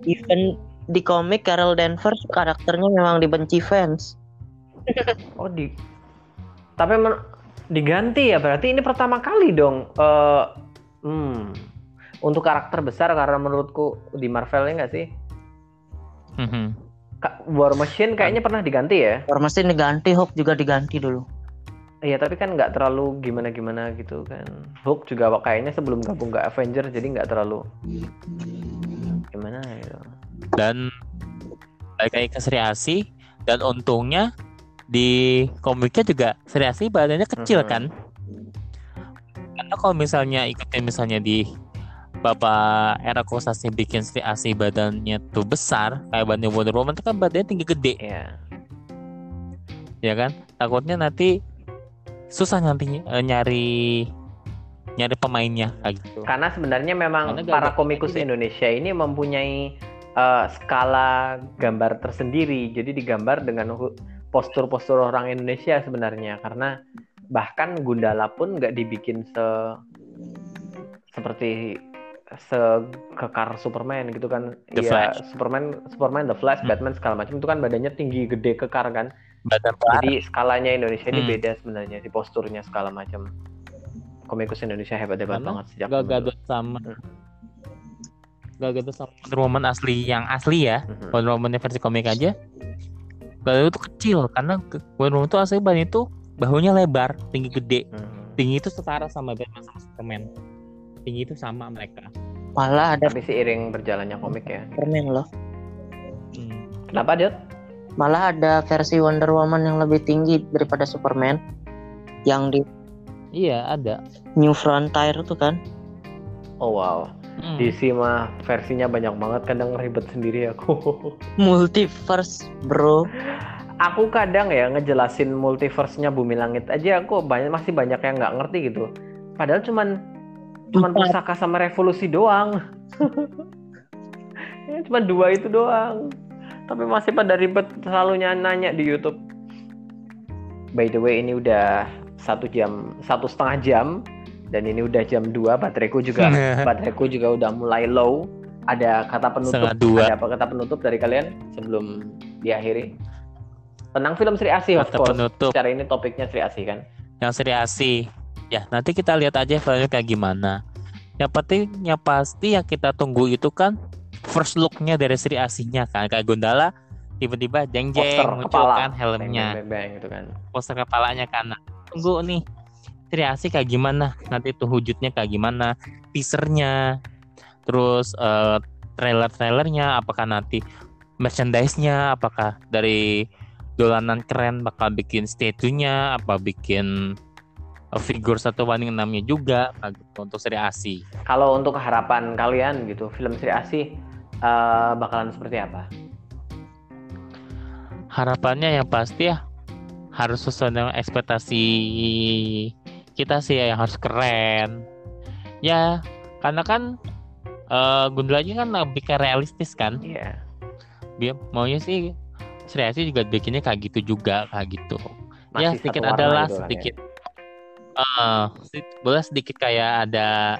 Speaker 2: Even di komik Carol Danvers karakternya memang dibenci fans.
Speaker 1: oh di tapi men- diganti ya berarti ini pertama kali dong eh hmm untuk karakter besar karena menurutku di Marvel ya nggak sih
Speaker 3: Mhm.
Speaker 1: Ka- War Machine kayaknya pernah diganti ya
Speaker 2: Or mesti diganti Hulk juga diganti dulu.
Speaker 1: Iya tapi kan nggak terlalu gimana-gimana gitu kan. Hulk juga kayaknya sebelum gabung ke Avenger jadi nggak terlalu gimana gitu.
Speaker 3: dan balik lagi ke Sri dan untungnya di komiknya juga Sri Asih badannya kecil
Speaker 1: Mhm.
Speaker 3: kan karena kalau misalnya ikutin misalnya di Bapak Era Kosasi bikin Sri Asih badannya tuh besar kayak badannya Wonder Woman itu kan badannya tinggi gede
Speaker 1: Iya.
Speaker 3: ya kan takutnya nanti susah nanti eh, nyari nyari pemainnya kayak gitu
Speaker 1: Karena sebenarnya memang
Speaker 3: Karena
Speaker 1: para komikus Indonesia ini mempunyai eh, skala gambar tersendiri. Jadi digambar dengan postur-postur orang Indonesia sebenarnya. Karena bahkan Gundala pun nggak dibikin se seperti sekekar Superman gitu kan.
Speaker 3: The
Speaker 1: Iya,
Speaker 3: Flash.
Speaker 1: Superman, Superman, The Flash,
Speaker 3: Hmm.
Speaker 1: Batman segala macam itu kan badannya tinggi, gede, kekar kan.
Speaker 3: Badan.
Speaker 1: Jadi skalanya Indonesia ini
Speaker 3: Hmm.
Speaker 1: beda sebenarnya di posturnya segala macam. Komikus Indonesia hebat-hebat banget sejak dulu.
Speaker 3: Gadot sama
Speaker 1: Hmm.
Speaker 3: Gal Gadot sama Wonder Woman asli yang asli ya
Speaker 1: Mhm.
Speaker 3: Wonder Woman versi komik aja Gadot tuh kecil karena Woman tuh asli badan itu bahunya lebar tinggi gede
Speaker 1: Mhm.
Speaker 3: tinggi itu setara sama Batman sama Superman tinggi itu sama mereka
Speaker 2: Malah ada
Speaker 1: Tapi seiring berjalannya komik ya.
Speaker 2: Superman loh.
Speaker 3: Hmm.
Speaker 1: Kenapa, Jod?
Speaker 2: Malah ada versi Wonder Woman yang lebih tinggi daripada Superman. Yang di
Speaker 3: iya ada
Speaker 2: New Frontier tuh kan.
Speaker 1: Oh wow.
Speaker 3: Hmm.
Speaker 1: DC mah versinya banyak banget kadang ribet sendiri aku.
Speaker 2: Multiverse, bro.
Speaker 1: aku kadang ya ngejelasin multiverse-nya Bumi Langit aja aku banyak masih banyak yang nggak ngerti gitu. Padahal cuman cuman
Speaker 2: Empat.
Speaker 1: pusaka sama revolusi doang. Ya, cuma dua itu doang. Tapi masih pada ribet selalu nanya di YouTube. By the way ini udah satu jam satu setengah jam dan ini udah jam 2 bateraiku juga bateraiku juga udah mulai low. Ada kata penutup ada apa kata penutup dari kalian sebelum diakhiri? Tentang film Sri Asih of
Speaker 3: kata
Speaker 1: course.
Speaker 3: penutup
Speaker 1: Secara ini topiknya Sri Asih kan.
Speaker 3: yang Sri Asih ya nanti kita lihat aja filmnya kayak gimana yang penting yang pasti yang kita tunggu itu kan first looknya dari Sri Asihnya kan kayak Gundala tiba-tiba jeng jeng muncul
Speaker 1: kepala.
Speaker 3: kan helmnya
Speaker 1: Bang, bang, bang, gitu kan.
Speaker 3: poster kepalanya kan tunggu nih Sri Asih kayak gimana? Nanti tuh wujudnya kayak gimana? Teasernya terus eh, trailer-trailernya apakah nanti merchandise-nya apakah dari dolanan keren bakal bikin statue-nya apa bikin figur satu banding enamnya juga kayak gitu, untuk Sri Asih.
Speaker 1: Kalau untuk harapan kalian gitu, film Sri Asih eh, bakalan seperti apa?
Speaker 3: harapannya yang pasti ya harus sesuai dengan ekspektasi kita sih ya, yang harus keren ya karena kan eh Gundala kan lebih ke realistis kan
Speaker 1: Iya.
Speaker 3: dia maunya sih Sri Asih juga bikinnya kayak gitu juga kayak gitu ya
Speaker 1: Masih
Speaker 3: sedikit adalah
Speaker 1: ya.
Speaker 3: sedikit eh sedikit- boleh sedikit kayak ada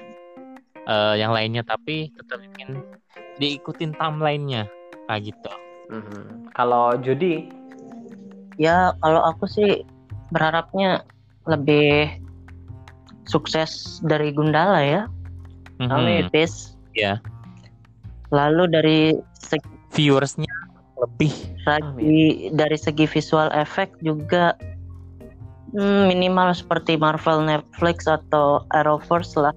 Speaker 3: eh yang lainnya tapi tetap ingin diikutin timelinenya kayak gitu
Speaker 1: Mhm. Kalau Jody,
Speaker 2: Ya kalau aku sih berharapnya lebih sukses dari Gundala ya.
Speaker 3: Mhm.
Speaker 1: Amin.
Speaker 2: Peace.
Speaker 3: Iya.
Speaker 2: Lalu dari segi,
Speaker 3: viewersnya lebih
Speaker 2: segi- dari segi visual efek juga hmm, minimal seperti Marvel Netflix atau Arrowverse lah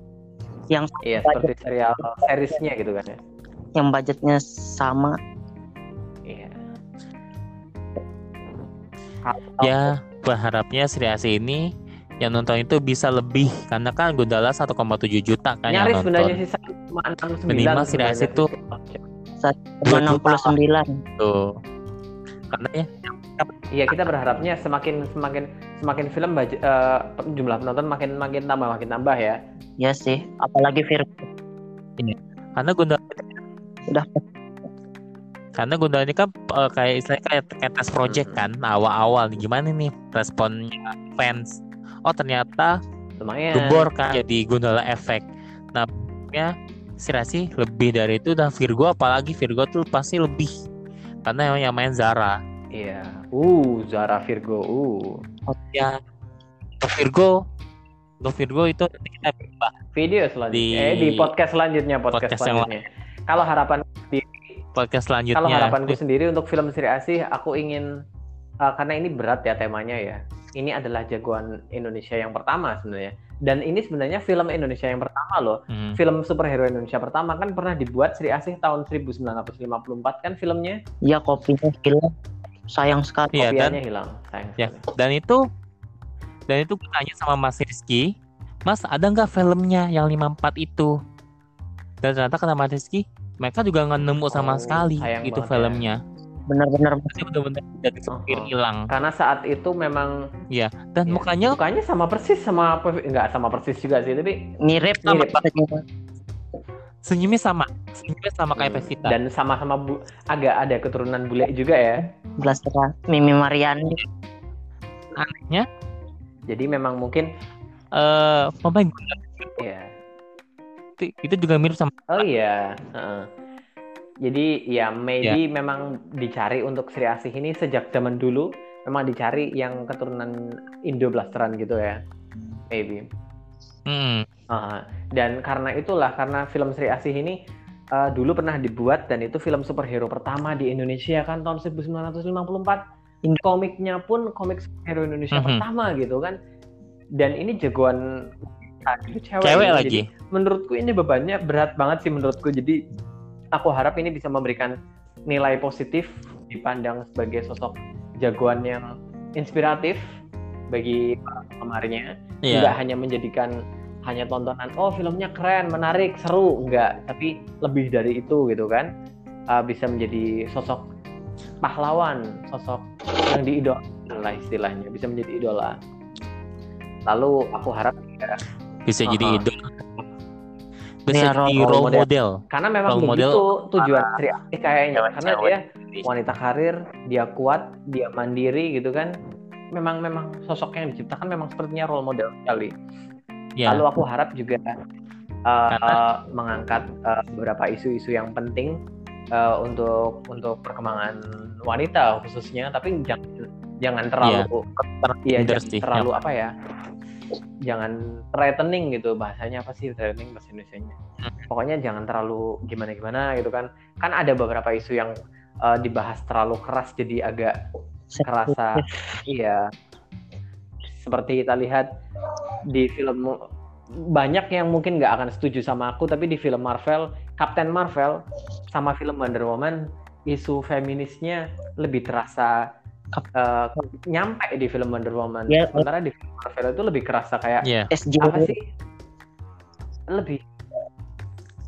Speaker 2: yang
Speaker 1: iya seperti serial seriesnya gitu kan ya.
Speaker 2: yang budgetnya sama.
Speaker 1: Iya.
Speaker 3: ya berharapnya Sri Asih ini yang nonton itu bisa lebih karena kan Gundala 1,7 juta kan yang
Speaker 1: Nyaris sebenarnya
Speaker 3: nonton
Speaker 1: sih 1,69
Speaker 3: Minimal
Speaker 1: sebenarnya
Speaker 3: Asih tuh
Speaker 2: Cuma 69.
Speaker 3: tuh karena ya
Speaker 1: Iya kita berharapnya semakin semakin semakin film budget, eh, jumlah penonton makin makin tambah makin tambah ya.
Speaker 2: Ya sih, apalagi Virgo.
Speaker 3: karena Gundala
Speaker 2: Udah.
Speaker 3: karena Gundala ini kan eh, kayak istilahnya kayak, kayak tes project
Speaker 1: Mhm.
Speaker 3: kan awal-awal nih gimana nih responnya fans oh ternyata
Speaker 1: Lumayan.
Speaker 3: gebor kan jadi Gundala efek nah ya Asih lebih dari itu dan Virgo apalagi Virgo tuh pasti lebih karena yang, yang main Zara
Speaker 1: Iya. Uh, Zara Virgo. Uh.
Speaker 3: ya untuk Virgo untuk Virgo itu nanti kita bahas
Speaker 1: Video selanjutnya.
Speaker 3: Di-
Speaker 1: Eh di podcast selanjutnya podcast,
Speaker 3: podcast
Speaker 1: selanjutnya. Kalau harapan
Speaker 3: podcast selanjutnya
Speaker 1: kalau harapanku sendiri untuk film Sri Asih aku ingin eh, karena ini berat ya temanya ya. Ini adalah jagoan Indonesia yang pertama sebenarnya. Dan ini sebenarnya film Indonesia yang pertama loh.
Speaker 3: Hmm.
Speaker 1: Film superhero Indonesia pertama kan pernah dibuat Sri Asih tahun 1954 kan filmnya.
Speaker 2: Ya kopinya hilang. Sayang sekali.
Speaker 3: Iya, dan-
Speaker 1: hilang. Sayang
Speaker 3: Ya,
Speaker 1: sekali.
Speaker 3: dan itu dan itu tanya sama Mas Rizky, Mas ada nggak filmnya yang 54 itu? Dan ternyata kata Mas Rizky, mereka juga nggak nemu sama
Speaker 1: Oh,
Speaker 3: sekali itu
Speaker 1: banget ya.
Speaker 2: Benar-benar
Speaker 3: Jadi benar-benar dari supir
Speaker 1: Oh.
Speaker 3: hilang.
Speaker 1: Karena saat itu memang
Speaker 3: Dan
Speaker 1: ya,
Speaker 3: mukanya
Speaker 1: mukanya sama persis sama Pevi- nggak sama persis juga sih tapi
Speaker 2: mirip
Speaker 3: Sama,
Speaker 2: mirip
Speaker 3: senyumnya sama, senyumnya sama kayak
Speaker 1: Hmm,
Speaker 3: Pevita.
Speaker 1: dan sama-sama bu- agak ada keturunan bule juga ya.
Speaker 2: Blaster Mimi Mariani.
Speaker 3: Anehnya,
Speaker 1: Jadi memang mungkin
Speaker 3: eh pemain
Speaker 1: ya
Speaker 3: itu juga mirip sama
Speaker 1: Oh iya. heeh. Jadi ya maybe memang dicari untuk Sri Asih ini sejak zaman dulu memang dicari yang keturunan Indo blasteran gitu ya. Maybe.
Speaker 3: Hmm,
Speaker 1: Ah, dan karena itulah karena film Sri Asih ini eh, dulu pernah dibuat dan itu film superhero pertama di Indonesia kan tahun 1954. Komiknya pun komik superhero Indonesia
Speaker 3: Mhm.
Speaker 1: pertama gitu kan. Dan ini jagoan cewek,
Speaker 3: cewek
Speaker 1: gitu.
Speaker 3: lagi.
Speaker 1: Jadi, menurutku ini bebannya berat banget sih menurutku. Jadi aku harap ini bisa memberikan nilai positif dipandang sebagai sosok jagoan yang inspiratif bagi penggemarnya
Speaker 3: Iya.
Speaker 1: nggak hanya menjadikan hanya tontonan oh filmnya keren menarik seru enggak tapi lebih dari itu gitu kan Uh, bisa menjadi sosok pahlawan sosok yang diidolakan lah istilahnya bisa menjadi idola lalu aku harap ya,
Speaker 3: Bisa jadi
Speaker 1: Aha.
Speaker 3: idol.
Speaker 2: Ini
Speaker 3: Bisa
Speaker 2: role
Speaker 3: jadi role
Speaker 1: model.
Speaker 3: model.
Speaker 1: karena memang
Speaker 3: Role model
Speaker 1: begitu tujuan Sri Asih kayaknya karena dia wanita karir dia kuat dia mandiri gitu kan memang memang sosok yang diciptakan memang sepertinya role model sekali
Speaker 3: Ya.
Speaker 1: Lalu aku harap juga uh,
Speaker 3: Karena-
Speaker 1: uh, mengangkat uh, beberapa isu-isu yang penting uh, untuk untuk perkembangan wanita khususnya, tapi jangan jangan terlalu iya
Speaker 3: Gender
Speaker 1: jangan
Speaker 3: sih,
Speaker 1: terlalu apa ya? Jangan threatening gitu bahasanya apa sih threatening bahasa Indonesia-nya?
Speaker 3: Hmm.
Speaker 1: Pokoknya jangan terlalu gimana-gimana gitu kan. Kan ada beberapa isu yang uh, dibahas terlalu keras jadi agak kerasa iya seperti kita lihat di film banyak yang mungkin nggak akan setuju sama aku tapi di film Marvel Captain Marvel sama film Wonder Woman isu feminisnya lebih terasa eh, nyampe di film Wonder Woman
Speaker 2: Ya.
Speaker 1: sementara di film Marvel itu lebih kerasa kayak.
Speaker 2: SJ
Speaker 1: apa sih lebih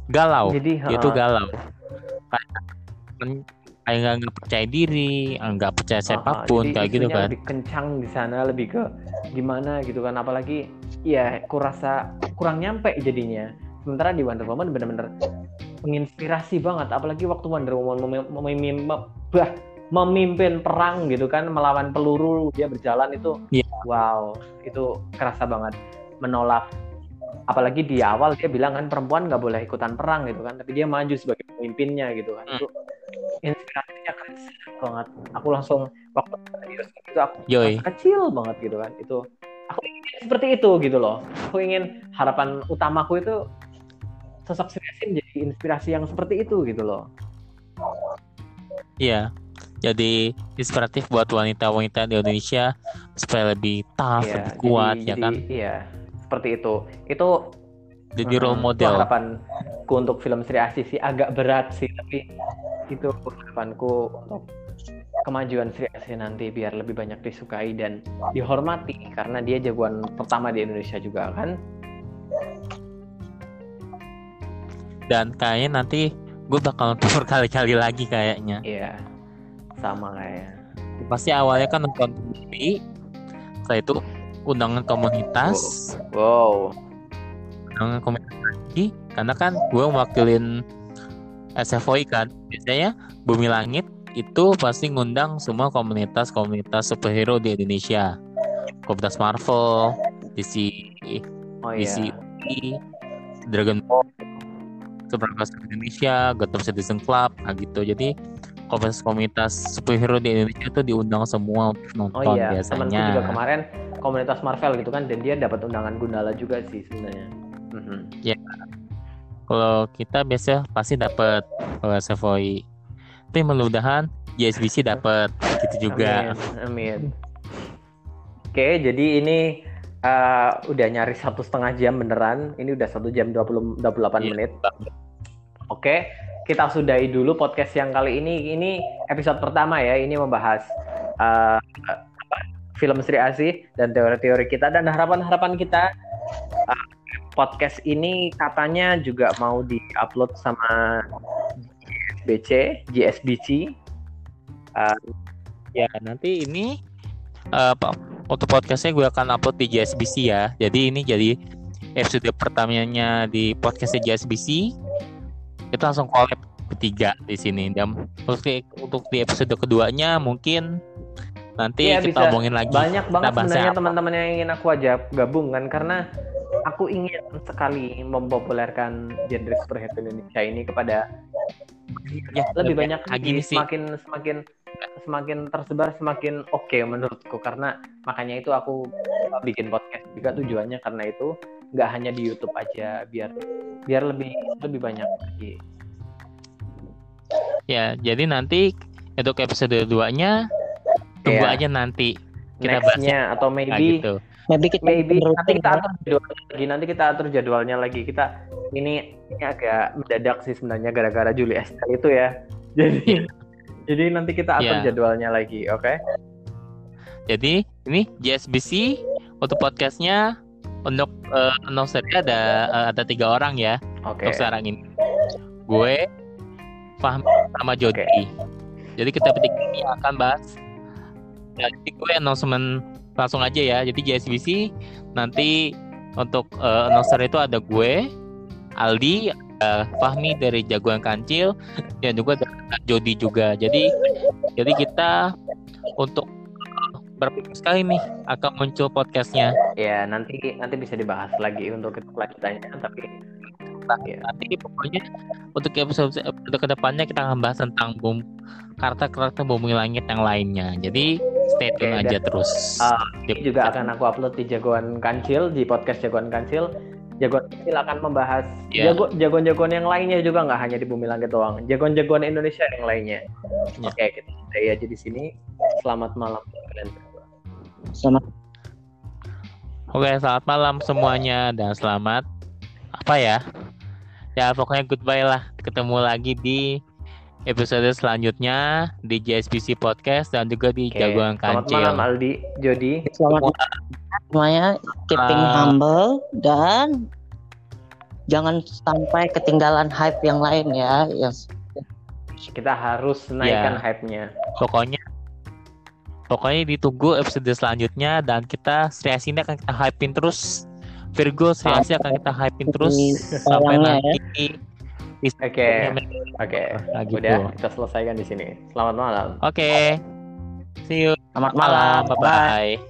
Speaker 3: Galau.
Speaker 1: jadi
Speaker 3: Dia tuh
Speaker 1: eh,
Speaker 3: galau. Kayak nggak nggak percaya diri, nggak percaya siapa pun
Speaker 1: jadi
Speaker 3: kayak gitu kan.
Speaker 1: lebih kencang di sana lebih ke gimana gitu kan apalagi ya kurasa kurang nyampe jadinya sementara di Wonder Woman bener-bener menginspirasi banget apalagi waktu Wonder Woman bah, memimpin perang gitu kan melawan peluru dia berjalan itu
Speaker 3: Iya.
Speaker 1: wow itu kerasa banget menolak apalagi di awal dia bilang kan perempuan nggak boleh ikutan perang gitu kan tapi dia maju sebagai pemimpinnya gitu kan
Speaker 3: Hmm.
Speaker 1: itu inspirasinya keren banget aku langsung waktu itu aku
Speaker 3: Yoi.
Speaker 1: kecil banget gitu kan itu aku ingin seperti itu gitu loh aku ingin harapan utamaku itu sosok Sri menjadi inspirasi yang seperti itu gitu loh
Speaker 3: Iya. Jadi inspiratif buat wanita-wanita di Indonesia supaya lebih tough,
Speaker 1: Iya,
Speaker 3: lebih kuat
Speaker 1: jadi-
Speaker 3: ya
Speaker 1: jadi,
Speaker 3: kan.
Speaker 1: iya seperti itu itu
Speaker 3: Jadi
Speaker 1: mm,
Speaker 3: role
Speaker 1: itu
Speaker 3: model.
Speaker 1: harapanku untuk film Sri Asih sih agak berat sih tapi itu harapanku untuk kemajuan Sri Asih nanti biar lebih banyak disukai dan dihormati karena dia jagoan pertama di Indonesia juga kan
Speaker 3: Dan kayaknya nanti gue bakal nonton berkali-kali lagi kayaknya.
Speaker 1: iya sama kayak
Speaker 3: Pasti awalnya kan nonton TV, setelah itu undangan komunitas,
Speaker 1: wow
Speaker 3: undangan komunitas lagi, karena kan gue mewakilin SFOI kan. Biasanya Bumi Langit itu pasti ngundang semua komunitas-komunitas superhero di Indonesia. Komunitas Marvel, DC,
Speaker 1: oh iya
Speaker 3: DC, Dragon Ball, Supercross Indonesia, Gotham Citizen Club, nah gitu. Jadi komunitas-komunitas superhero di Indonesia itu diundang semua untuk
Speaker 1: Oh
Speaker 3: nonton
Speaker 1: iya, temanku
Speaker 3: biasanya.
Speaker 1: juga kemarin komunitas Marvel gitu kan, dan dia dapat undangan Gundala juga sih sebenarnya. Mhm.
Speaker 3: Kalau kita biasa pasti dapat kalau Savoy. Tapi mudah-mudahan JSBC dapat gitu juga.
Speaker 1: Amin. amin. Oke, jadi ini eh, udah nyari satu setengah jam beneran. Ini udah satu jam 20 28
Speaker 3: Iya.
Speaker 1: menit. Oke, kita sudahi dulu podcast yang kali ini. Ini episode pertama ya. Ini membahas apa, film Sri Asih dan teori-teori kita dan harapan-harapan kita. Eh, podcast ini katanya juga mau diupload sama GSBC, GSBC. Eh,
Speaker 3: Ya nanti ini Pak untuk podcastnya gue akan upload di JSBC ya. Jadi ini jadi episode pertamanya di podcastnya JSBC. Kita langsung collab ketiga di sini. Dan untuk di, untuk di episode keduanya mungkin nanti
Speaker 1: Iya,
Speaker 3: kita
Speaker 1: bisa.
Speaker 3: omongin lagi.
Speaker 1: banyak banget sebenarnya teman-teman yang ingin aku ajak gabung kan karena aku ingin sekali mempopulerkan genre superhero Indonesia ini kepada
Speaker 3: Ya,
Speaker 1: lebih banyak
Speaker 3: kayak gini
Speaker 1: lagi,
Speaker 3: sih.
Speaker 1: semakin semakin semakin tersebar semakin oke menurutku karena makanya itu aku bikin podcast juga tujuannya karena itu nggak hanya di YouTube aja biar biar lebih lebih banyak lagi.
Speaker 3: Ya, jadi nanti untuk episode 2-nya tunggu
Speaker 1: Iya.
Speaker 3: aja nanti kita bahas
Speaker 1: nextnya atau
Speaker 3: Nah,
Speaker 1: maybe
Speaker 3: gitu.
Speaker 2: maybe kita
Speaker 1: maybe nanti kita atur jadwalnya lagi nanti kita atur jadwalnya lagi. Kita ini ini agak mendadak sih sebenarnya gara-gara Juli Estelle itu ya. Jadi jadi nanti kita atur
Speaker 3: Iya.
Speaker 1: jadwalnya lagi oke?
Speaker 3: Jadi ini JSBC untuk podcastnya untuk uh, announcernya ada eh, ada tiga orang ya
Speaker 1: oke
Speaker 3: untuk sekarang ini. Gue, Fahmi sama Jody. Jadi kita bertiga ini akan bahas. Jadi gue announcement langsung aja ya. Jadi JSBC nanti untuk eh, announcer itu ada gue, Aldi, ada Fahmi dari Jagoan Kancil, dan juga ada Jody juga. Jadi jadi kita untuk eh, berapa sekali nih akan muncul podcastnya.
Speaker 1: ya nanti nanti bisa dibahas lagi untuk kelanjutannya tapi ya.
Speaker 3: Nanti pokoknya untuk episode episode ke depannya kita akan bahas tentang bum karakter-karakter bumi langit yang lainnya. Jadi stay tune
Speaker 1: Oke,
Speaker 3: aja terus.
Speaker 1: Ah,
Speaker 3: Di
Speaker 1: ini juga akan aku upload di Jagoan Kancil di podcast Jagoan Kancil Jagoan Kancil akan membahas
Speaker 3: Iya.
Speaker 1: jago jagoan-jagoan yang lainnya juga nggak hanya di Bumi Langit doang jagoan-jagoan Indonesia yang lainnya
Speaker 3: Ya.
Speaker 1: oke kita stay aja di sini selamat malam kalian
Speaker 2: sama
Speaker 3: Oke, selamat malam semuanya dan selamat apa ya? Ya pokoknya goodbye lah. Ketemu lagi di episode selanjutnya di JSBC Podcast dan juga di Jagoan
Speaker 1: selamat
Speaker 3: Kancil.
Speaker 1: malam Aldi Jody
Speaker 2: selamat semuanya keeping
Speaker 3: Ah.
Speaker 2: humble dan jangan sampai ketinggalan hype yang lain ya yang
Speaker 1: kita harus naikkan
Speaker 3: Ya.
Speaker 1: hype-nya
Speaker 3: Pokoknya pokoknya ditunggu episode selanjutnya dan kita Sri ini akan kita hypein terus. Virgo Sri Asi akan kita hypein terus sampai
Speaker 2: ya.
Speaker 3: nanti di
Speaker 1: oke oke
Speaker 3: Nah, gitu.
Speaker 1: udah kita selesaikan di sini selamat malam
Speaker 3: Oke. See you.
Speaker 2: selamat
Speaker 3: Malam.
Speaker 2: malam
Speaker 3: Bye bye.